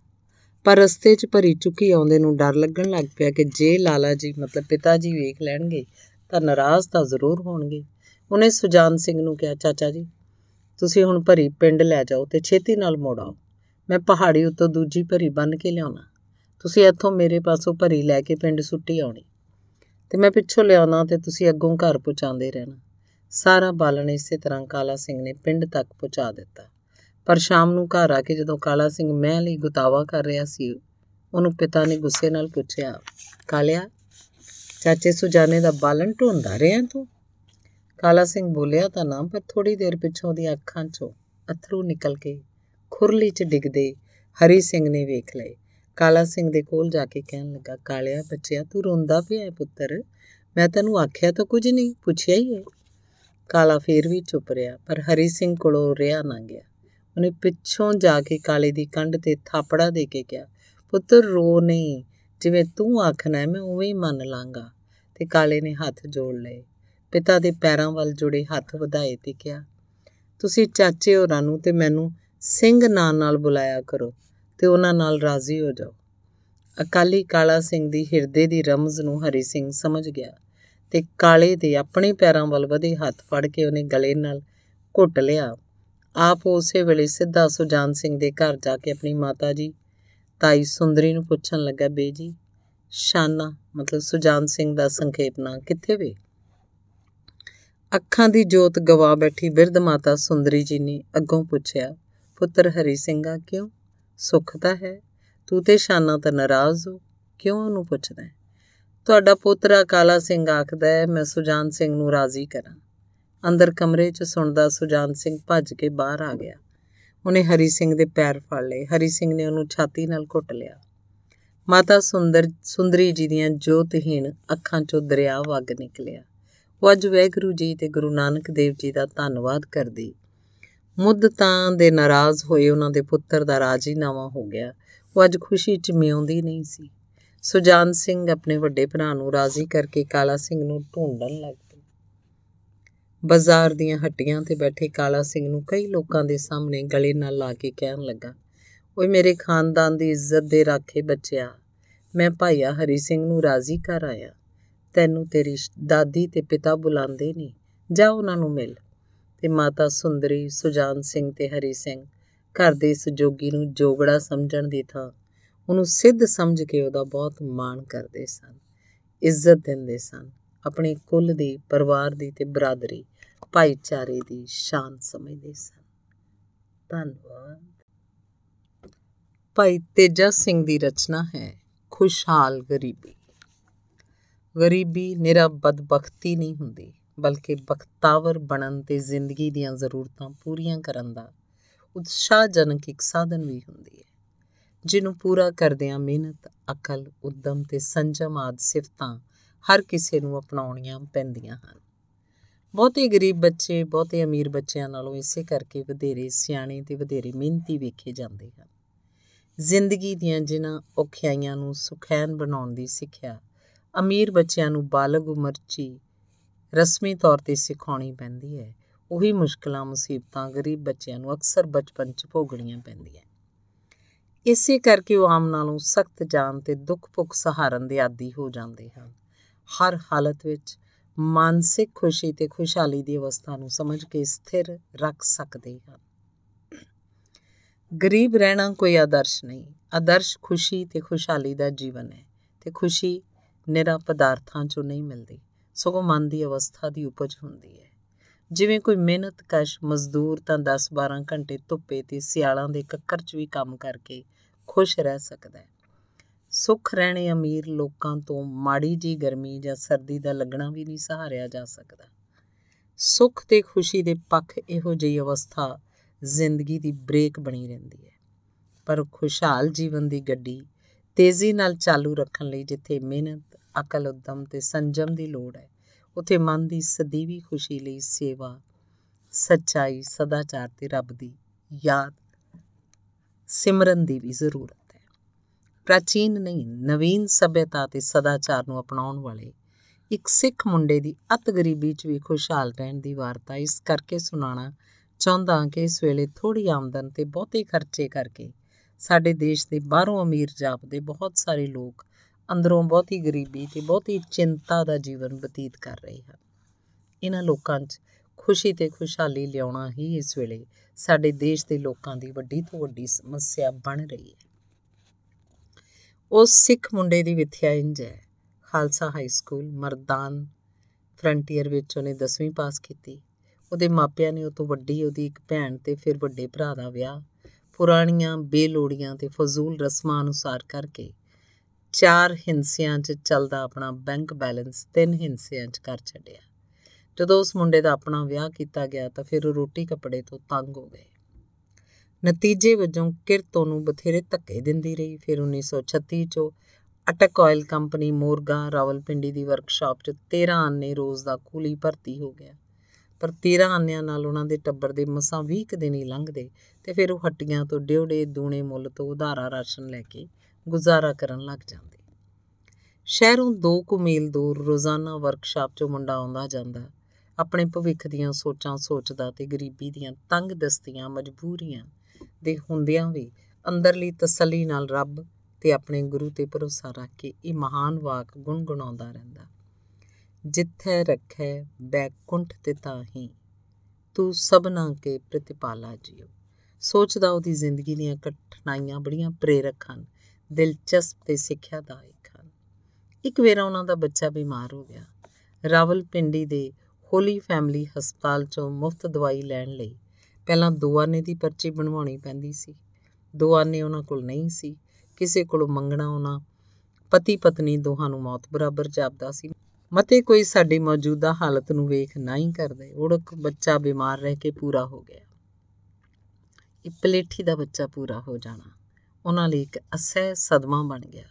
ਪਰ ਰਸਤੇ 'ਚ ਭਰੀ ਚੁੱਕੀ ਆਉਂਦੇ ਨੂੰ ਡਰ ਲੱਗਣ ਲੱਗ ਪਿਆ ਕਿ ਜੇ ਲਾਲਾ ਜੀ, ਮਤਲਬ ਪਿਤਾ ਜੀ ਵੇਖ ਲੈਣਗੇ, ਤਾਂ ਨਾਰਾਜ਼ ਤਾਂ ਜ਼ਰੂਰ ਹੋਣਗੇ। ਉਹਨੇ ਸੁਜਾਨ ਸਿੰਘ ਨੂੰ ਕਿਹਾ, ਚਾਚਾ ਜੀ, ਤੁਸੀਂ ਹੁਣ ਭਰੀ ਪਿੰਡ ਲੈ ਜਾਓ ਤੇ ਛੇਤੀ ਨਾਲ ਮੋੜ ਆਓ। ਮੈਂ ਪਹਾੜੀ ਉੱਤੋਂ ਦੂਜੀ ਭਰੀ ਬੰਨ ਕੇ ਲਿਆਉਣਾ। ਤੁਸੀਂ ਇੱਥੋਂ ਮੇਰੇ ਪਾਸੋਂ ਭਰੀ ਲੈ ਕੇ ਪਿੰਡ ਸੁੱਟੀ ਆਉਣੀ। ਤੇ ਮੈਂ ਪਿੱਛੋਂ ਲਿਆਉਣਾ ਤੇ ਤੁਸੀਂ ਅੱਗੋਂ ਘਰ ਪਹੁੰਚਾਉਂਦੇ ਰਹਿਣਾ। ਸਾਰਾ ਬਾਲਣ ਇਸੇ ਤਰ੍ਹਾਂ ਕਾਲਾ ਸਿੰਘ ਨੇ ਪਿੰਡ ਤੱਕ ਪਹੁੰਚਾ ਦਿੱਤਾ। ਪਰ ਸ਼ਾਮ ਨੂੰ ਘਰ ਆ ਕੇ ਜਦੋਂ ਕਾਲਾ ਸਿੰਘ ਮਹਿ ਲਈ ਗੁਤਾਵਾ ਕਰ ਰਿਹਾ ਸੀ, ਉਹਨੂੰ ਪਿਤਾ ਨੇ ਗੁੱਸੇ ਨਾਲ ਪੁੱਛਿਆ, ਕਾਲਿਆ, ਚਾਚੇ ਸੁਜਾਨੇ ਦਾ ਬਾਲਣ ਢੋਂਦਾ ਰਿਹਾ ਤੂੰ? ਕਾਲਾ ਸਿੰਘ ਬੋਲਿਆ, ਤਾਂ ਨਾ, ਪਰ ਥੋੜੀ ਦੇਰ ਪਿੱਛੋਂ ਦੀ ਅੱਖਾਂ 'ਚੋਂ ਅਥਰੂ ਨਿਕਲ ਕੇ ਖੁਰਲੀ 'ਚ ਡਿੱਗਦੇ ਹਰੀ ਸਿੰਘ ਨੇ ਵੇਖ ਲਏ। ਕਾਲਾ ਸਿੰਘ ਦੇ ਕੋਲ ਜਾ ਕੇ ਕਹਿਣ ਲੱਗਾ, ਕਾਲਿਆ ਬੱਚਿਆ, ਤੂੰ ਰੋਂਦਾ ਪਿਆ ਪੁੱਤਰ। ਮੈਂ ਤੈਨੂੰ ਆਖਿਆ ਤਾਂ ਕੁਝ ਨਹੀਂ, ਪੁੱਛਿਆ ਹੀ ਹੈ। ਕਾਲਾ ਫੇਰ ਵੀ ਚੁੱਪ ਰਿਹਾ, ਪਰ ਹਰੀ ਸਿੰਘ ਕੋਲੋਂ ਰਿਹਾ ਨਾ ਗਿਆ। ਉਹਨੇ ਪਿੱਛੋਂ ਜਾ ਕੇ ਕਾਲੇ ਦੀ ਕੰਧ ਤੇ ਥਾਪੜਾ ਦੇ ਕੇ ਕਿਹਾ, ਪੁੱਤਰ, ਰੋ ਨਹੀਂ। ਜਿਵੇਂ ਤੂੰ ਆਖਣਾ ਮੈਂ ਉਵੇਂ ਹੀ ਮੰਨ ਲਾਂਗਾ। ਤੇ ਕਾਲੇ ਨੇ ਹੱਥ ਜੋੜ ਲਏ। ਪਿਤਾ ਦੇ ਪੈਰਾਂ ਵੱਲ ਜੁੜੇ ਹੱਥ ਵਧਾਏ ਤੇ ਕਿਹਾ, ਤੁਸੀਂ ਚਾਚੇ ਹੋਰਾਂ ਨੂੰ ਤੇ ਮੈਨੂੰ ਸਿੰਘ ਨਾਂ ਨਾਲ ਬੁਲਾਇਆ ਕਰੋ। ਤੇ ਉਹਨਾਂ ਨਾਲ ਰਾਜ਼ੀ ਹੋ ਜਾਓ। ਅਕਾਲੀ ਕਾਲਾ ਸਿੰਘ ਦੀ ਹਿਰਦੇ ਦੀ ਰਮਜ਼ ਨੂੰ ਹਰੀ ਸਿੰਘ ਸਮਝ ਗਿਆ ਤੇ ਕਾਲੇ ਦੇ ਆਪਣੇ ਪੈਰਾਂ ਵੱਲ ਵਧੇ ਹੱਥ ਫੜ ਕੇ ਉਹਨੇ ਗਲੇ ਨਾਲ ਘੁੱਟ ਲਿਆ। ਆਪ ਉਸੇ ਵੇਲੇ ਸਿੱਧਾ ਸੁਜਾਨ ਸਿੰਘ ਦੇ ਘਰ ਜਾ ਕੇ ਆਪਣੀ ਮਾਤਾ ਜੀ, ਤਾਈ ਸੁੰਦਰੀ ਨੂੰ ਪੁੱਛਣ ਲੱਗਾ, ਬੇ ਜੀ, ਸ਼ਾਨਾ, ਮਤਲਬ ਸੁਜਾਨ ਸਿੰਘ ਦਾ ਸੰਖੇਪ ਨਾਂ ਕਿੱਥੇ ਵੇ? ਅੱਖਾਂ ਦੀ ਜੋਤ ਗਵਾ ਬੈਠੀ ਬਿਰਧ ਮਾਤਾ ਸੁੰਦਰੀ ਜੀ ਨੇ ਅੱਗੋਂ ਪੁੱਛਿਆ, ਪੁੱਤਰ ਹਰੀ ਸਿੰਘਾ ਕਿਉਂ? ਸੁੱਖ ਤਾਂ ਹੈ। ਤੂੰ ਤੇ ਸ਼ਾਨਾ ਤਾਂ ਨਾਰਾਜ਼ ਹੋ। ਕਿਉਂ ਉਹਨੂੰ ਪੁੱਛਦਾ ਤੁਹਾਡਾ ਪੋਤਰਾ ਕਾਲਾ ਸਿੰਘ ਆਖਦਾ ਹੈ, ਮੈਂ ਸੁਜਾਨ ਸਿੰਘ ਨੂੰ ਰਾਜ਼ੀ ਕਰਾਂ। ਅੰਦਰ ਕਮਰੇ 'ਚ ਸੁਣਦਾ ਸੁਜਾਨ ਸਿੰਘ ਭੱਜ ਕੇ ਬਾਹਰ ਆ ਗਿਆ। ਉਹਨੇ ਹਰੀ ਸਿੰਘ ਦੇ ਪੈਰ ਫੜ ਲਏ। ਹਰੀ ਸਿੰਘ ਨੇ ਉਹਨੂੰ ਛਾਤੀ ਨਾਲ ਘੁੱਟ ਲਿਆ। ਮਾਤਾ ਸੁੰਦਰ, ਸੁੰਦਰੀ ਜੀ ਦੀਆਂ ਜੋਤਹੀਣ ਅੱਖਾਂ 'ਚੋਂ ਦਰਿਆ ਵਗ ਨਿਕਲਿਆ। ਉਹ ਅੱਜ ਵੈਗੁਰੂ ਜੀ ਤੇ ਗੁਰੂ ਨਾਨਕ ਦੇਵ ਜੀ ਦਾ ਧੰਨਵਾਦ ਕਰਦੀ ਮੁੱਦਤਾਂ ਦੇ ਨਾਰਾਜ਼ ਹੋਏ ਉਹਨਾਂ ਦੇ ਪੁੱਤਰ ਦਾ ਰਾਜੀਨਾਮਾ ਹੋ ਗਿਆ। ਉਹ ਅੱਜ ਖੁਸ਼ੀ 'ਚ ਮਿਉਂਦੀ ਨਹੀਂ ਸੀ। ਸੁਜਾਨ ਸਿੰਘ ਆਪਣੇ ਵੱਡੇ ਭਰਾ ਨੂੰ ਰਾਜ਼ੀ ਕਰਕੇ ਕਾਲਾ ਸਿੰਘ ਨੂੰ ਢੂੰਡਣ ਲੱਗ ਪਈ ਬਾਜ਼ਾਰ ਦੀਆਂ ਹੱਟੀਆਂ ਤੇ ਬੈਠੇ ਕਾਲਾ ਸਿੰਘ ਨੂੰ ਕਈ ਲੋਕਾਂ ਦੇ ਸਾਹਮਣੇ ਗਲੇ ਨਾਲ ਲਾ ਕੇ ਕਹਿਣ ਲੱਗਾ, ਓਏ ਮੇਰੇ ਖਾਨਦਾਨ ਦੀ ਇੱਜ਼ਤ ਦੇ ਰਾਖੇ ਬੱਚਿਆ, ਮੈਂ ਭਾਈਆ ਹਰੀ ਸਿੰਘ ਨੂੰ ਰਾਜ਼ੀ ਕਰ ਆਇਆ। ਤੈਨੂੰ ਤੇਰੀ ਦਾਦੀ ਤੇ ਪਿਤਾ ਬੁਲਾਉਂਦੇ ਨਹੀਂ। ਜਾ ਉਹਨਾਂ ਨੂੰ ਮਿਲ। ਤੇ ਮਾਤਾ ਸੁੰਦਰੀ, ਸੁਜਾਨ ਸਿੰਘ ਤੇ ਹਰੀ ਸਿੰਘ ਘਰ ਦੇ ਇਸ ਜੋਗੀ ਨੂੰ ਜੋਗੜਾ ਸਮਝਣ ਦੀ ਥਾਂ। ਉਹਨੂੰ ਸਿੱਧ ਸਮਝ ਕੇ ਉਹਦਾ ਬਹੁਤ ਮਾਣ ਕਰਦੇ ਸਨ, ਇੱਜ਼ਤ ਦਿੰਦੇ ਸਨ, ਆਪਣੇ ਕੁੱਲ ਦੀ, ਪਰਿਵਾਰ ਦੀ ਤੇ ਬਰਾਦਰੀ, ਭਾਈਚਾਰੇ ਦੀ ਸ਼ਾਨ ਸਮਝਦੇ ਸਨ। ਧੰਨਵਾਦ। ਭਾਈ ਤੇਜਾ ਸਿੰਘ ਦੀ ਰਚਨਾ ਹੈ, ਖੁਸ਼ਹਾਲ ਗਰੀਬੀ। ਗਰੀਬੀ ਨਿਰਾ ਬਦਬਖਤੀ ਨਹੀਂ ਹੁੰਦੀ। ਬਲਕਿ ਬਖਤਾਵਰ ਬਣਨ ਤੇ ਜ਼ਿੰਦਗੀ ਦੀਆਂ ਜ਼ਰੂਰਤਾਂ ਪੂਰੀਆਂ ਕਰਨ ਦਾ ਉਤਸ਼ਾਹਜਨਕ ਇੱਕ ਸਾਧਨ ਵੀ ਹੁੰਦੀ ਹੈ, ਜਿਹਨੂੰ ਪੂਰਾ ਕਰਦਿਆਂ ਮਿਹਨਤ, ਅਕਲ, ਉਦਮ ਤੇ ਸੰਜਮ ਆਦ ਸਿਫਤਾਂ ਹਰ ਕਿਸੇ ਨੂੰ ਅਪਣਾਉਣੀਆਂ ਪੈਂਦੀਆਂ ਹਨ। ਬਹੁਤੇ ਗਰੀਬ ਬੱਚੇ, ਬਹੁਤੇ ਅਮੀਰ ਬੱਚਿਆਂ ਨਾਲੋਂ ਇਸੇ ਕਰਕੇ ਵਧੇਰੇ ਸਿਆਣੇ ਤੇ ਵਧੇਰੇ ਮਿਹਨਤੀ ਵੇਖੇ ਜਾਂਦੇ ਹਨ। ਜ਼ਿੰਦਗੀ ਦੀਆਂ ਜਿਨ੍ਹਾਂ ਔਖਿਆਈਆਂ ਨੂੰ ਸੁਖੈਨ ਬਣਾਉਣ ਦੀ ਸਿੱਖਿਆ, ਅਮੀਰ ਬੱਚਿਆਂ ਨੂੰ ਬਾਲਗ ਉਮਰ 'ਚ ਰਸਮੀ ਤੌਰ ਤੇ ਸਿਖਾਉਣੀ ਪੈਂਦੀ ਹੈ। ਉਹੀ ਮੁਸ਼ਕਲਾਂ, ਮੁਸੀਬਤਾਂ ਗਰੀਬ ਬੱਚਿਆਂ ਨੂੰ ਅਕਸਰ ਬਚਪਨ 'ਚ ਭੋਗਣੀਆਂ ਪੈਂਦੀਆਂ। ਇਸੇ ਕਰਕੇ ਉਹ ਆਮ ਨਾਲੋਂ ਸਖਤ ਜਾਨ ਤੇ ਦੁੱਖ ਭੁੱਖ ਸਹਾਰਨ ਦੇ ਆਦੀ ਹੋ ਜਾਂਦੇ ਹਨ। ਹਰ ਹਾਲਤ ਵਿੱਚ ਮਾਨਸਿਕ ਖੁਸ਼ੀ ਤੇ ਖੁਸ਼ਹਾਲੀ ਦੀ ਅਵਸਥਾ ਨੂੰ ਸਮਝ ਕੇ ਸਥਿਰ ਰੱਖ ਸਕਦੇ ਹਨ। ਗਰੀਬ ਰਹਿਣਾ ਕੋਈ ਆਦਰਸ਼ ਨਹੀਂ। ਆਦਰਸ਼ ਖੁਸ਼ੀ ਤੇ ਖੁਸ਼ਹਾਲੀ ਦਾ ਜੀਵਨ ਹੈ ਤੇ ਖੁਸ਼ੀ ਨਿਰਾ ਪਦਾਰਥਾਂ 'ਚੋਂ ਨਹੀਂ ਮਿਲਦੀ। ਸਗੋਂ ਮਨ ਦੀ ਅਵਸਥਾ ਦੀ ਉਪਜ ਹੁੰਦੀ ਹੈ। ਜਿਵੇਂ ਕੋਈ ਮਿਹਨਤ ਕਸ਼ ਮਜ਼ਦੂਰ ਤਾਂ 10-12 ਘੰਟੇ ਧੁੱਪੇ ਤੇ ਸਿਆਲਾਂ ਦੇ ਕੱਕਰ 'ਚ ਵੀ ਕੰਮ ਕਰਕੇ ਖੁਸ਼ ਰਹਿ ਸਕਦਾ ਹੈ। ਸੁੱਖ ਰਹਿਣੇ ਅਮੀਰ ਲੋਕਾਂ ਤੋਂ ਮਾੜੀ ਜੀ ਗਰਮੀ ਜਾਂ ਸਰਦੀ ਦਾ ਲੱਗਣਾ ਵੀ ਨਹੀਂ ਸਹਾਰਿਆ ਜਾ ਸਕਦਾ। ਸੁੱਖ ਤੇ ਖੁਸ਼ੀ ਦੇ ਪੱਖ ਇਹੋ ਜਿਹੀ ਅਵਸਥਾ ਜ਼ਿੰਦਗੀ ਦੀ ਬ੍ਰੇਕ ਬਣੀ ਰਹਿੰਦੀ ਹੈ। ਪਰ ਖੁਸ਼ਹਾਲ ਜੀਵਨ ਦੀ ਗੱਡੀ ਤੇਜ਼ੀ ਨਾਲ ਚਾਲੂ ਰੱਖਣ ਲਈ ਜਿੱਥੇ ਮਿਹਨਤ ਅਕਲ ਉਦਮ ਤੇ ਸੰਜਮ ਦੀ ਲੋੜ ਹੈ। ਉਥੇ ਮਨ ਦੀ ਸਦੀਵੀ ਖੁਸ਼ੀ ਲਈ ਸੇਵਾ, ਸੱਚਾਈ, ਸਦਾਚਾਰ ਤੇ ਰੱਬ ਦੀ ਯਾਦ ਸਿਮਰਨ ਦੀ ਵੀ ਜ਼ਰੂਰਤ ਹੈ। ਪ੍ਰਾਚੀਨ ਨਹੀਂ, ਨਵੀਨ ਸਭਿਅਤਾ ਤੇ ਸਦਾਚਾਰ ਨੂੰ ਅਪਣਾਉਣ ਵਾਲੇ ਇੱਕ ਸਿੱਖ ਮੁੰਡੇ ਦੀ ਅਤ ਗਰੀਬੀ 'ਚ ਵੀ ਖੁਸ਼ਹਾਲ ਰਹਿਣ ਦੀ ਵਾਰਤਾ ਇਸ ਕਰਕੇ ਸੁਣਾਣਾ ਚਾਹੁੰਦਾ ਕਿ ਇਸ ਵੇਲੇ ਥੋੜੀ ਆਮਦਨ ਤੇ ਬਹੁਤੇ ਖਰਚੇ ਕਰਕੇ ਸਾਡੇ ਦੇਸ਼ ਦੇ ਬਾਹਰੋਂ ਅਮੀਰ ਜਾਪਦੇ ਬਹੁਤ ਸਾਰੇ ਲੋਕ ਅੰਦਰੋਂ ਬਹੁਤੀ ਗਰੀਬੀ ਤੇ ਬਹੁਤੀ ਚਿੰਤਾ ਦਾ ਜੀਵਨ ਬਤੀਤ ਕਰ ਰਹੇ ਹਨ। ਇਹਨਾਂ ਲੋਕਾਂ 'ਚ ਖੁਸ਼ੀ ਤੇ ਖੁਸ਼ਹਾਲੀ ਲਿਆਉਣਾ ਹੀ ਇਸ ਵੇਲੇ ਸਾਡੇ ਦੇਸ਼ ਦੇ ਲੋਕਾਂ ਦੀ ਵੱਡੀ ਤੋਂ ਵੱਡੀ ਸਮੱਸਿਆ ਬਣ ਰਹੀ ਹੈ। ਉਸ ਸਿੱਖ ਮੁੰਡੇ ਦੀ ਵਿਥਿਆ ਇੰਜ ਹੈ। Khalsa high school, Mardan frontier ਵਿੱਚ ਉਹਨੇ 10ਵੀਂ ਪਾਸ ਕੀਤੀ। ਉਹਦੇ ਮਾਪਿਆਂ ਨੇ ਉਹ ਤੋਂ ਵੱਡੀ ਉਹਦੀ ਇੱਕ ਭੈਣ ਤੇ ਫਿਰ ਵੱਡੇ ਭਰਾ ਦਾ ਵਿਆਹ। ਪੁਰਾਣੀਆਂ, ਬੇਲੋੜੀਆਂ ਤੇ ਫਜ਼ੂਲ ਰਸਮਾਂ ਅਨੁਸਾਰ ਕਰਕੇ ਚਾਰ ਹਿੰਸਿਆਂ 'ਚ ਚੱਲਦਾ ਆਪਣਾ ਬੈਂਕ ਬੈਲੈਂਸ ਤਿੰਨ ਹਿੰਸਿਆਂ 'ਚ ਕਰ ਛੱਡਿਆ। ਜਦੋਂ ਉਸ ਮੁੰਡੇ ਦਾ ਆਪਣਾ ਵਿਆਹ ਕੀਤਾ ਗਿਆ ਤਾਂ ਫਿਰ ਉਹ ਰੋਟੀ ਕੱਪੜੇ ਤੋਂ ਤੰਗ ਹੋ ਗਏ। ਨਤੀਜੇ ਵਜੋਂ ਕਿਰਤ ਉਹਨੂੰ ਬਥੇਰੇ ਧੱਕੇ ਦਿੰਦੀ ਰਹੀ। ਫਿਰ 1936 'ਚੋਂ ਅਟਕ ਆਇਲ ਕੰਪਨੀ ਮੋਰਗਾ ਰਾਵਲਪਿੰਡੀ ਦੀ ਵਰਕਸ਼ਾਪ 'ਚ 13 ਆਨੇ ਰੋਜ਼ ਦਾ ਕੂਲੀ ਭਰਤੀ ਹੋ ਗਿਆ। ਪਰ 13 ਆਨਿਆਂ ਨਾਲ ਉਹਨਾਂ ਦੇ ਟੱਬਰ ਦੇ ਮਸਾਂ 20 ਕੁ ਦਿਨ ਹੀ ਲੰਘਦੇ ਤੇ ਫਿਰ ਉਹ ਹੱਟੀਆਂ ਤੋਂ ਡਿਉੜੇ ਦੂਣੇ ਮੁੱਲ ਤੋਂ ਉਧਾਰਾ ਰਾਸ਼ਨ ਲੈ ਕੇ ਗੁਜ਼ਾਰਾ ਕਰਨ ਲੱਗ ਜਾਂਦੇ। ਸ਼ਹਿਰੋਂ 2 ਕੁ ਮੀਲ ਦੂਰ ਰੋਜ਼ਾਨਾ ਵਰਕਸ਼ਾਪ 'ਚੋਂ ਮੁੰਡਾ ਆਉਂਦਾ ਜਾਂਦਾ। ਆਪਣੇ ਭਵਿੱਖ ਦੀਆਂ ਸੋਚਾਂ ਸੋਚਦਾ ਤੇ ਗਰੀਬੀ ਦੀਆਂ ਤੰਗ ਦਸਤੀਆਂ ਮਜਬੂਰੀਆਂ ਦੇ ਹੁੰਦਿਆਂ ਵੀ ਅੰਦਰਲੀ ਤਸੱਲੀ ਨਾਲ ਰੱਬ ਤੇ ਆਪਣੇ ਗੁਰੂ ਤੇ ਭਰੋਸਾ ਰੱਖ ਕੇ ਇਹ ਮਹਾਨ ਵਾਕ ਗੁੰਗੁਣਾਉਂਦਾ ਰਹਿੰਦਾ। ਜਿੱਥੇ ਰੱਖੇ ਬੈਕੁੰਠ ਤੇ ਤਾਹੀ ਤੂੰ ਸਭਨਾ ਕੇ ਪ੍ਰਤਿਪਾਲਾ ਜੀਓ। ਸੋਚਦਾ ਉਹਦੀ ਜ਼ਿੰਦਗੀ ਦੀਆਂ ਕਠਿਨਾਈਆਂ ਬੜੀਆਂ ਪ੍ਰੇਰਕ ਹਨ। ਦਿਲਚਸਪ ਤੇ ਸਿੱਖਿਆਦਾਇਕ ਹਨ। ਇੱਕ ਵੇਰਾ ਉਹਨਾਂ ਦਾ ਬੱਚਾ ਬਿਮਾਰ ਹੋ ਗਿਆ। ਰਾਵਲਪਿੰਡੀ ਦੇ ਹੋਲੀ ਫੈਮਿਲੀ ਹਸਪਤਾਲ ਚੋਂ ਮੁਫਤ ਦਵਾਈ ਲੈਣ ਲਈ ਪਹਿਲਾਂ ਦੋ ਆਨੇ ਦੀ ਪਰਚੀ ਬਣਵਾਉਣੀ ਪੈਂਦੀ ਸੀ। ਦੋ ਆਨੇ ਉਹਨਾਂ ਕੋਲ ਨਹੀਂ ਸੀ। ਕਿਸੇ ਕੋਲੋਂ ਮੰਗਣਾ ਉਹਨਾਂ ਪਤੀ ਪਤਨੀ ਦੋਹਾਂ ਨੂੰ ਮੌਤ ਬਰਾਬਰ ਜਾਪਦਾ ਸੀ। ਮਤੇ ਕੋਈ ਸਾਡੀ ਮੌਜੂਦਾ ਹਾਲਤ ਨੂੰ ਵੇਖ ਨਾ ਹੀ ਕਰਦੇ, ਉੜਕ ਬੱਚਾ ਬਿਮਾਰ ਰਹਿ ਕੇ ਪੂਰਾ ਹੋ ਗਿਆ। ਇਹ ਪਲੇਠੀ ਦਾ ਬੱਚਾ ਪੂਰਾ ਹੋ ਜਾਣਾ। ਉਹਨਾਂ ਲਈ ਇੱਕ ਅਸਹਿ ਸਦਮਾ ਬਣ ਗਿਆ।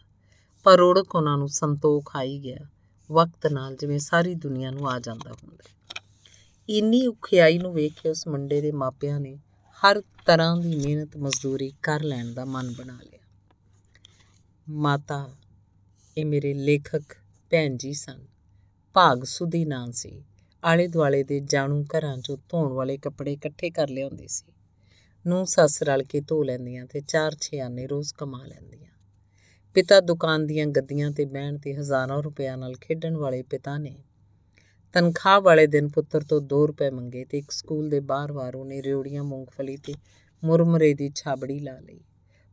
ਪਰ ਉੜਕ ਉਹਨਾਂ ਨੂੰ ਸੰਤੋਖ ਆਈ ਗਿਆ। ਵਕਤ ਨਾਲ ਜਿਵੇਂ ਸਾਰੀ ਦੁਨੀਆ ਨੂੰ ਆ ਜਾਂਦਾ ਹੁੰਦਾ ਇੰਨੀ ਉਖਿਆਈ ਨੂੰ ਵੇਖ ਕੇ ਉਸ ਮੁੰਡੇ ਦੇ ਮਾਪਿਆਂ ਨੇ ਹਰ ਤਰ੍ਹਾਂ ਦੀ ਮਿਹਨਤ ਮਜ਼ਦੂਰੀ ਕਰ ਲੈਣ ਦਾ ਮਨ ਬਣਾ ਲਿਆ। ਮਾਤਾ, ਇਹ ਮੇਰੇ ਲੇਖਕ ਭੈਣ ਜੀ ਸਨ। ਭਾਗ ਸੁਦੀ ਨਾਂ ਸੀ। ਆਲੇ ਦੁਆਲੇ ਦੇ ਜਾਣੂ ਘਰਾਂ 'ਚੋਂ ਧੋਣ ਵਾਲੇ ਕੱਪੜੇ ਇਕੱਠੇ ਕਰ ਲਿਆਉਂਦੇ ਸੀ। ਨੂੰ ਸੱਸ ਰਲ ਕੇ ਧੋ ਲੈਂਦੀਆਂ ਤੇ ਚਾਰ ਛੇ ਆਨੇ ਰੋਜ਼ ਕਮਾ ਲੈਂਦੀਆਂ। ਪਿਤਾ ਦੁਕਾਨ ਦੀਆਂ ਗੱਦੀਆਂ ਤੇ ਬਹਿਣ ਤੇ ਹਜ਼ਾਰਾਂ ਰੁਪਿਆਂ ਨਾਲ ਖੇਡਣ ਵਾਲੇ ਪਿਤਾ ਨੇ ਤਨਖਾਹ ਵਾਲੇ ਦਿਨ ਪੁੱਤਰ ਤੋਂ 2 ਰੁਪਏ ਮੰਗੇ ਤੇ ਇੱਕ ਸਕੂਲ ਦੇ ਬਾਹਰ-ਬਾਹਰ ਉਹਨੇ ਰਿਉੜੀਆਂ ਮੂੰਗਫਲੀ ਤੇ ਮੁਰਮਰੇ ਦੀ ਛਾਬੜੀ ਲਾ ਲਈ।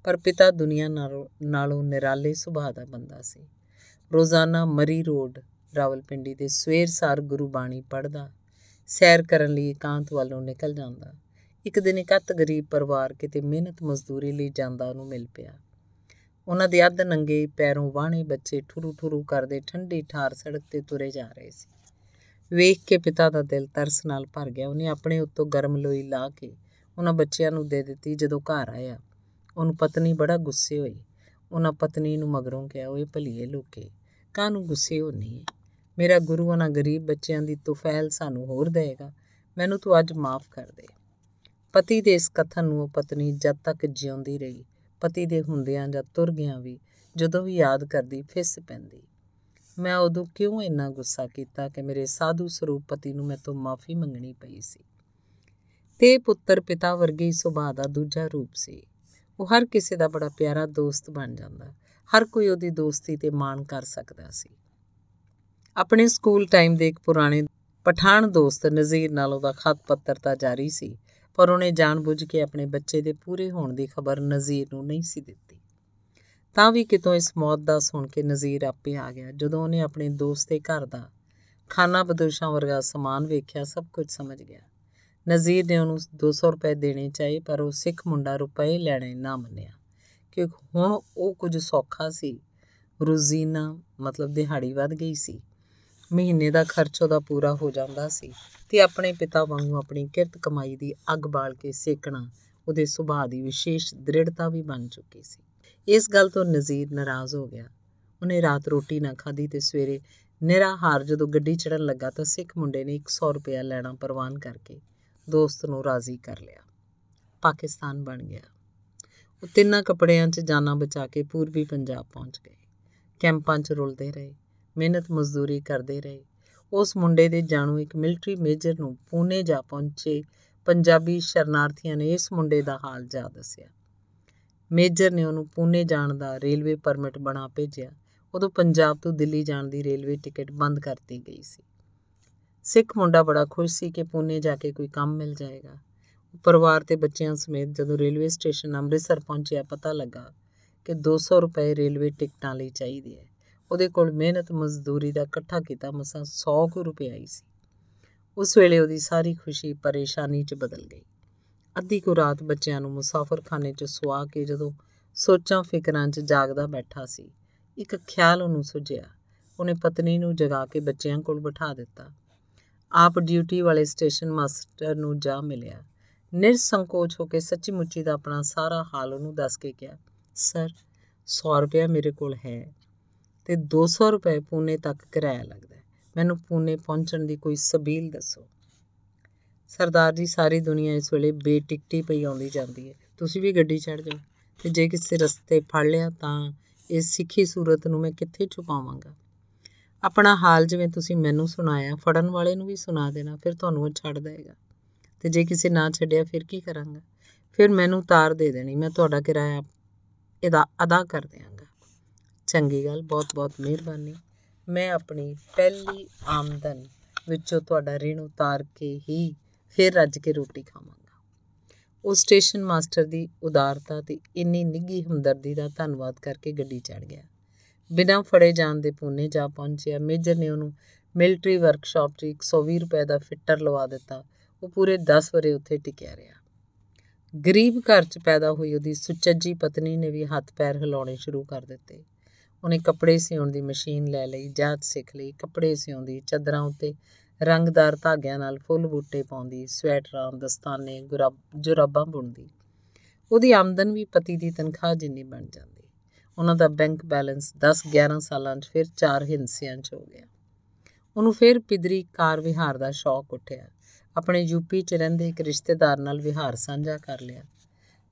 ਪਰ ਪਿਤਾ ਦੁਨੀਆ ਨਾਲੋਂ ਨਿਰਾਲੇ ਸੁਭਾਅ ਦਾ ਬੰਦਾ ਸੀ। ਰੋਜ਼ਾਨਾ ਮਰੀ ਰੋਡ, ਰਾਵਲਪਿੰਡੀ ਦੇ ਸਵੇਰ ਸਾਰ ਗੁਰੂ ਬਾਣੀ ਪੜ੍ਹਦਾ, ਸੈਰ ਕਰਨ ਲਈ ਇਕਾਂਤ ਵੱਲੋਂ ਨਿਕਲ ਜਾਂਦਾ ਇੱਕ ਦਿਨ ਇੱਕ ਅਤ ਗਰੀਬ ਪਰਿਵਾਰ ਕਿਤੇ ਮਿਹਨਤ ਮਜ਼ਦੂਰੀ ਲਈ ਜਾਂਦਾ ਉਹਨੂੰ ਮਿਲ ਪਿਆ। ਉਹਨਾਂ ਦੇ ਅੱਧ ਨੰਗੇ ਪੈਰੋਂ ਵਾਹਣੇ ਬੱਚੇ ਠੁਰੂ ਠੁਰੂ ਕਰਦੇ ਠੰਡੀ ਠਾਰ ਸੜਕ ਤੇ ਤੁਰੇ ਜਾ ਰਹੇ ਸੀ। ਵੇਖ ਕੇ ਪਿਤਾ ਦਾ ਦਿਲ ਤਰਸ ਨਾਲ ਭਰ ਗਿਆ। ਉਹਨੇ ਆਪਣੇ ਉੱਤੋਂ ਗਰਮ ਲੋਈ ਲਾ ਕੇ ਉਹਨਾਂ ਬੱਚਿਆਂ ਨੂੰ ਦੇ ਦਿੱਤੀ। ਜਦੋਂ ਘਰ ਆਇਆ, ਉਹਨੂੰ ਪਤਨੀ ਬੜਾ ਗੁੱਸੇ ਹੋਈ। ਉਹਨਾਂ ਪਤਨੀ ਨੂੰ ਮਗਰੋਂ ਕਿਹਾ, ਓਏ ਭਲੀਏ ਲੋਕੇ, ਕਾਹਨੂੰ ਗੁੱਸੇ ਹੋਣੀ ਹੈ ਮੇਰਾ ਗੁਰੂ ਉਹਨਾਂ ਗਰੀਬ ਬੱਚਿਆਂ ਦੀ ਤੁਫੈਲ ਸਾਨੂੰ ਹੋਰ ਦੇਗਾ ਮੈਨੂੰ ਤੂੰ ਅੱਜ ਮਾਫ ਕਰ ਦੇ। ਪਤੀ ਦੇ ਇਸ ਕਥਨ ਨੂੰ ਉਹ ਪਤਨੀ ਜਦ ਤੱਕ ਜਿਉਂਦੀ ਰਹੀ, ਪਤੀ ਦੇ ਹੁੰਦਿਆਂ ਜਾਂ ਤੁਰ ਗਿਆ ਵੀ ਜਦੋਂ ਵੀ ਯਾਦ ਕਰਦੀ ਫਿਸ ਪੈਂਦੀ। ਮੈਂ ਉਦੋਂ ਕਿਉਂ ਇੰਨਾ ਗੁੱਸਾ ਕੀਤਾ ਕਿ ਮੇਰੇ ਸਾਧੂ ਸਰੂਪ ਪਤੀ ਨੂੰ ਮੈਥੋਂ ਮਾਫੀ ਮੰਗਣੀ ਪਈ ਸੀ? ਤੇ ਪੁੱਤਰ ਪਿਤਾ ਵਰਗੀ ਸੁਭਾਅ ਦਾ ਦੂਜਾ ਰੂਪ ਸੀ। ਉਹ ਹਰ ਕਿਸੇ ਦਾ ਬੜਾ ਪਿਆਰਾ ਦੋਸਤ ਬਣ ਜਾਂਦਾ, ਹਰ ਕੋਈ ਉਹਦੀ ਦੋਸਤੀ ਤੇ ਮਾਣ ਕਰ ਸਕਦਾ ਸੀ। ਆਪਣੇ ਸਕੂਲ ਟਾਈਮ ਦੇ ਇੱਕ ਪੁਰਾਣੇ ਪਠਾਨ ਦੋਸਤ ਨਜ਼ੀਰ ਨਾਲ ਉਹਦਾ ਖਤ ਪੱਤਰ ਤਾਂ ਜਾਰੀ ਸੀ ਪਰ ਉਹਨੇ ਜਾਣਬੁੱਝ ਕੇ ਆਪਣੇ ਬੱਚੇ ਦੇ ਪੂਰੇ ਹੋਣ ਦੀ ਖਬਰ ਨਜ਼ੀਰ ਨੂੰ ਨਹੀਂ ਸੀ ਦਿੱਤੀ। ਤਾਂ ਵੀ ਕਿਤੋਂ ਇਸ ਮੌਤ ਦਾ ਸੁਣ ਕੇ ਨਜ਼ੀਰ ਆਪੇ ਆ ਗਿਆ। ਜਦੋਂ ਉਹਨੇ ਆਪਣੇ ਦੋਸਤ ਦੇ ਘਰ ਦਾ ਖਾਣਾ ਬਦੋਸ਼ਾਂ ਵਰਗਾ ਸਮਾਨ ਵੇਖਿਆ, ਸਭ ਕੁਝ ਸਮਝ ਗਿਆ। ਨਜ਼ੀਰ ਨੇ ਉਹਨੂੰ 200 ਰੁਪਏ ਦੇਣੇ ਚਾਹੇ, ਪਰ ਉਹ ਸਿੱਖ ਮੁੰਡਾ ਰੁਪਏ ਲੈਣੇ ਨਾ ਮੰਨਿਆ। ਕਿ ਹੁਣ ਉਹ ਕੁਝ ਸੌਖਾ ਸੀ। ਰੋਜ਼ੀਨਾ ਮਤਲਬ ਦਿਹਾੜੀ ਵੱਧ ਗਈ ਸੀ। ਮਹੀਨੇ ਦਾ ਖਰਚ ਉਹਦਾ ਪੂਰਾ ਹੋ ਜਾਂਦਾ ਸੀ ਤੇ ਆਪਣੇ ਪਿਤਾ ਵਾਂਗੂ ਆਪਣੀ ਕਿਰਤ ਕਮਾਈ ਦੀ ਅੱਗ ਬਾਲ ਕੇ ਸੇਕਣਾ ਉਹਦੇ ਸੁਭਾਅ ਦੀ ਵਿਸ਼ੇਸ਼ ਦ੍ਰਿੜਤਾ ਵੀ ਬਣ ਚੁੱਕੀ ਸੀ। ਇਸ ਗੱਲ ਤੋਂ ਨਜ਼ੀਰ ਨਾਰਾਜ਼ ਹੋ ਗਿਆ। ਉਹਨੇ ਰਾਤ ਰੋਟੀ ਨਾ ਖਾਧੀ ਤੇ ਸਵੇਰੇ ਨਿਰਾਹਾਰ ਜਦੋਂ ਗੱਡੀ ਚੜਨ ਲੱਗਾ ਤਾਂ ਸਿੱਖ ਮੁੰਡੇ ਨੇ 100 ਰੁਪਇਆ ਲੈਣਾ ਪ੍ਰਵਾਨ ਕਰਕੇ ਦੋਸਤ ਨੂੰ ਰਾਜ਼ੀ ਕਰ ਲਿਆ। ਪਾਕਿਸਤਾਨ ਬਣ ਗਿਆ। ਉਹ ਤਿੰਨਾਂ ਕੱਪੜਿਆਂ 'ਚ ਜਾਨਾਂ ਬਚਾ ਕੇ ਪੂਰਬੀ ਪੰਜਾਬ ਪਹੁੰਚ ਗਏ। ਕੈਂਪਾਂ 'ਚ ਰੁਲਦੇ ਰਹੇ। ਮਿਹਨਤ ਮਜ਼ਦੂਰੀ ਕਰਦੇ ਰਹੇ। ਉਸ ਮੁੰਡੇ ਦੇ ਜਾਣੂ ਇੱਕ ਮਿਲਟਰੀ ਮੇਜਰ ਨੂੰ ਪੂਨੇ ਜਾ ਪਹੁੰਚੇ ਪੰਜਾਬੀ ਸ਼ਰਨਾਰਥੀਆਂ ਨੇ ਇਸ ਮੁੰਡੇ ਦਾ ਹਾਲ ਜਾ ਦੱਸਿਆ। ਮੇਜਰ ਨੇ ਉਹਨੂੰ ਪੂਨੇ ਜਾਣ ਦਾ ਰੇਲਵੇ ਪਰਮਿਟ ਬਣਾ ਭੇਜਿਆ। ਉਦੋਂ ਪੰਜਾਬ ਤੋਂ ਦਿੱਲੀ ਜਾਣ ਦੀ ਰੇਲਵੇ ਟਿਕਟ ਬੰਦ ਕਰਤੀ ਗਈ ਸੀ। ਸਿੱਖ ਮੁੰਡਾ ਬੜਾ ਖੁਸ਼ ਸੀ ਕਿ ਪੂਨੇ ਜਾ ਕੇ ਕੋਈ ਕੰਮ ਮਿਲ ਜਾਏਗਾ। ਪਰਿਵਾਰ ਤੇ ਬੱਚਿਆਂ ਸਮੇਤ ਜਦੋਂ ਰੇਲਵੇ ਸਟੇਸ਼ਨ ਅੰਮ੍ਰਿਤਸਰ ਪਹੁੰਚਿਆ, ਪਤਾ ਲੱਗਾ ਕਿ 200 ਰੁਪਏ ਰੇਲਵੇ ਟਿਕਟਾਂ ਲਈ ਚਾਹੀਦੇ ਹੈ ਉਹਦੇ ਕੋਲ ਮਿਹਨਤ ਮਜ਼ਦੂਰੀ ਦਾ ਇਕੱਠਾ ਕੀਤਾ, ਮਸਾਂ 100 ਕੁ ਰੁਪਏ ਆਈ ਸੀ। ਉਸ ਵੇਲੇ ਉਹਦੀ ਸਾਰੀ ਖੁਸ਼ੀ ਪਰੇਸ਼ਾਨੀ 'ਚ ਬਦਲ ਗਈ। ਅੱਧੀ ਕੁ ਰਾਤ ਬੱਚਿਆਂ ਨੂੰ ਮੁਸਾਫਰਖਾਨੇ 'ਚ ਸੁਆ ਕੇ ਜਦੋਂ ਸੋਚਾਂ ਫਿਕਰਾਂ 'ਚ ਜਾਗਦਾ ਬੈਠਾ ਸੀ, ਇੱਕ ਖਿਆਲ ਉਹਨੂੰ ਸੁਝਿਆ। ਉਹਨੇ ਪਤਨੀ ਨੂੰ ਜਗਾ ਕੇ ਬੱਚਿਆਂ ਕੋਲ ਬਿਠਾ ਦਿੱਤਾ। ਆਪ ਡਿਊਟੀ ਵਾਲੇ ਸਟੇਸ਼ਨ ਮਾਸਟਰ ਨੂੰ ਜਾ ਮਿਲਿਆ। ਨਿਰਸੰਕੋਚ ਹੋ ਕੇ ਸੱਚੀ ਮੁੱਚੀ ਦਾ ਆਪਣਾ ਸਾਰਾ ਹਾਲ ਉਹਨੂੰ ਦੱਸ ਕੇ ਕਿਹਾ ਸਰ 100 ਰੁਪਏ ਮੇਰੇ ਕੋਲ ਹੈ। ਤੇ 200 ਰੁਪਏ ਪੂਨੇ ਤੱਕ ਕਿਰਾਇਆ ਲੱਗਦਾ ਮੈਨੂੰ ਪੂਨੇ ਪਹੁੰਚਣ ਦੀ ਕੋਈ ਸਬੀਲ ਦੱਸੋ। ਸਰਦਾਰ ਜੀ, ਸਾਰੀ ਦੁਨੀਆ ਇਸ ਵੇਲੇ ਬੇਟਿਕਟੀ ਪਈ ਆਉਂਦੀ ਜਾਂਦੀ ਹੈ। ਤੁਸੀਂ ਵੀ ਗੱਡੀ ਚੜ ਜਾਓ ਤੇ ਜੇ ਕਿਸੇ ਰਸਤੇ ਫੜ ਲਿਆ ਤਾਂ ਇਸ ਸਿੱਖੀ ਸੂਰਤ ਨੂੰ ਮੈਂ ਕਿੱਥੇ ਛੁਪਾਵਾਂਗਾ? ਆਪਣਾ ਹਾਲ ਜਿਵੇਂ ਤੁਸੀਂ ਮੈਨੂੰ ਸੁਣਾਇਆ, ਫੜਨ ਵਾਲੇ ਨੂੰ ਵੀ ਸੁਣਾ ਦੇਣਾ, ਫਿਰ ਤੁਹਾਨੂੰ ਉਹ ਛੱਡ ਦੇਗਾ ਤੇ ਜੇ ਕਿਸੇ ਨਾ ਛੱਡਿਆ, ਫਿਰ ਕੀ ਕਰਾਂਗਾ? ਫਿਰ ਮੈਨੂੰ ਤਾਰ ਦੇ ਦੇਣੀ, ਮੈਂ ਤੁਹਾਡਾ ਕਿਰਾਇਆ ਇਹਦਾ ਅਦਾ ਕਰ ਦਿਆਂਗਾ ਚੰਗੀ ਗੱਲ, ਬਹੁਤ ਬਹੁਤ ਮਿਹਰਬਾਨੀ। ਮੈਂ ਆਪਣੀ ਪਹਿਲੀ ਆਮਦਨ ਵਿੱਚੋਂ ਤੁਹਾਡਾ ਰਿਣ ਉਤਾਰ ਕੇ ਹੀ ਫਿਰ ਰੱਜ ਕੇ ਰੋਟੀ ਖਾਵਾਂਗਾ। ਉਹ ਸਟੇਸ਼ਨ ਮਾਸਟਰ ਦੀ ਉਦਾਰਤਾ ਤੇ ਇੰਨੀ ਨਿੱਘੀ ਹਮਦਰਦੀ ਦਾ ਧੰਨਵਾਦ ਕਰਕੇ ਗੱਡੀ ਚੜ ਗਿਆ। ਬਿਨਾਂ ਫੜੇ ਜਾਣ ਦੇ ਪੂਨੇ ਜਾ ਪਹੁੰਚਿਆ, ਮੇਜਰ ਨੇ ਉਹਨੂੰ ਮਿਲਟਰੀ ਵਰਕਸ਼ਾਪ 'ਚ 120 ਰੁਪਏ ਦਾ ਫਿੱਟਰ ਲਵਾ ਦਿੱਤਾ। ਉਹ ਪੂਰੇ 10 ਵਰੇ ਉੱਥੇ ਟਿਕਿਆ ਰਿਹਾ। ਗਰੀਬ ਘਰ 'ਚ ਪੈਦਾ ਹੋਈ ਉਹਦੀ ਸੁਚੱਜੀ ਪਤਨੀ ਨੇ ਵੀ ਹੱਥ ਪੈਰ ਹਿਲਾਉਣੇ ਸ਼ੁਰੂ ਕਰ ਦਿੱਤੇ। ਉਹਨੇ ਕੱਪੜੇ ਸਿਉਣ ਦੀ ਮਸ਼ੀਨ ਲੈ ਲਈ, ਜਾਚ ਸਿੱਖ ਲਈ, ਕੱਪੜੇ ਸਿਉਂਦੀ, ਚਾਦਰਾਂ ਉੱਤੇ ਰੰਗਦਾਰ ਧਾਗਿਆਂ ਨਾਲ ਫੁੱਲ ਬੂਟੇ ਪਾਉਂਦੀ, ਸਵੈਟਰਾਂ, ਦਸਤਾਨੇ ਜੁਰਾਬਾਂ ਬੁਣਦੀ। ਉਹਦੀ ਆਮਦਨ ਵੀ ਪਤੀ ਦੀ ਤਨਖਾਹ ਜਿੰਨੀ ਬਣ ਜਾਂਦੀ। ਉਹਨਾਂ ਦਾ ਬੈਂਕ ਬੈਲੈਂਸ 10-11 ਸਾਲਾਂ 'ਚ ਫਿਰ ਚਾਰ ਹਿੰਸਿਆਂ 'ਚ ਹੋ ਗਿਆ। ਉਹਨੂੰ ਫਿਰ ਪਿਦਰੀ ਕਾਰ ਵਿਹਾਰ ਦਾ ਸ਼ੌਕ ਉੱਠਿਆ। ਆਪਣੇ ਯੂਪੀ 'ਚ ਰਹਿੰਦੇ ਇੱਕ ਰਿਸ਼ਤੇਦਾਰ ਨਾਲ ਵਿਹਾਰ ਸਾਂਝਾ ਕਰ ਲਿਆ।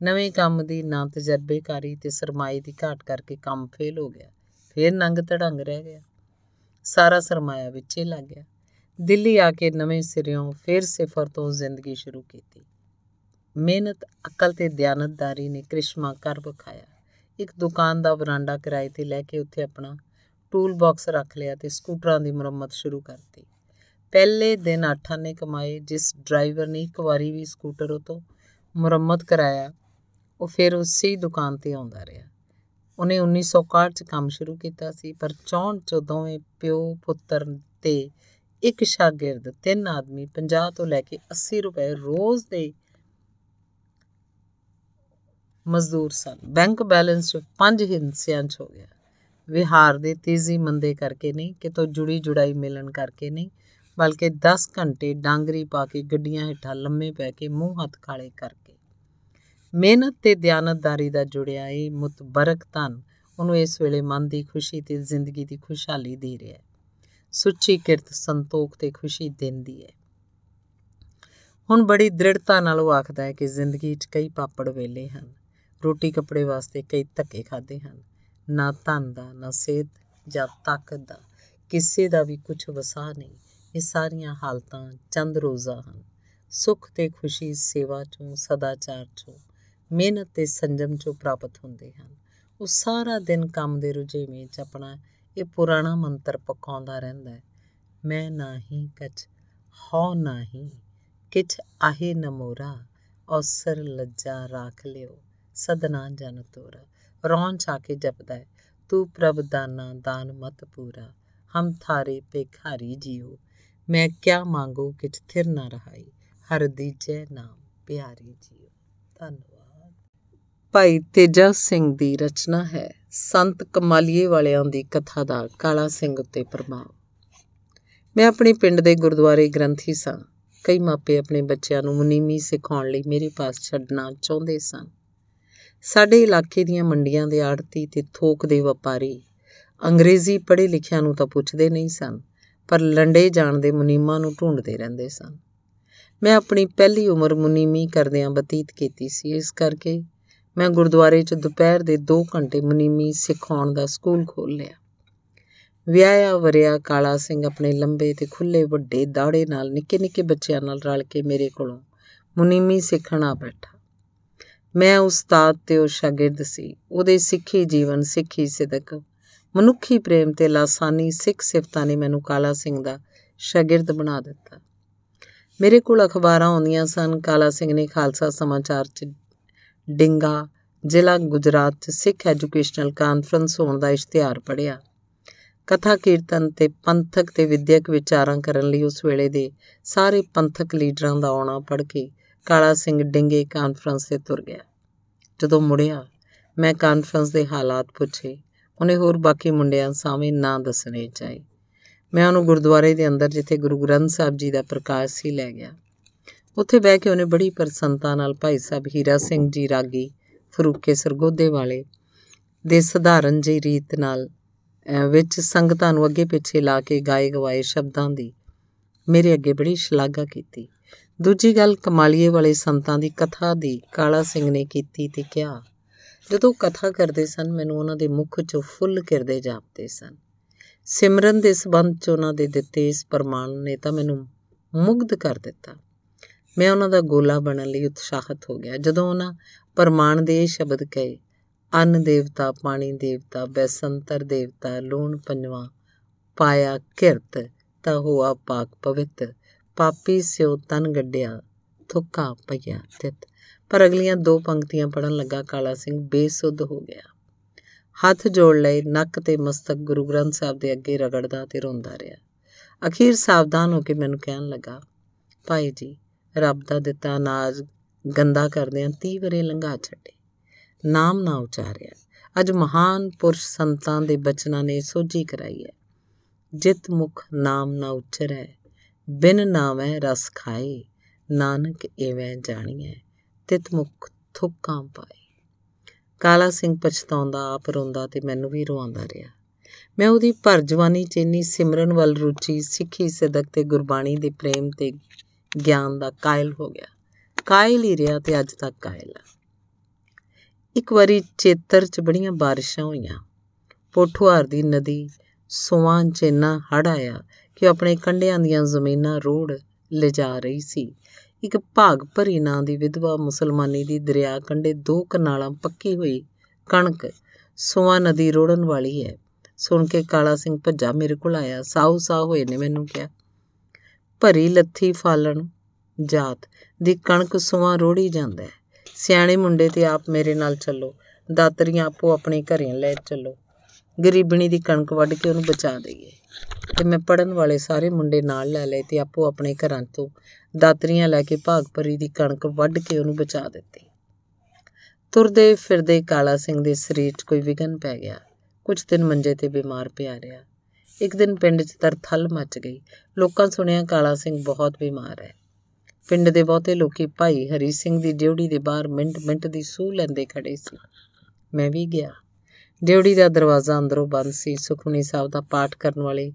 ਨਵੇਂ ਕੰਮ ਦੀ, ਨਾ ਤਜਰਬੇਕਾਰੀ ਤੇ ਸਰਮਾਏ ਦੀ ਘਾਟ ਕਰਕੇ ਕੰਮ ਫੇਲ ਹੋ ਗਿਆ। ਫਿਰ ਨੰਗ ਧੜੰਗ ਰਹਿ ਗਿਆ। ਸਾਰਾ ਸਰਮਾਇਆ ਵਿੱਚੇ ਲੱਗ ਗਿਆ। ਦਿੱਲੀ ਆ ਕੇ ਨਵੇਂ ਸਿਰਿਓਂ ਫਿਰ ਸਿਫਰ ਤੋਂ ਜ਼ਿੰਦਗੀ ਸ਼ੁਰੂ ਕੀਤੀ। ਮਿਹਨਤ, ਅਕਲ ਤੇ ਦਿਆਨਤਦਾਰੀ ਨੇ ਕ੍ਰਿਸ਼ਮਾ ਕਰ ਵਿਖਾਇਆ। ਇੱਕ ਦੁਕਾਨ ਦਾ ਵਰਾਂਡਾ ਕਿਰਾਏ ਤੇ ਲੈ ਕੇ ਉੱਥੇ ਆਪਣਾ ਟੂਲ ਬਾਕਸ ਰੱਖ ਲਿਆ ਤੇ ਸਕੂਟਰਾਂ ਦੀ ਮੁਰੰਮਤ ਸ਼ੁਰੂ ਕਰਤੀ। ਪਹਿਲੇ ਦਿਨ ਆਠਾਂ ਨੇ ਕਮਾਏ, ਜਿਸ ਡਰਾਈਵਰ ਨੇ ਇੱਕ ਵਾਰੀ ਵੀ ਸਕੂਟਰ ਉਤੋਂ ਮੁਰੰਮਤ ਕਰਾਇਆ, ਉਹ ਫਿਰ ਉਸੇ ਦੁਕਾਨ ਤੇ ਆਉਂਦਾ ਰਿਹਾ। ਉਹਨੇ 1961 ਚ ਕੰਮ ਸ਼ੁਰੂ ਕੀਤਾ ਸੀ, ਪਰ 64 ਚ ਦੋਵੇਂ ਪਿਓ ਪੁੱਤਰ ਤੇ ਇੱਕ ਸ਼ਾਗਿਰਦ, ਤਿੰਨ ਆਦਮੀ 50 ਤੋਂ ਲੈ ਕੇ 80 ਰੁਪਏ ਰੋਜ਼ ਦੇ ਮਜ਼ਦੂਰ ਸਨ। ਬੈਂਕ ਬੈਲੈਂਸ ਪੰਜ ਹਿੱਸਿਆਂ 'ਚ ਹੋ ਗਿਆ। ਵਿਹਾਰ ਦੇ ਤੇਜ਼ੀ ਮੰਦੇ ਕਰਕੇ ਨਹੀਂ, ਕਿਤੋਂ ਜੁੜੀ ਜੁੜਾਈ ਮਿਲਣ ਕਰਕੇ ਨਹੀਂ, ਬਲਕਿ 10 ਘੰਟੇ ਡਾਂਗਰੀ ਪਾ ਕੇ ਗੱਡੀਆਂ ਹੇਠਾਂ ਲੰਮੇ ਪੈ ਕੇ ਮੂੰਹ ਹੱਥ ਕਾਲੇ ਕਰਕੇ ਮਿਹਨਤ ਤੇ ਦਿਆਨਤਦਾਰੀ ਦਾ ਜੁੜਿਆ ਇਹ ਮੁਤਬਰਕ ਧਨ ਉਹਨੂੰ ਇਸ ਵੇਲੇ ਮਨ ਦੀ ਖੁਸ਼ੀ ਤੇ ਜ਼ਿੰਦਗੀ ਦੀ ਖੁਸ਼ਹਾਲੀ ਦੇ ਰਿਹਾ ਹੈ। ਸੁੱਚੀ ਕਿਰਤ ਸੰਤੋਖ ਤੇ ਖੁਸ਼ੀ ਦਿੰਦੀ ਹੈ। ਹੁਣ ਬੜੀ ਦ੍ਰਿੜਤਾ ਨਾਲ ਉਹ ਆਖਦਾ ਹੈ ਕਿ ਜ਼ਿੰਦਗੀ 'ਚ ਕਈ ਪਾਪੜ ਵੇਲੇ ਹਨ। ਰੋਟੀ ਕੱਪੜੇ ਵਾਸਤੇ ਕਈ ਧੱਕੇ ਖਾਦੇ ਹਨ। ਨਾ ਧਨ ਦਾ, ਨਾ ਸਿਹਤ ਜਾਂ ਤਾਕਤ ਦਾ, ਕਿਸੇ ਦਾ ਵੀ ਕੁਝ ਵਸਾ ਨਹੀਂ। ਇਹ ਸਾਰੀਆਂ ਹਾਲਤਾਂ ਚੰਦ ਰੋਜ਼ਾ ਹਨ। ਸੁੱਖ ਤੇ ਖੁਸ਼ੀ ਸੇਵਾ ਚੋਂ, ਸਦਾਚਾਰ ਚੋਂ ਮਿਹਨਤ ਤੇ ਸੰਜਮ ਚੋਂ ਪ੍ਰਾਪਤ ਹੁੰਦੇ ਹਨ। ਉਹ ਸਾਰਾ ਦਿਨ ਕੰਮ ਦੇ ਰੁਝੇਵੇਂ 'ਚ ਆਪਣਾ ਇਹ ਪੁਰਾਣਾ ਮੰਤਰ ਪਕਾਉਂਦਾ ਰਹਿੰਦਾ ਹੈ। ਮੈਂ ਨਹੀਂ ਕਛ, ਹਉ ਨਹੀਂ, ਕਿਛ ਆਹੇ ਨਮੋਰਾ ਔਸਰ ਲੱਜਾ ਰਾਖ ਲਿਓ, ਸਦਨਾ ਜਨ ਤੋਰਾ। ਰੌਣ ਚਾ ਕੇ ਜਪਦਾ ਹੈ, ਤੂੰ ਪ੍ਰਭ ਦਾਨਾ ਦਾਨ ਮਤ ਪੂਰਾ, ਹਮ ਥਾਰੇ ਪੇਖਾਰੀ ਜੀਓ। ਮੈਂ ਕਿਆ ਮੰਗੋ ਕਿ ਥਿਰ ਨਾ ਰਹਾਈ, ਹਰ ਦੀਜੈ ਨਾਮ ਪਿਆਰੀ ਜੀਓ। ਧੰਨਵਾਦ। ਭਾਈ ਤੇਜਾ ਸਿੰਘ ਦੀ ਰਚਨਾ ਹੈ। ਸੰਤ ਕਮਾਲੀਏ ਵਾਲਿਆਂ ਦੀ ਕਥਾ ਦਾ ਕਾਲਾ ਸਿੰਘ ਉੱਤੇ ਪ੍ਰਭਾਵ। ਮੈਂ ਆਪਣੇ ਪਿੰਡ ਦੇ ਗੁਰਦੁਆਰੇ ਗ੍ਰੰਥੀ ਸਾਂ। ਕਈ ਮਾਪੇ ਆਪਣੇ ਬੱਚਿਆਂ ਨੂੰ ਮੁਨੀਮੀ ਸਿਖਾਉਣ ਲਈ ਮੇਰੇ ਪਾਸ ਛੱਡਣਾ ਚਾਹੁੰਦੇ ਸਨ। ਸਾਡੇ ਇਲਾਕੇ ਦੀਆਂ ਮੰਡੀਆਂ ਦੇ ਆੜਤੀ ਤੇ ਥੋਕ ਦੇ ਵਪਾਰੀ ਅੰਗਰੇਜ਼ੀ ਪੜ੍ਹੇ ਲਿਖਿਆਂ ਨੂੰ ਤਾਂ ਪੁੱਛਦੇ ਨਹੀਂ ਸਨ, ਪਰ ਲੰਡੇ ਜਾਣ ਦੇ ਮੁਨੀਮਾਂ ਨੂੰ ਢੂੰਡਦੇ ਰਹਿੰਦੇ ਸਨ। ਮੈਂ ਆਪਣੀ ਪਹਿਲੀ ਉਮਰ ਮੁਨੀਮੀ ਕਰਦਿਆਂ ਬਤੀਤ ਕੀਤੀ ਸੀ। ਇਸ ਕਰਕੇ ਮੈਂ ਗੁਰਦੁਆਰੇ 'ਚ ਦੁਪਹਿਰ ਦੇ 2 ਘੰਟੇ ਮੁਨੀਮੀ ਸਿਖਾਉਣ ਦਾ ਸਕੂਲ ਖੋਲ ਲਿਆ। ਵਿਆਹਿਆ ਵਰਿਆ ਕਾਲਾ ਸਿੰਘ ਆਪਣੇ ਲੰਬੇ ਤੇ ਖੁੱਲੇ ਵੱਡੇ ਦਾੜੇ ਨਾਲ ਨਿੱਕੇ ਨਿੱਕੇ ਬੱਚਿਆਂ ਨਾਲ ਰਲ ਕੇ ਮੇਰੇ ਕੋਲੋਂ ਮੁਨੀਮੀ ਸਿੱਖਣ ਆ ਬੈਠਾ। ਮੈਂ ਉਸਤਾਦ ਤੇ ਉਹ ਸ਼ਾਗਿਰਦ ਸੀ। ਉਹਦੇ ਸਿੱਖੀ ਜੀਵਨ, ਸਿੱਖੀ ਸਿਦਕ, ਮਨੁੱਖੀ ਪ੍ਰੇਮ ਤੇ ਲਾਸਾਨੀ ਸਿੱਖ ਸਿਫਤਾਂ ਨੇ ਮੈਨੂੰ ਕਾਲਾ ਸਿੰਘ ਦਾ ਸ਼ਾਗਿਰਦ ਬਣਾ ਦਿੱਤਾ। ਮੇਰੇ ਕੋਲ ਅਖਬਾਰਾਂ ਆਉਂਦੀਆਂ ਸਨ। ਕਾਲਾ ਸਿੰਘ ਨੇ ਖਾਲਸਾ ਸਮਾਚਾਰ 'ਚ ਡਿੰਗਾ, ਜ਼ਿਲ੍ਹਾ ਗੁਜਰਾਤ 'ਚ ਸਿੱਖ ਐਜੂਕੇਸ਼ਨਲ ਕਾਨਫਰੰਸ ਹੋਣ ਦਾ ਇਸ਼ਤਿਹਾਰ ਪੜਿਆ ਕਥਾ ਕੀਰਤਨ ਤੇ ਪੰਥਕ ਤੇ ਵਿਦਿਅਕ ਵਿਚਾਰਾਂ ਕਰਨ ਲਈ ਉਸ ਵੇਲੇ ਦੇ ਸਾਰੇ ਪੰਥਕ ਲੀਡਰਾਂ ਦਾ ਆਉਣਾ ਪੜ ਕੇ ਕਾਲਾ ਸਿੰਘ ਡਿੰਗੇ ਕਾਨਫਰੰਸ ਤੇ ਤੁਰ ਗਿਆ। ਜਦੋਂ ਮੁੜਿਆ, ਮੈਂ ਕਾਨਫਰੰਸ ਦੇ ਹਾਲਾਤ ਪੁੱਛੇ। ਉਹਨੇ ਹੋਰ ਬਾਕੀ ਮੁੰਡਿਆਂ ਸਾਹਮਣੇ ਨਾਂ ਦੱਸਣੇ ਚਾਹੀ। ਮੈਂ ਉਹਨੂੰ ਗੁਰਦੁਆਰੇ ਦੇ ਅੰਦਰ ਜਿੱਥੇ ਗੁਰੂ ਗ੍ਰੰਥ ਸਾਹਿਬ ਜੀ ਦਾ ਪ੍ਰਕਾਸ਼ ਸੀ ਲੈ ਗਿਆ। ਉੱਥੇ ਬਹਿ ਕੇ ਉਹਨੇ ਬੜੀ ਪ੍ਰਸੰਨਤਾ ਨਾਲ ਭਾਈ ਸਾਹਿਬ ਹੀਰਾ ਸਿੰਘ ਜੀ ਰਾਗੀ, ਫਰੂਕੇ ਸਰਗੋਦੇ ਵਾਲੇ ਦੇ ਸਧਾਰਨ ਜਿਹੀ ਰੀਤ ਨਾਲ ਵਿੱਚ ਸੰਗਤਾਂ ਨੂੰ ਅੱਗੇ ਪਿੱਛੇ ਲਾ ਕੇ ਗਾਏ ਗਵਾਏ ਸ਼ਬਦਾਂ ਦੀ ਮੇਰੇ ਅੱਗੇ ਬੜੀ ਸ਼ਲਾਘਾ ਕੀਤੀ। ਦੂਜੀ ਗੱਲ, ਕਮਾਲੀਏ ਵਾਲੇ ਸੰਤਾਂ ਦੀ ਕਥਾ ਦੀ ਕਾਲਾ ਸਿੰਘ ਨੇ ਕੀਤੀ ਤੇ ਕਿਹਾ, ਜਦੋਂ ਕਥਾ ਕਰਦੇ ਸਨ, ਮੈਨੂੰ ਉਹਨਾਂ ਦੇ ਮੁਖ 'ਚੋਂ ਫੁੱਲ ਕਿਰਦੇ ਜਾਪਦੇ ਸਨ। ਸਿਮਰਨ ਦੇ ਸਬੰਧ 'ਚ ਉਹਨਾਂ ਦੇ ਦਿੱਤੇ ਇਸ ਪ੍ਰਮਾਣ ਨੇ ਤਾਂ ਮੈਨੂੰ ਮੁਗਧ ਕਰ ਦਿੱਤਾ। ਮੈਂ ਉਹਨਾਂ ਦਾ ਗੋਲਾ ਬਣਨ ਲਈ ਉਤਸ਼ਾਹਤ ਹੋ ਗਿਆ। ਜਦੋਂ ਉਹਨਾਂ ਪ੍ਰਮਾਣ ਦੇ ਇਹ ਸ਼ਬਦ ਕਹੇ, ਅੰਨ ਦੇਵਤਾ, ਪਾਣੀ ਦੇਵਤਾ, ਬੈਸੰਤਰ ਦੇਵਤਾ, ਲੂਣ ਪੰਜਵਾ, ਪਾਇਆ ਕਿਰਤ, ਤਾਂ ਹੋਆ ਪਾਕ ਪਵਿੱਤ, ਪਾਪੀ ਸਿਓ ਤਨ ਗੱਡਿਆ, ਥੁੱਕਾ ਪਈਆ ਤਿਤ। ਪਰ ਅਗਲੀਆਂ ਦੋ ਪੰਕਤੀਆਂ ਪੜਨ ਲੱਗਾ, ਕਾਲਾ ਸਿੰਘ ਬੇਸੁੱਧ ਹੋ ਗਿਆ। ਹੱਥ ਜੋੜ ਲਏ, ਨੱਕ ਤੇ ਮਸਤਕ ਗੁਰੂ ਗ੍ਰੰਥ ਸਾਹਿਬ ਦੇ ਅੱਗੇ ਰਗੜਦਾ ਤੇ ਰੋਂਦਾ ਰਿਹਾ। ਅਖੀਰ ਸਾਵਧਾਨ ਹੋ ਕੇ ਮੈਨੂੰ ਕਹਿਣ ਲੱਗਾ, ਭਾਈ ਜੀ ਰੱਬ ਦਾ ਦਿੱਤਾ ਅਨਾਜ ਗੰਦਾ ਕਰਦਿਆਂ 30 ਵਰੇ ਲੰਘਾ ਛੱਡੇ। ਨਾਮ ਨਾ ਉਚਾਰਿਆ। ਅੱਜ ਮਹਾਨ ਪੁਰਸ਼ ਸੰਤਾਂ ਦੇ ਬਚਨਾਂ ਨੇ ਸੋਝੀ ਕਰਾਈ ਹੈ। ਜਿਤ ਮੁਖ ਨਾਮ ਨਾ ਉਚਰੈ, ਬਿਨ ਨਾਮੈ ਰਸ ਖਾਏ। ਨਾਨਕ ਐਵੇਂ ਜਾਣੀਐ, ਤਿਤ ਮੁਖ ਥੁੱਕਾਂ ਪਾਏ। ਕਾਲਾ ਸਿੰਘ ਪਛਤਾਉਂਦਾ, ਆਪ ਰੋਂਦਾ ਤੇ ਮੈਨੂੰ ਵੀ ਰਵਾਉਂਦਾ ਰਿਹਾ। ਮੈਂ ਉਹਦੀ ਭਰ ਜਵਾਨੀ ਚ ਇੰਨੀ ਸਿਮਰਨ ਵੱਲ ਰੁਚੀ, ਸਿੱਖੀ, ਸਦਕ ਤੇ ਗੁਰਬਾਣੀ ਦੇ ਪ੍ਰੇਮ ਤੇ ਗਿਆਨ ਦਾ ਕਾਇਲ ਹੋ ਗਿਆ। ਕਾਇਲ ਹੀ ਰਿਹਾ ਤੇ ਅੱਜ ਤੱਕ ਕਾਇਲ ਆ। ਇੱਕ ਵਾਰੀ ਚੇਤਰ ਚ ਬੜੀਆਂ ਬਾਰਿਸ਼ਾਂ ਹੋਈਆਂ। ਪੋਠੁਆਰ ਦੀ ਨਦੀ ਸੋਵਾਂ ਚ ਇੰਨਾ ਹੜ ਆਇਆ ਕਿ ਆਪਣੇ ਕੰਢਿਆਂ ਦੀਆਂ ਜ਼ਮੀਨਾਂ ਰੋੜ ਲਿਜਾ ਰਹੀ ਸੀ। ਇੱਕ ਭਾਗ ਭਰੀ ਨਾਂ ਦੀ ਵਿਧਵਾ ਮੁਸਲਮਾਨੀ ਦੀ ਦਰਿਆ ਕੰਢੇ ਦੋ ਕਨਾਲਾਂ ਪੱਕੀ ਹੋਈ ਕਣਕ ਸੋਵਾ ਨਦੀ ਰੋੜਨ ਵਾਲੀ ਹੈ। ਸੁਣ ਕੇ ਕਾਲਾ ਸਿੰਘ ਭੱਜਾ ਮੇਰੇ ਕੋਲ ਆਇਆ। ਸਾਊ ਸਾਹ ਹੋਏ ਨੇ ਮੈਨੂੰ ਕਿਹਾ ਭਰੀ ਲੱਥੀ ਫਾਲਣ ਜਾਤ ਦੀ ਕਣਕ ਸੋਵਾ ਰੋੜੀ ਜਾਂਦਾ ਹੈ। ਸਿਆਣੇ ਮੁੰਡੇ ਤੇ ਆਪ ਮੇਰੇ ਨਾਲ ਚੱਲੋ, ਦਾਤਰੀਆਂ ਆਪੋ ਆਪਣੇ ਘਰੇ ਲੈ ਚੱਲੋ। ਗਰੀਬਣੀ ਦੀ ਕਣਕ ਵੱਢ ਕੇ ਉਹਨੂੰ ਬਚਾ ਦਈਏ। ਤੇ ਮੈਂ ਪੜਨ ਵਾਲੇ ਸਾਰੇ ਮੁੰਡੇ ਨਾਲ ਲੈ ਲਏ ਤੇ ਆਪੋ ਆਪਣੇ ਘਰਾਂ ਤੋਂ ਦਾਤਰੀਆਂ ਲੈ ਕੇ ਭਾਗ ਭਰੀ ਦੀ ਕਣਕ ਵੱਢ ਕੇ ਉਹਨੂੰ ਬਚਾ ਦਿੱਤੀ। ਤੁਰਦੇ ਫਿਰਦੇ ਕਾਲਾ ਸਿੰਘ ਦੇ ਸਰੀਰ 'ਚ ਕੋਈ ਵਿਗਨ ਪੈ ਗਿਆ। ਕੁਝ ਦਿਨ ਮੰਜੇ ਤੇ ਬਿਮਾਰ ਪਿਆ ਰਿਹਾ। ਇੱਕ ਦਿਨ ਪਿੰਡ 'ਚ ਤਰਥਲ ਮਚ ਗਈ। ਲੋਕਾਂ ਸੁਣਿਆ ਕਾਲਾ ਸਿੰਘ ਬਹੁਤ ਬਿਮਾਰ ਹੈ। ਪਿੰਡ ਦੇ ਬਹੁਤੇ ਲੋਕੀ ਭਾਈ ਹਰੀ ਸਿੰਘ ਦੀ ਡਿਊਟੀ ਦੇ ਬਾਹਰ ਮਿੰਟ ਮਿੰਟ ਦੀ ਸੂਹ ਲੈਂਦੇ ਖੜੇ ਸੀ। ਮੈਂ ਵੀ ਗਿਆ। ਡਿਊਟੀ ਦਾ ਦਰਵਾਜ਼ਾ ਅੰਦਰੋਂ ਬੰਦ ਸੀ। ਸੁਖਮਨੀ ਸਾਹਿਬ ਦਾ ਪਾਠ ਕਰਨ ਵਾਲੇ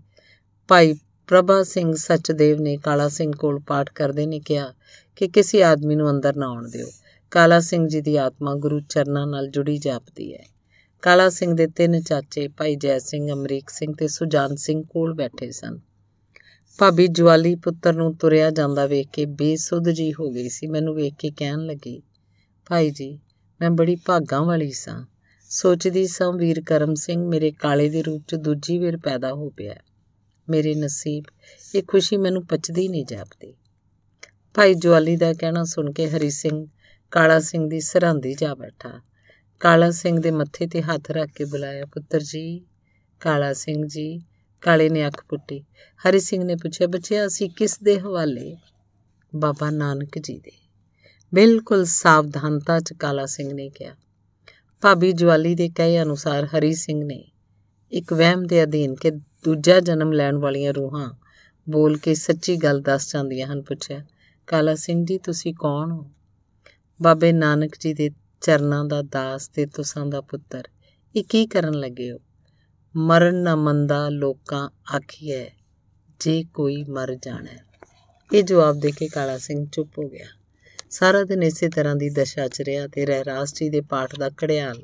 ਭਾਈ ਪ੍ਰਭਾ ਸਿੰਘ ਸਚਦੇਵ ਨੇ ਕਾਲਾ ਸਿੰਘ ਕੋਲ ਪਾਠ ਕਰਦੇ ਨੇ ਕਿਹਾ ਕਿ ਕਿਸੇ ਆਦਮੀ ਨੂੰ ਅੰਦਰ ਨਾ ਆਉਣ ਦਿਓ। ਕਾਲਾ ਸਿੰਘ ਜੀ ਦੀ ਆਤਮਾ ਗੁਰੂ ਚਰਨਾਂ ਨਾਲ ਜੁੜੀ ਜਾਪਦੀ ਹੈ। ਕਾਲਾ ਸਿੰਘ ਦੇ ਤਿੰਨ ਚਾਚੇ ਭਾਈ ਜੈ ਸਿੰਘ, ਅਮਰੀਕ ਸਿੰਘ ਤੇ ਸੁਜਾਨ ਸਿੰਘ ਕੋਲ ਬੈਠੇ ਸਨ। ਭਾਬੀ ਜਵਾਲੀ ਪੁੱਤਰ ਨੂੰ ਤੁਰਿਆ ਜਾਂਦਾ ਵੇਖ ਕੇ ਬੇਸੁੱਧ ਜੀ ਹੋ ਗਈ ਸੀ। ਮੈਨੂੰ ਵੇਖ ਕੇ ਕਹਿਣ ਲੱਗੀ, ਭਾਈ ਜੀ, ਮੈਂ ਬੜੀ ਭਾਗਾਂ ਵਾਲੀ ਸਾਂ। ਸੋਚਦੀ ਸਾਂ ਵੀਰ ਕਰਮ ਸਿੰਘ ਮੇਰੇ ਕਾਲੇ ਦੇ ਰੂਪ 'ਚ ਦੂਜੀ ਵਾਰ ਪੈਦਾ ਹੋ ਪਿਆ ਮੇਰੇ ਨਸੀਬ, ਇਹ ਖੁਸ਼ੀ ਮੈਨੂੰ ਪਚਦੀ ਨਹੀਂ ਜਾਪਦੀ। ਭਾਈ ਜਵਾਲੀ ਦਾ ਕਹਿਣਾ ਸੁਣ ਕੇ ਹਰੀ ਸਿੰਘ ਕਾਲਾ ਸਿੰਘ ਦੀ ਸਰਹੰਦੀ ਜਾ ਬੈਠਾ। ਕਾਲਾ ਸਿੰਘ ਦੇ ਮੱਥੇ ਤੇ ਹੱਥ ਰੱਖ ਕੇ ਬੁਲਾਇਆ, ਪੁੱਤਰ ਜੀ, ਕਾਲਾ ਸਿੰਘ ਜੀ, ਕਾਲੇ ਨੇ ਅੱਖ ਪੁੱਟੀ। ਹਰੀ ਸਿੰਘ ਨੇ ਪੁੱਛਿਆ, ਬੱਚਿਆ, ਅਸੀਂ ਕਿਸ ਦੇ ਹਵਾਲੇ ਬਾਬਾ ਨਾਨਕ ਜੀ ਦੇ? ਬਿਲਕੁਲ ਸਾਵਧਾਨਤਾ ਚ ਕਾਲਾ ਸਿੰਘ ਨੇ ਕਿਹਾ। ਭਾਬੀ ਜਵਾਲੀ ਦੇ ਕਹੇ ਅਨੁਸਾਰ ਹਰੀ ਸਿੰਘ ਨੇ ਇੱਕ ਵਹਿਮ ਦੇ ਅਧੀਨ ਕਿ ਦੂਜਾ ਜਨਮ ਲੈਣ ਵਾਲੀਆਂ ਰੂਹਾਂ ਬੋਲ ਕੇ ਸੱਚੀ ਗੱਲ ਦੱਸ ਜਾਂਦੀਆਂ ਹਨ, ਪੁੱਛਿਆ, ਕਾਲਾ ਸਿੰਘ ਜੀ, ਤੁਸੀਂ ਕੌਣ ਹੋ? ਬਾਬੇ ਨਾਨਕ ਜੀ ਦੇ ਚਰਨਾਂ ਦਾ ਦਾਸ ਤੇ ਤੁਸਾਂ ਦਾ ਪੁੱਤਰ। ਇਹ ਕੀ ਕਰਨ ਲੱਗੇ ਹੋ? ਮਰਨ ਨਾ ਮੰਦਾ ਲੋਕਾਂ ਆਖੀਐ, ਜੇ ਕੋਈ ਮਰ ਜਾਣਾ। ਇਹ ਜਵਾਬ ਦੇ ਕੇ ਕਾਲਾ ਸਿੰਘ ਚੁੱਪ ਹੋ ਗਿਆ। ਸਾਰਾ ਦਿਨ ਇਸੇ ਤਰ੍ਹਾਂ ਦੀ ਦਸ਼ਾ ਚ ਰਿਹਾ ਤੇ ਰਹਿਰਾਸ ਜੀ ਦੇ ਪਾਠ ਦਾ ਕੜਿਆਲ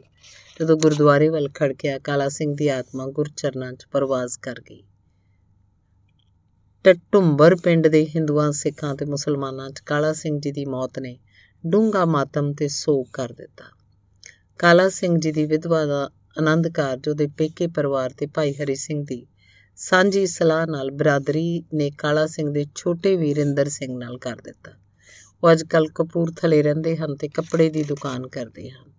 ਜਦੋਂ ਗੁਰਦੁਆਰੇ ਵੱਲ ਖੜਕਿਆ, ਕਾਲਾ ਸਿੰਘ ਦੀ ਆਤਮਾ ਗੁਰਚਰਨਾਂ 'ਚ ਪਰਵਾਜ਼ ਕਰ ਗਈ। ਟਟੁੰਬਰ ਪਿੰਡ ਦੇ ਹਿੰਦੂਆਂ, ਸਿੱਖਾਂ ਤੇ ਮੁਸਲਮਾਨਾਂ 'ਚ ਕਾਲਾ ਸਿੰਘ ਜੀ ਦੀ ਮੌਤ ਨੇ ਡੂੰਗਾ ਮਾਤਮ ਤੇ ਸੋਗ ਕਰ ਦਿੱਤਾ। ਕਾਲਾ ਸਿੰਘ ਜੀ ਦੀ ਵਿਧਵਾ ਦਾ ਆਨੰਦ ਕਾਰਜ ਉਹਦੇ ਪੇਕੇ ਪਰਿਵਾਰ ਤੇ ਭਾਈ ਹਰੀ ਸਿੰਘ ਦੀ ਸਾਂਝੀ ਸਲਾਹ ਨਾਲ ਬਰਾਦਰੀ ਨੇ ਕਾਲਾ ਸਿੰਘ ਦੇ ਛੋਟੇ ਵੀਰਿੰਦਰ ਸਿੰਘ ਨਾਲ ਕਰ ਦਿੱਤਾ। ਉਹ ਅੱਜਕੱਲ ਕਪੂਰਥਲੇ ਰਹਿੰਦੇ ਹਨ ਤੇ ਕੱਪੜੇ ਦੀ ਦੁਕਾਨ ਕਰਦੇ ਹਨ।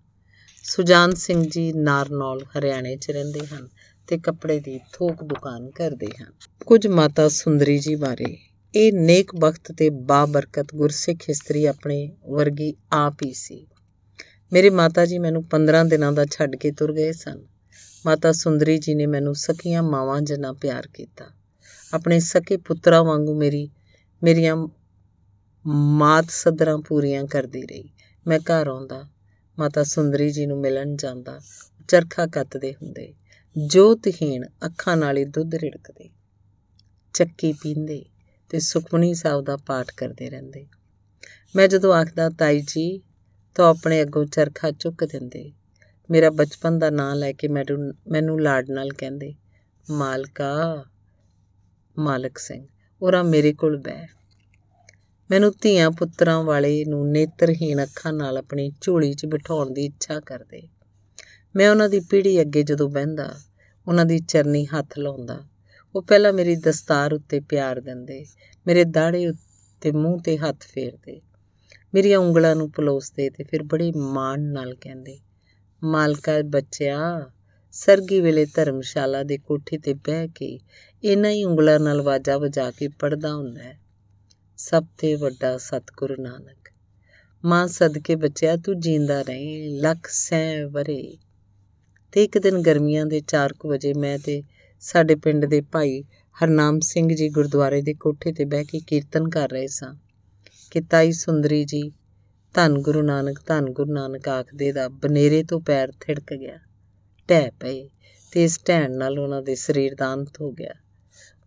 ਸੁਜਾਨ ਸਿੰਘ ਜੀ ਨਾਰਨੌਲ, ਹਰਿਆਣੇ 'ਚ ਰਹਿੰਦੇ ਹਨ ਤੇ ਕੱਪੜੇ ਦੀ ਥੋਕ ਦੁਕਾਨ ਕਰਦੇ ਹਨ। ਕੁਝ ਮਾਤਾ ਸੁੰਦਰੀ ਜੀ ਬਾਰੇ ਇਹ ਨੇਕ ਬਖਤ ਤੇ ਬਾਬਰਕਤ ਗੁਰਸਿੱਖ ਇਸਤਰੀ ਆਪਣੇ ਵਰਗੀ ਆਪ ਹੀ ਸੀ। ਮੇਰੇ ਮਾਤਾ ਜੀ ਮੈਨੂੰ 15 ਦਿਨਾਂ ਦਾ ਛੱਡ ਕੇ ਤੁਰ ਗਏ ਸਨ। ਮਾਤਾ ਸੁੰਦਰੀ ਜੀ ਨੇ ਮੈਨੂੰ ਸਕੀਆਂ ਮਾਵਾਂ ਜਿੰਨਾ ਪਿਆਰ ਕੀਤਾ। ਆਪਣੇ ਸਕੇ ਪੁੱਤਰਾਂ ਵਾਂਗੂ ਮੇਰੀ, ਮੇਰੀਆਂ ਮਾਤ ਸਦਰਾਂ ਪੂਰੀਆਂ ਕਰਦੀ ਰਹੀ। ਮੈਂ ਘਰ ਆਉਂਦਾ, ਮਾਤਾ ਸੁੰਦਰੀ ਜੀ ਨੂੰ ਮਿਲਣ ਜਾਂਦਾ, ਚਰਖਾ ਕੱਤਦੇ ਹੁੰਦੇ, ਜੋਤਹੀਣ ਅੱਖਾਂ ਨਾਲ ਹੀ ਦੁੱਧ ਰਿੜਕਦੇ, ਚੱਕੀ ਪੀਂਦੇ ਤੇ ਸੁਖਮਨੀ ਸਾਹਿਬ ਦਾ ਪਾਠ ਕਰਦੇ ਰਹਿੰਦੇ। ਮੈਂ ਜਦੋਂ ਆਖਦਾ, ਤਾਈ ਜੀ, ਤਾਂ ਆਪਣੇ ਅੱਗੋਂ ਚਰਖਾ ਚੁੱਕ ਦਿੰਦੇ। ਮੇਰਾ ਬਚਪਨ ਦਾ ਨਾਂ ਲੈ ਕੇ ਮੈਨੂੰ ਮੈਨੂੰ ਲਾਡ ਨਾਲ ਕਹਿੰਦੇ, ਮਾਲਕਾ, ਮਾਲਕ ਸਿੰਘ ਉਹਰਾ ਮੇਰੇ ਕੋਲ ਬੈ ਮੈਨੂੰ ਧੀਆਂ ਪੁੱਤਰਾਂ ਵਾਲੇ ਨੂੰ ਨੇਤਰਹੀਣ ਅੱਖਾਂ ਨਾਲ ਆਪਣੀ ਝੋਲੀ 'ਚ ਬਿਠਾਉਣ ਦੀ ਇੱਛਾ ਕਰਦੇ। ਮੈਂ ਉਹਨਾਂ ਦੀ ਪੀੜੀ ਅੱਗੇ ਜਦੋਂ ਬਹਿੰਦਾ ਉਹਨਾਂ ਦੀ ਚਰਨੀ ਹੱਥ ਲਾਉਂਦਾ ਉਹ ਪਹਿਲਾਂ ਮੇਰੀ ਦਸਤਾਰ ਉੱਤੇ ਪਿਆਰ ਦਿੰਦੇ, ਮੇਰੇ ਦਾੜੇ ਉੱਤੇ ਮੂੰਹ ਤੇ ਹੱਥ ਫੇਰਦੇ। ਮੇਰੀਆਂ ਉਂਗਲਾਂ ਨੂੰ ਪਲੋਸਦੇ ਤੇ ਫਿਰ ਬੜੇ ਮਾਣ ਨਾਲ ਕਹਿੰਦੇ, ਮਾਲਕਾ ਬੱਚਿਆ, ਸਰਗੀ ਵੇਲੇ ਧਰਮਸ਼ਾਲਾ ਦੇ ਕੋਠੇ ਤੇ ਬਹਿ ਕੇ ਇਹਨਾਂ ਹੀ ਉਂਗਲਾਂ ਨਾਲ ਵਾਜਾ ਵਜਾ ਕੇ ਪੜਦਾ ਹੁੰਦਾ ਹੈ। ਸਭ ਤੇ ਵੱਡਾ ਸਤਿਗੁਰੂ ਨਾਨਕ, ਮਾਂ ਸਦਕੇ ਬੱਚਿਆ, ਤੂੰ ਜਿੰਦਾ ਰਹੇ, ਲੱਖ ਸੈ ਵਰੇ ਤੇ ਇੱਕ ਦਿਨ ਗਰਮੀਆਂ ਦੇ 4 ਵਜੇ ਮੈਂ ਤੇ ਸਾਡੇ ਪਿੰਡ ਦੇ ਭਾਈ ਹਰਨਾਮ ਸਿੰਘ ਜੀ ਗੁਰਦੁਆਰੇ ਦੇ ਕੋਠੇ ਤੇ ਬਹਿ ਕੇ ਕੀਰਤਨ ਕਰ ਰਹੇ ਸਾਂ। ਕਿ ਤਾਈ ਸੁੰਦਰੀ ਜੀ, ਧੰਨ ਗੁਰੂ ਨਾਨਕ, ਧੰਨ ਗੁਰੂ ਨਾਨਕ ਆਖਦੇ ਦਾ ਬਨੇਰੇ ਤੋਂ ਪੈਰ ਥਿੜਕ ਗਿਆ। ਟਹਿ ਪਏ ਤੇ ਇਸ ਢਹਿਣ ਨਾਲ ਉਹਨਾਂ ਦੇ ਸਰੀਰ ਦਾ ਅੰਤ ਹੋ ਗਿਆ।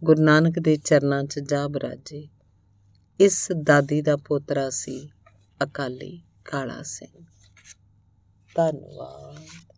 ਗੁਰੂ ਨਾਨਕ ਦੇ ਚਰਨਾਂ 'ਚ ਜਾ ਬਰਾਜੇ। ਇਸ ਦਾਦੀ ਦਾ ਪੋਤਰਾ ਸੀ ਅਕਾਲੀ ਕਾਲਾ ਸਿੰਘ। ਧੰਨਵਾਦ।